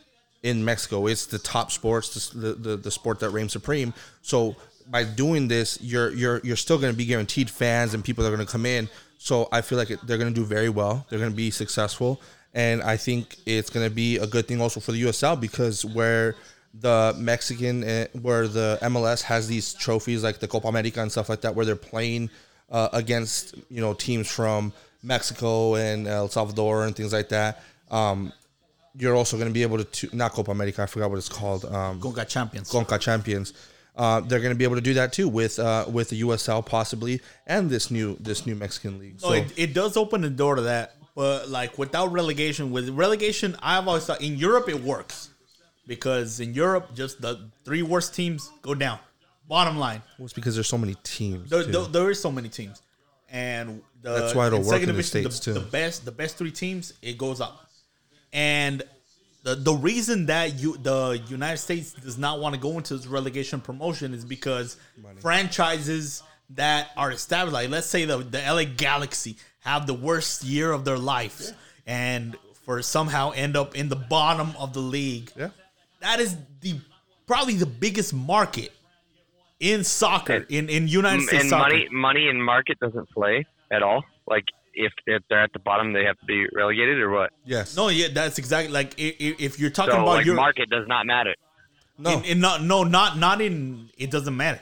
in Mexico. It's the top sports, the the, the sport that reigns supreme. So by doing this, you're you're you're still going to be guaranteed fans and people that are going to come in. So I feel like they're going to do very well. They're going to be successful, and I think it's going to be a good thing also for the USL because where the Mexican, uh, where the MLS has these trophies like the Copa America and stuff like that, where they're playing uh, against you know teams from Mexico and El Salvador and things like that. Um, you're also going to be able to, to not Copa America. I forgot what it's called. Um, Gonga champions. Conca champions. Uh, they're going to be able to do that too with uh, with the USL possibly and this new this new Mexican league. No, So it, it does open the door to that, but like without relegation, with relegation, I've always thought in Europe it works because in Europe, just the three worst teams go down. Bottom line, well, it's because there's so many teams. there, there, there is so many teams, and the, That's why it'll work second in the States, the, too. The best, the best three teams, it goes up, and the the reason that you the United States does not want to go into this relegation promotion is because franchises that are established, like let's say the the LA Galaxy, have the worst year of their lives, and for somehow end up in the bottom of the league. yeah. That is the probably the biggest market in soccer in in United States and soccer. money money in market doesn't play at all. Like if, if they're at the bottom, they have to be relegated or what? Yes. No, yeah, that's exactly like if, if you're talking So about like your market does not matter. No. in, in not no not not in it doesn't matter,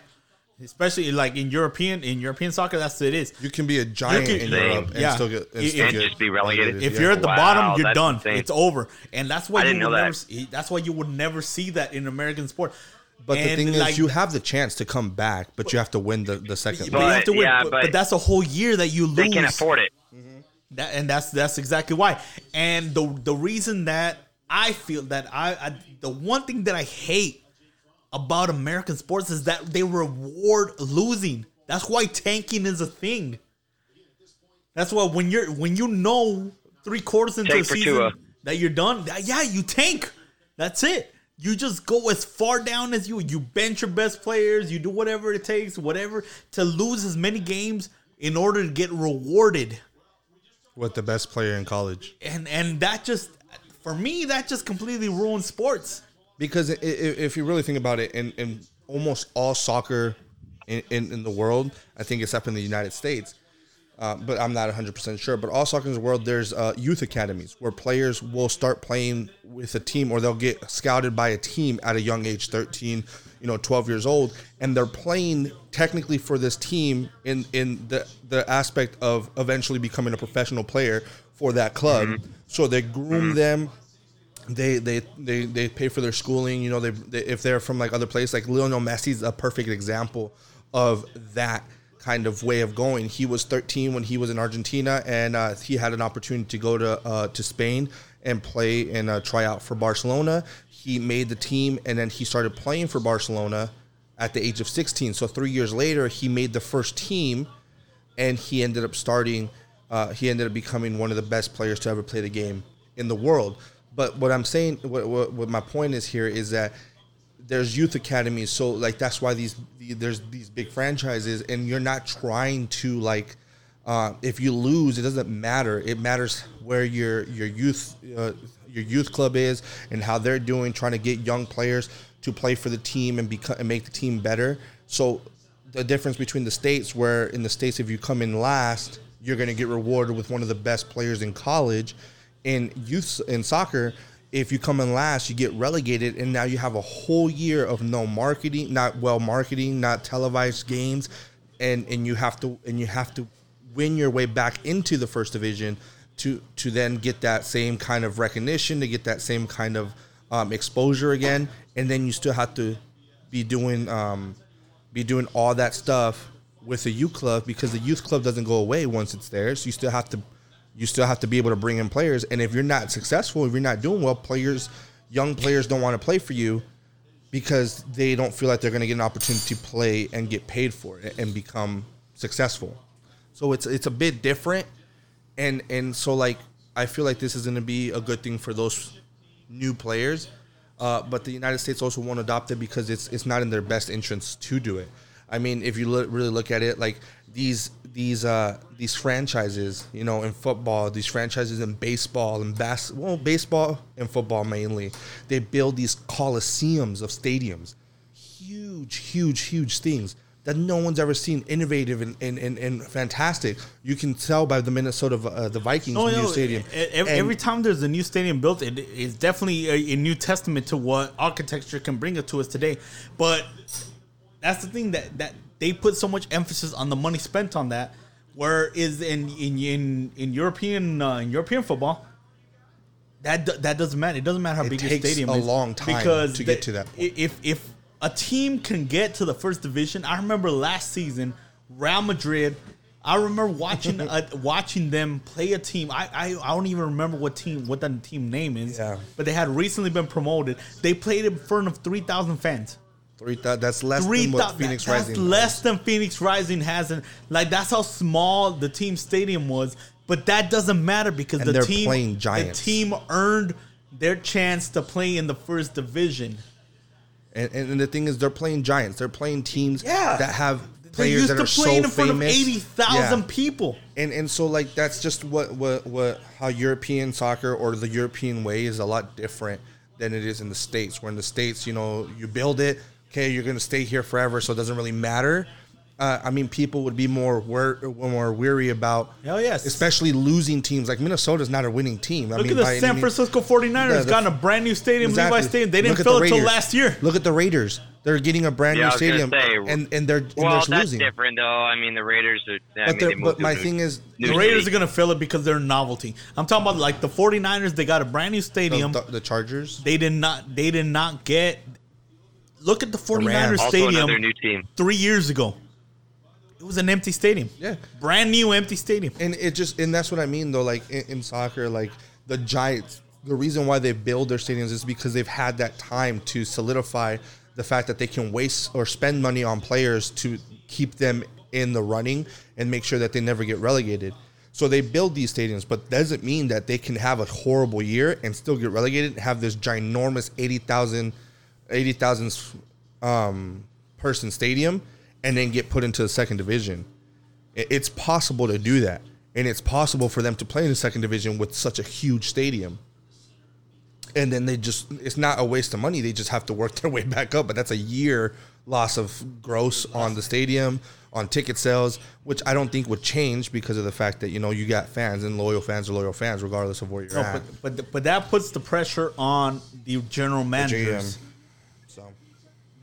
especially like in European in European soccer that's what it is. You can be a giant can- in Europe and Yeah. still get and, You- still and get just be relegated. If yeah. you're at the Wow, bottom, you're done. insane. It's over, and that's why I you would know never. that. See, that's why you would never see that in American sport. But the thing like, is, you have the chance to come back, but you have to win the, the second. but league. you have to win. yeah, but, but- but that's a whole year that you lose. They can't afford it. Mm-hmm. That, and that's that's exactly why. And the the reason that I feel that I, I the one thing that I hate about American sports is that they reward losing. That's why tanking is a thing. That's why when you're when you know three quarters into Tank the season Tua. that you're done, that- yeah, you tank. That's it. You just go as far down as you. You bench your best players. You do whatever it takes, whatever to lose as many games in order to get rewarded with the best player in college. and and that just for me that just completely ruins sports. Because i- i- if you really think about it, in, in almost all soccer in, in, in the world, I think except in the United States, uh, but I'm not 100% sure. But all soccer in the world, there's uh, youth academies where players will start playing with a team or they'll get scouted by a team at a young age 13, you know, 12 years old. And they're playing technically for this team in, in the, the aspect of eventually becoming a professional player for that club. So they groom them they they they they pay for their schooling. You know, they, they if they're from like other places, like Lionel Messi's a perfect example of that kind of way of going. He was 13 when he was in Argentina, and uh, he had an opportunity to go to uh, to Spain and play and uh, try out for Barcelona. He made the team, and then he started playing for Barcelona at the age of 16. So three years later, he made the first team and he ended up starting. Uh, he ended up becoming one of the best players to ever play the game in the world. But what I'm saying, what, what, what my point is here is that there's youth academies, so like that's why these the, there's these big franchises, and you're not trying to like. Uh, if you lose, it doesn't matter. It matters where your your youth uh, your youth club is and how they're doing, trying to get young players to play for the team and become and make the team better. So the difference between the states where in the states if you come in last you're going to get rewarded with one of the best players in college in youth in soccer if you come in last you get relegated and now you have a whole year of no marketing not well marketing not televised games and and you have to and you have to win your way back into the first division to to then get that same kind of recognition to get that same kind of um, exposure again and then you still have to be doing um, be doing all that stuff with the youth club because the youth club doesn't go away once it's there. So you still have to you still have to be able to bring in players. And if you're not successful, if you're not doing well, players, young players don't want to play for you because they don't feel like they're going to get an opportunity to play and get paid for it and become successful. So it's it's a bit different, and and so like I feel like this is going to be a good thing for those new players. Uh, but the United States also won't adopt it because it's it's not in their best interest to do it. I mean, if you look, really look at it, like these these uh, these franchises, you know, in football, these franchises in baseball and bas- well, baseball and football mainly, they build these coliseums of stadiums, huge, huge, huge things that no one's ever seen, innovative and, and, and, and fantastic. You can tell by the Minnesota uh, the Vikings No, new stadium. Every, every time there's a new stadium built, it is definitely a, a new testament to what architecture can bring it to us today. But that's the thing that that they put so much emphasis on the money spent on that Whereas in in in, in European uh, in European football, that that doesn't matter. It doesn't matter how It big your stadium a is long time because to get to that i- If if a team can get to the first division, I remember last season Real Madrid. I remember watching uh, watching them play a team. I, I I don't even remember what team what that team name is. Yeah. But they had recently been promoted. They played in front of three thousand fans. Three thou- that's less Three than what thousand. Phoenix that's Rising. less than Phoenix Rising has. And like that's how small the team stadium was. But that doesn't matter because And the team playing the team earned their chance to play in the first division. And, and, the thing is, they're playing giants. They're playing teams Yeah. that have players that are so in front famous. of eighty thousand Yeah. people. and and so like that's just what what what how European soccer or the European way is a lot different than it is in the states. Where in the states, you know, you build it, okay, you're gonna stay here forever, so it doesn't really matter. Uh, I mean, people would be more wor- more weary about, Hell yes. especially losing teams. Like Minnesota's not a winning team. I Look mean, at the by any San Francisco 49ers Yeah, the- got a brand new stadium, Exactly. Levi Stadium. They didn't at fill the it till last year. Look at the Raiders. They're getting a brand Yeah, new stadium, say, and and they're and Well, they're that's losing. different though. I mean, the Raiders are. I But, mean, they're- but my new- thing is, The Raiders city. are going to fill it because they're a novelty. I'm talking about like the 49ers. They got a brand new stadium. the, the Chargers. they did not. They did not get. Look at the 49ers Rams. also stadium new team. three years ago. It was an empty stadium. Yeah. brand new empty stadium. and it just and that's what I mean though. Like in, in soccer, like the Giants, the reason why they build their stadiums is because they've had that time to solidify the fact that they can waste or spend money on players to keep them in the running and make sure that they never get relegated. So they build these stadiums, but doesn't mean that they can have a horrible year and still get relegated and have this ginormous 80,000 80,000 um, person stadium and then get put into the second division. It's possible to do that, and it's possible for them to play in the second division with such a huge stadium. And then they just—it's not a waste of money. They just have to work their way back up. But that's a year loss of gross on the stadium, on ticket sales, which I don't think would change because of the fact that you know you got fans and loyal fans are loyal fans regardless of where you're No, at. but, but but that puts the pressure on the general managers, So,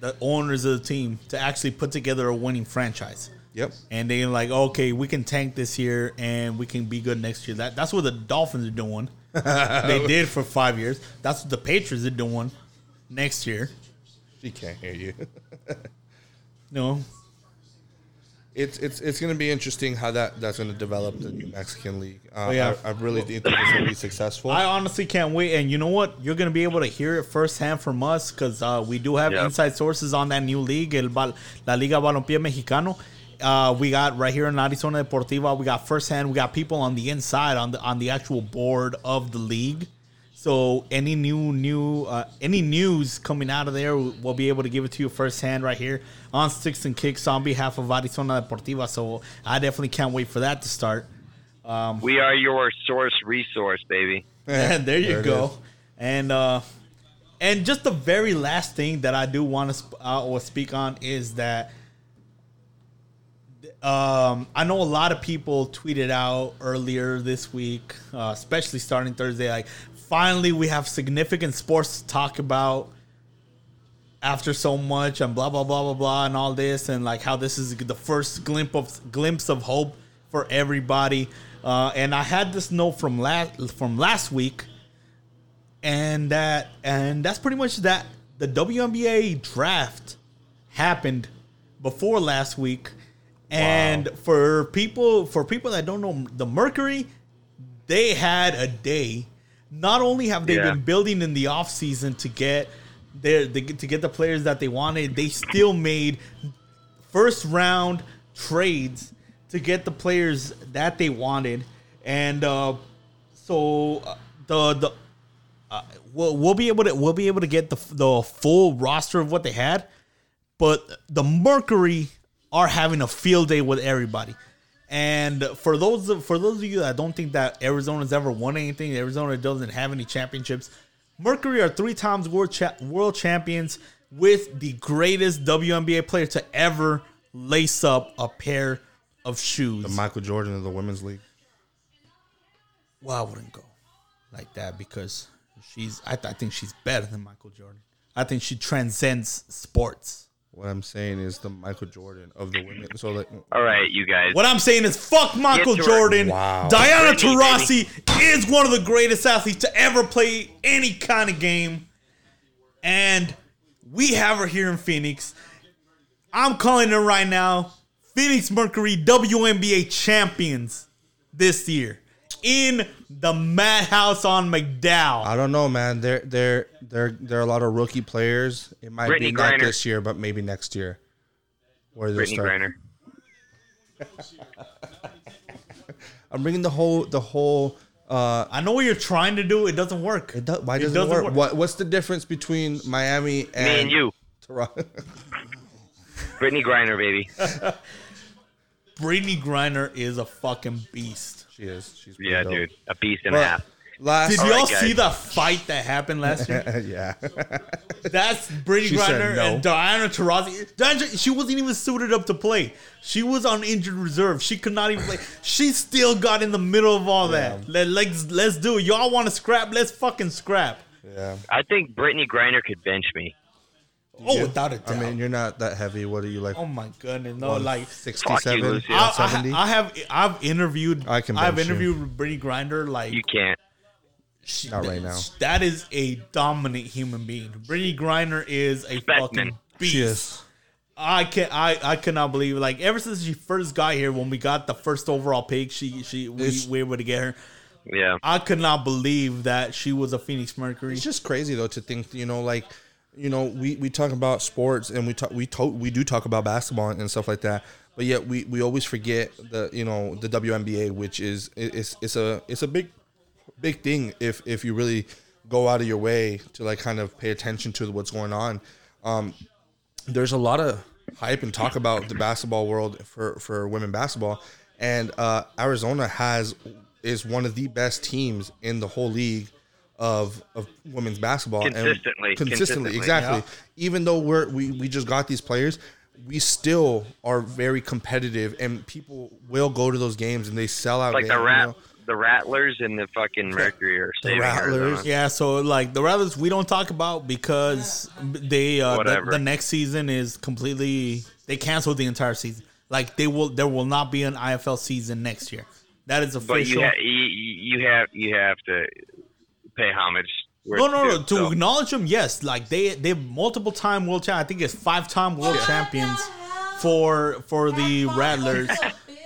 the owners of the team, to actually put together a winning franchise. yep. And they're like, okay, we can tank this year and we can be good next year. That that's what the Dolphins are doing. they did for five years. That's what the Patriots are doing next year. She can't hear you. No, It's it's it's going to be interesting how that that's going to develop the new Mexican league. Uh, Oh, yeah. I, I really think that it's going to be successful. I honestly can't wait. And you know what? You're gonna be able to hear it firsthand from us because uh, we do have Yeah. inside sources on that new league, El Bal- La Liga Balompié Mexicano. Uh, we got right here in Arizona Deportiva. We got firsthand. We got people on the inside on the on the actual board of the league. So any new new uh, any news coming out of there, we'll be able to give it to you firsthand right here on Sticks and Kicks on behalf of Arizona Deportiva. So I definitely can't wait for that to start. We are your source resource, baby. And there you There go. is. And uh and just the very last thing that I do want to sp- uh, or speak on is that um I know a lot of people tweeted out earlier this week, uh, especially starting Thursday like finally we have significant sports to talk about after so much and blah blah blah blah blah and all this and like how this is the first glimpse of glimpse of hope for everybody. Uh, and I had this note from last from last week, and that and that's pretty much that. The WNBA draft happened before last week, and for people for people that don't know the Mercury, they had a day. Not only have they Yeah. been building in the off season to get their to get to get the players that they wanted, they still made first round trades to get the players that they wanted, and uh, so uh, the the uh, we'll, we'll be able to we'll be able to get the the full roster of what they had, but the Mercury are having a field day with everybody. And for those of, for those of you that don't think that Arizona's ever won anything, Arizona doesn't have any championships. Mercury are three times world cha- world champions with the greatest WNBA player to ever lace up a pair of shoes. the Michael Jordan of the women's league. well, I wouldn't go like that because she's. I, I think she's better than Michael Jordan. I think she transcends sports. What I'm saying is the Michael Jordan of the women. So like, All right, you guys. What I'm saying is, fuck Michael Get to. Jordan. Wow. Diana Brittany, Taurasi is one of the greatest athletes to ever play any kind of game, and we have her here in Phoenix. I'm calling her right now. Phoenix Mercury WNBA champions this year in the Madhouse on McDowell. I don't know, man. There, there, there, there are a lot of rookie players. It might Brittany be not Griner. this year, but maybe next year. Where they Brittany start. Griner. I'm bringing the whole, the whole. Uh, I know what you're trying to do. It doesn't work. it do, why It doesn't, it doesn't work? work. What, what's the difference between Miami and Me and you. Toronto? Brittany Griner, baby. Brittany Griner is a fucking beast. She is. She's Yeah, dope. dude. A beast and a But half. last, Did All y'all right, see the fight that happened last year? yeah. That's Brittany She said Griner no. and Diana Taurasi. Diana, she wasn't even suited up to play. She was on injured reserve. She could not even play. She still got in the middle of all that. Let, let's let's do it. Y'all want to scrap? Let's fucking scrap. yeah. I think Brittany Griner could bench me. Oh, without a I doubt. I mean, you're not that heavy. What are you like? oh my goodness, no, like 67, Lucio. I, I, I have I've interviewed I can I've bench you. interviewed Brittany Griner like You can't. she- Not right now. That is a dominant human being. Brittany Griner is a Specimen. fucking beast. she is. I can I I cannot believe it. like ever since she first got here when we got the first overall pick she she we, It's- we were able to get her. Yeah. I could not believe that she was a Phoenix Mercury. It's just crazy though to think, you know, like, you know, we, we talk about sports and we talk we we do talk about basketball and stuff like that, but yet we, we always forget the you know the WNBA, which is it's it's a it's a big big thing if if you really go out of your way to like kind of pay attention to what's going on. Um, there's a lot of hype and talk about the basketball world for for women basketball, and uh, Arizona has is one of the best teams in the whole league of of women's basketball. And Consistently, consistently, consistently, exactly. yeah. Even though we're we we just got these players. We still are very competitive, and people will go to those games, and they sell out. Like games, the you rat, know? the Rattlers and the fucking Mercury are The Rattlers. Arizona. yeah, so like the Rattlers we don't talk about because they uh the, the next season is completely they canceled the entire season. Like they will there will not be an IFL season next year. That is But official. you, ha- you you have you have to pay homage. where No, no, no. due, To so. acknowledge them, yes. Like they, they multiple time world champ. I think it's five time world champions for for the Rattlers.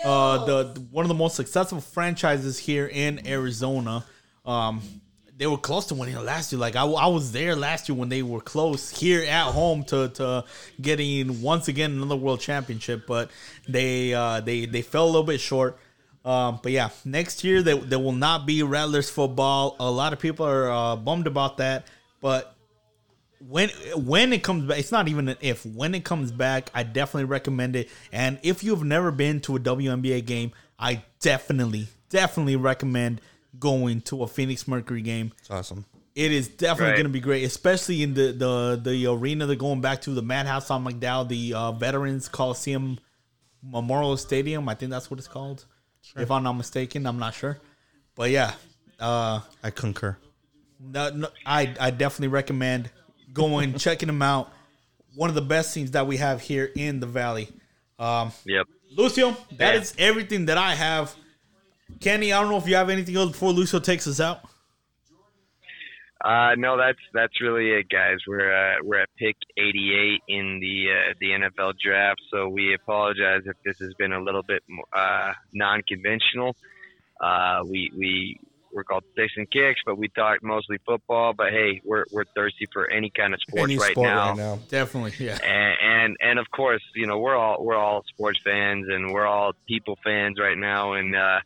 Uh, the, the- one of the most successful franchises here in Arizona. Um, they were close to winning it last year. Like I, I was there last year when they were close here at home to, to getting once again another world championship, but they uh, they they fell a little bit short. Um, but yeah, next year there, there will not be Rattlers football. A lot of people are uh, bummed about that, but when when it comes back, it's not even an if. When it comes back, I definitely recommend it. And if you've never been to a WNBA game, I definitely definitely recommend going to a Phoenix Mercury game. It's awesome. It is definitely Right. going to be great, especially in the the the arena. They're going back to the Madhouse on McDowell, the uh, Veterans Coliseum Memorial Stadium. I think that's what it's called. If I'm not mistaken, I'm not sure. But yeah, uh, I concur. no, no, I I definitely recommend going checking them out. One of the best teams that we have here in the valley. Um, Yep. Lucio, that Yeah. is everything that I have. Kenny, I don't know if you have anything else before Lucio takes us out. Uh, no, that's that's really it, guys. We're uh, we're at pick 88 in the uh, the NFL draft, so we apologize if this has been a little bit uh, non-conventional. Uh, we we we're called sticks and kicks, but we talk mostly football. But hey, we're we're thirsty for any kind of sports Any right, sport now. right now. Definitely, yeah. And, and and of course, you know we're all we're all sports fans and we're all people fans right now. And uh,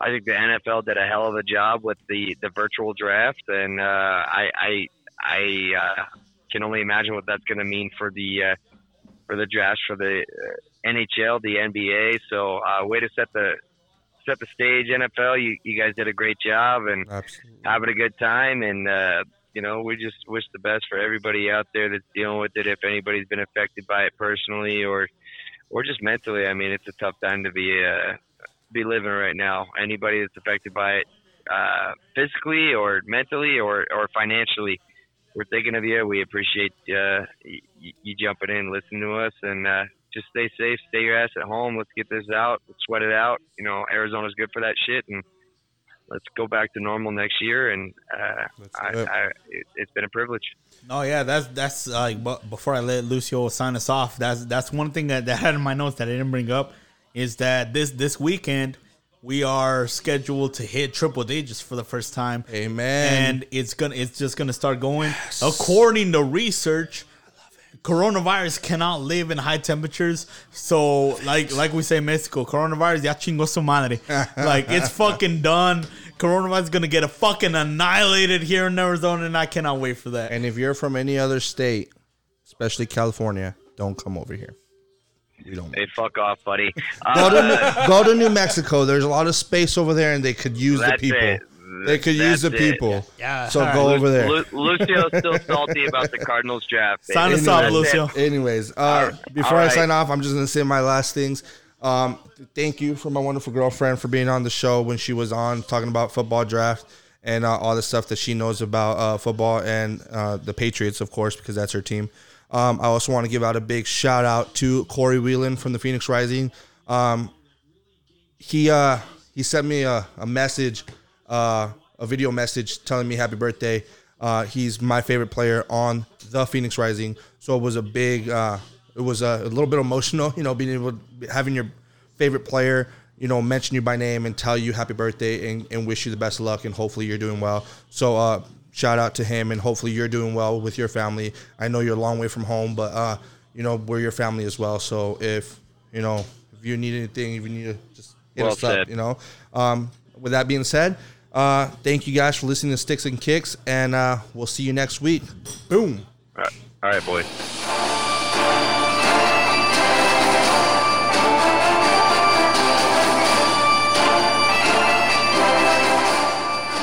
I think the NFL did a hell of a job with the the virtual draft, and uh, I I I uh, can only imagine what that's going to mean for the uh, for the drafts for the uh, NHL, the NBA. So uh, way to set the set the stage, NFL. You you guys did a great job, and Absolutely. having a good time and uh you know we just wish the best for everybody out there that's dealing with it if anybody's been affected by it personally or or just mentally i mean it's a tough time to be uh be living right now anybody that's affected by it uh physically or mentally or or financially we're thinking of you. We appreciate uh, y- you jumping in, listening to us, and uh, just stay safe. Stay your ass at home. Let's get this out. Let's sweat it out. You know, Arizona's good for that shit, and let's go back to normal next year. And uh, I, it. I, it, it's been a privilege. Oh yeah, that's that's like. But before I let Lucio sign us off, that's that's one thing that, that I had in my notes that I didn't bring up is that this this weekend we are scheduled to hit triple digits for the first time. Amen. And it's gonna it's just gonna start going. According to research, coronavirus cannot live in high temperatures. So like like we say in Mexico, coronavirus ya chingó su madre. like it's fucking done. Coronavirus is gonna get a fucking annihilated here in Arizona, and I cannot wait for that. And if you're from any other state, especially California, don't come over here. We don't. Hey, fuck off, buddy. Go Uh, to New, go to New Mexico. There's a lot of space over there, and they could use the people. it. They could use the it. people. Yeah. So All go right. over there. Lu- Lucio's still salty about the Cardinals draft. baby. Sign us Anyway, off, Lucio. Anyways, uh, right. before All I sign off, I'm just gonna say my last things. Um, thank you for my wonderful girlfriend for being on the show when she was on talking about football draft and uh, all the stuff that she knows about uh, football and uh, the Patriots, of course, because that's her team. Um, I also want to give out a big shout out to Corey Whelan from the Phoenix Rising. Um, he uh, he sent me a, a message, uh, a video message telling me happy birthday. Uh, he's my favorite player on the Phoenix Rising, so it was a big, uh, it was a, a little bit emotional, you know, being able having your favorite player, you know, mention you by name and tell you happy birthday and, and wish you the best of luck and hopefully you're doing well. So uh, shout out to him and hopefully you're doing well with your family. I know you're a long way from home, but uh, you know we're your family as well. So if you know if you need anything, if you need to just hit Well us up, said. you know. Um, with that being said, uh, thank you guys for listening to Sticks and Kicks, and uh, we'll see you next week. Boom. All right, All right boys.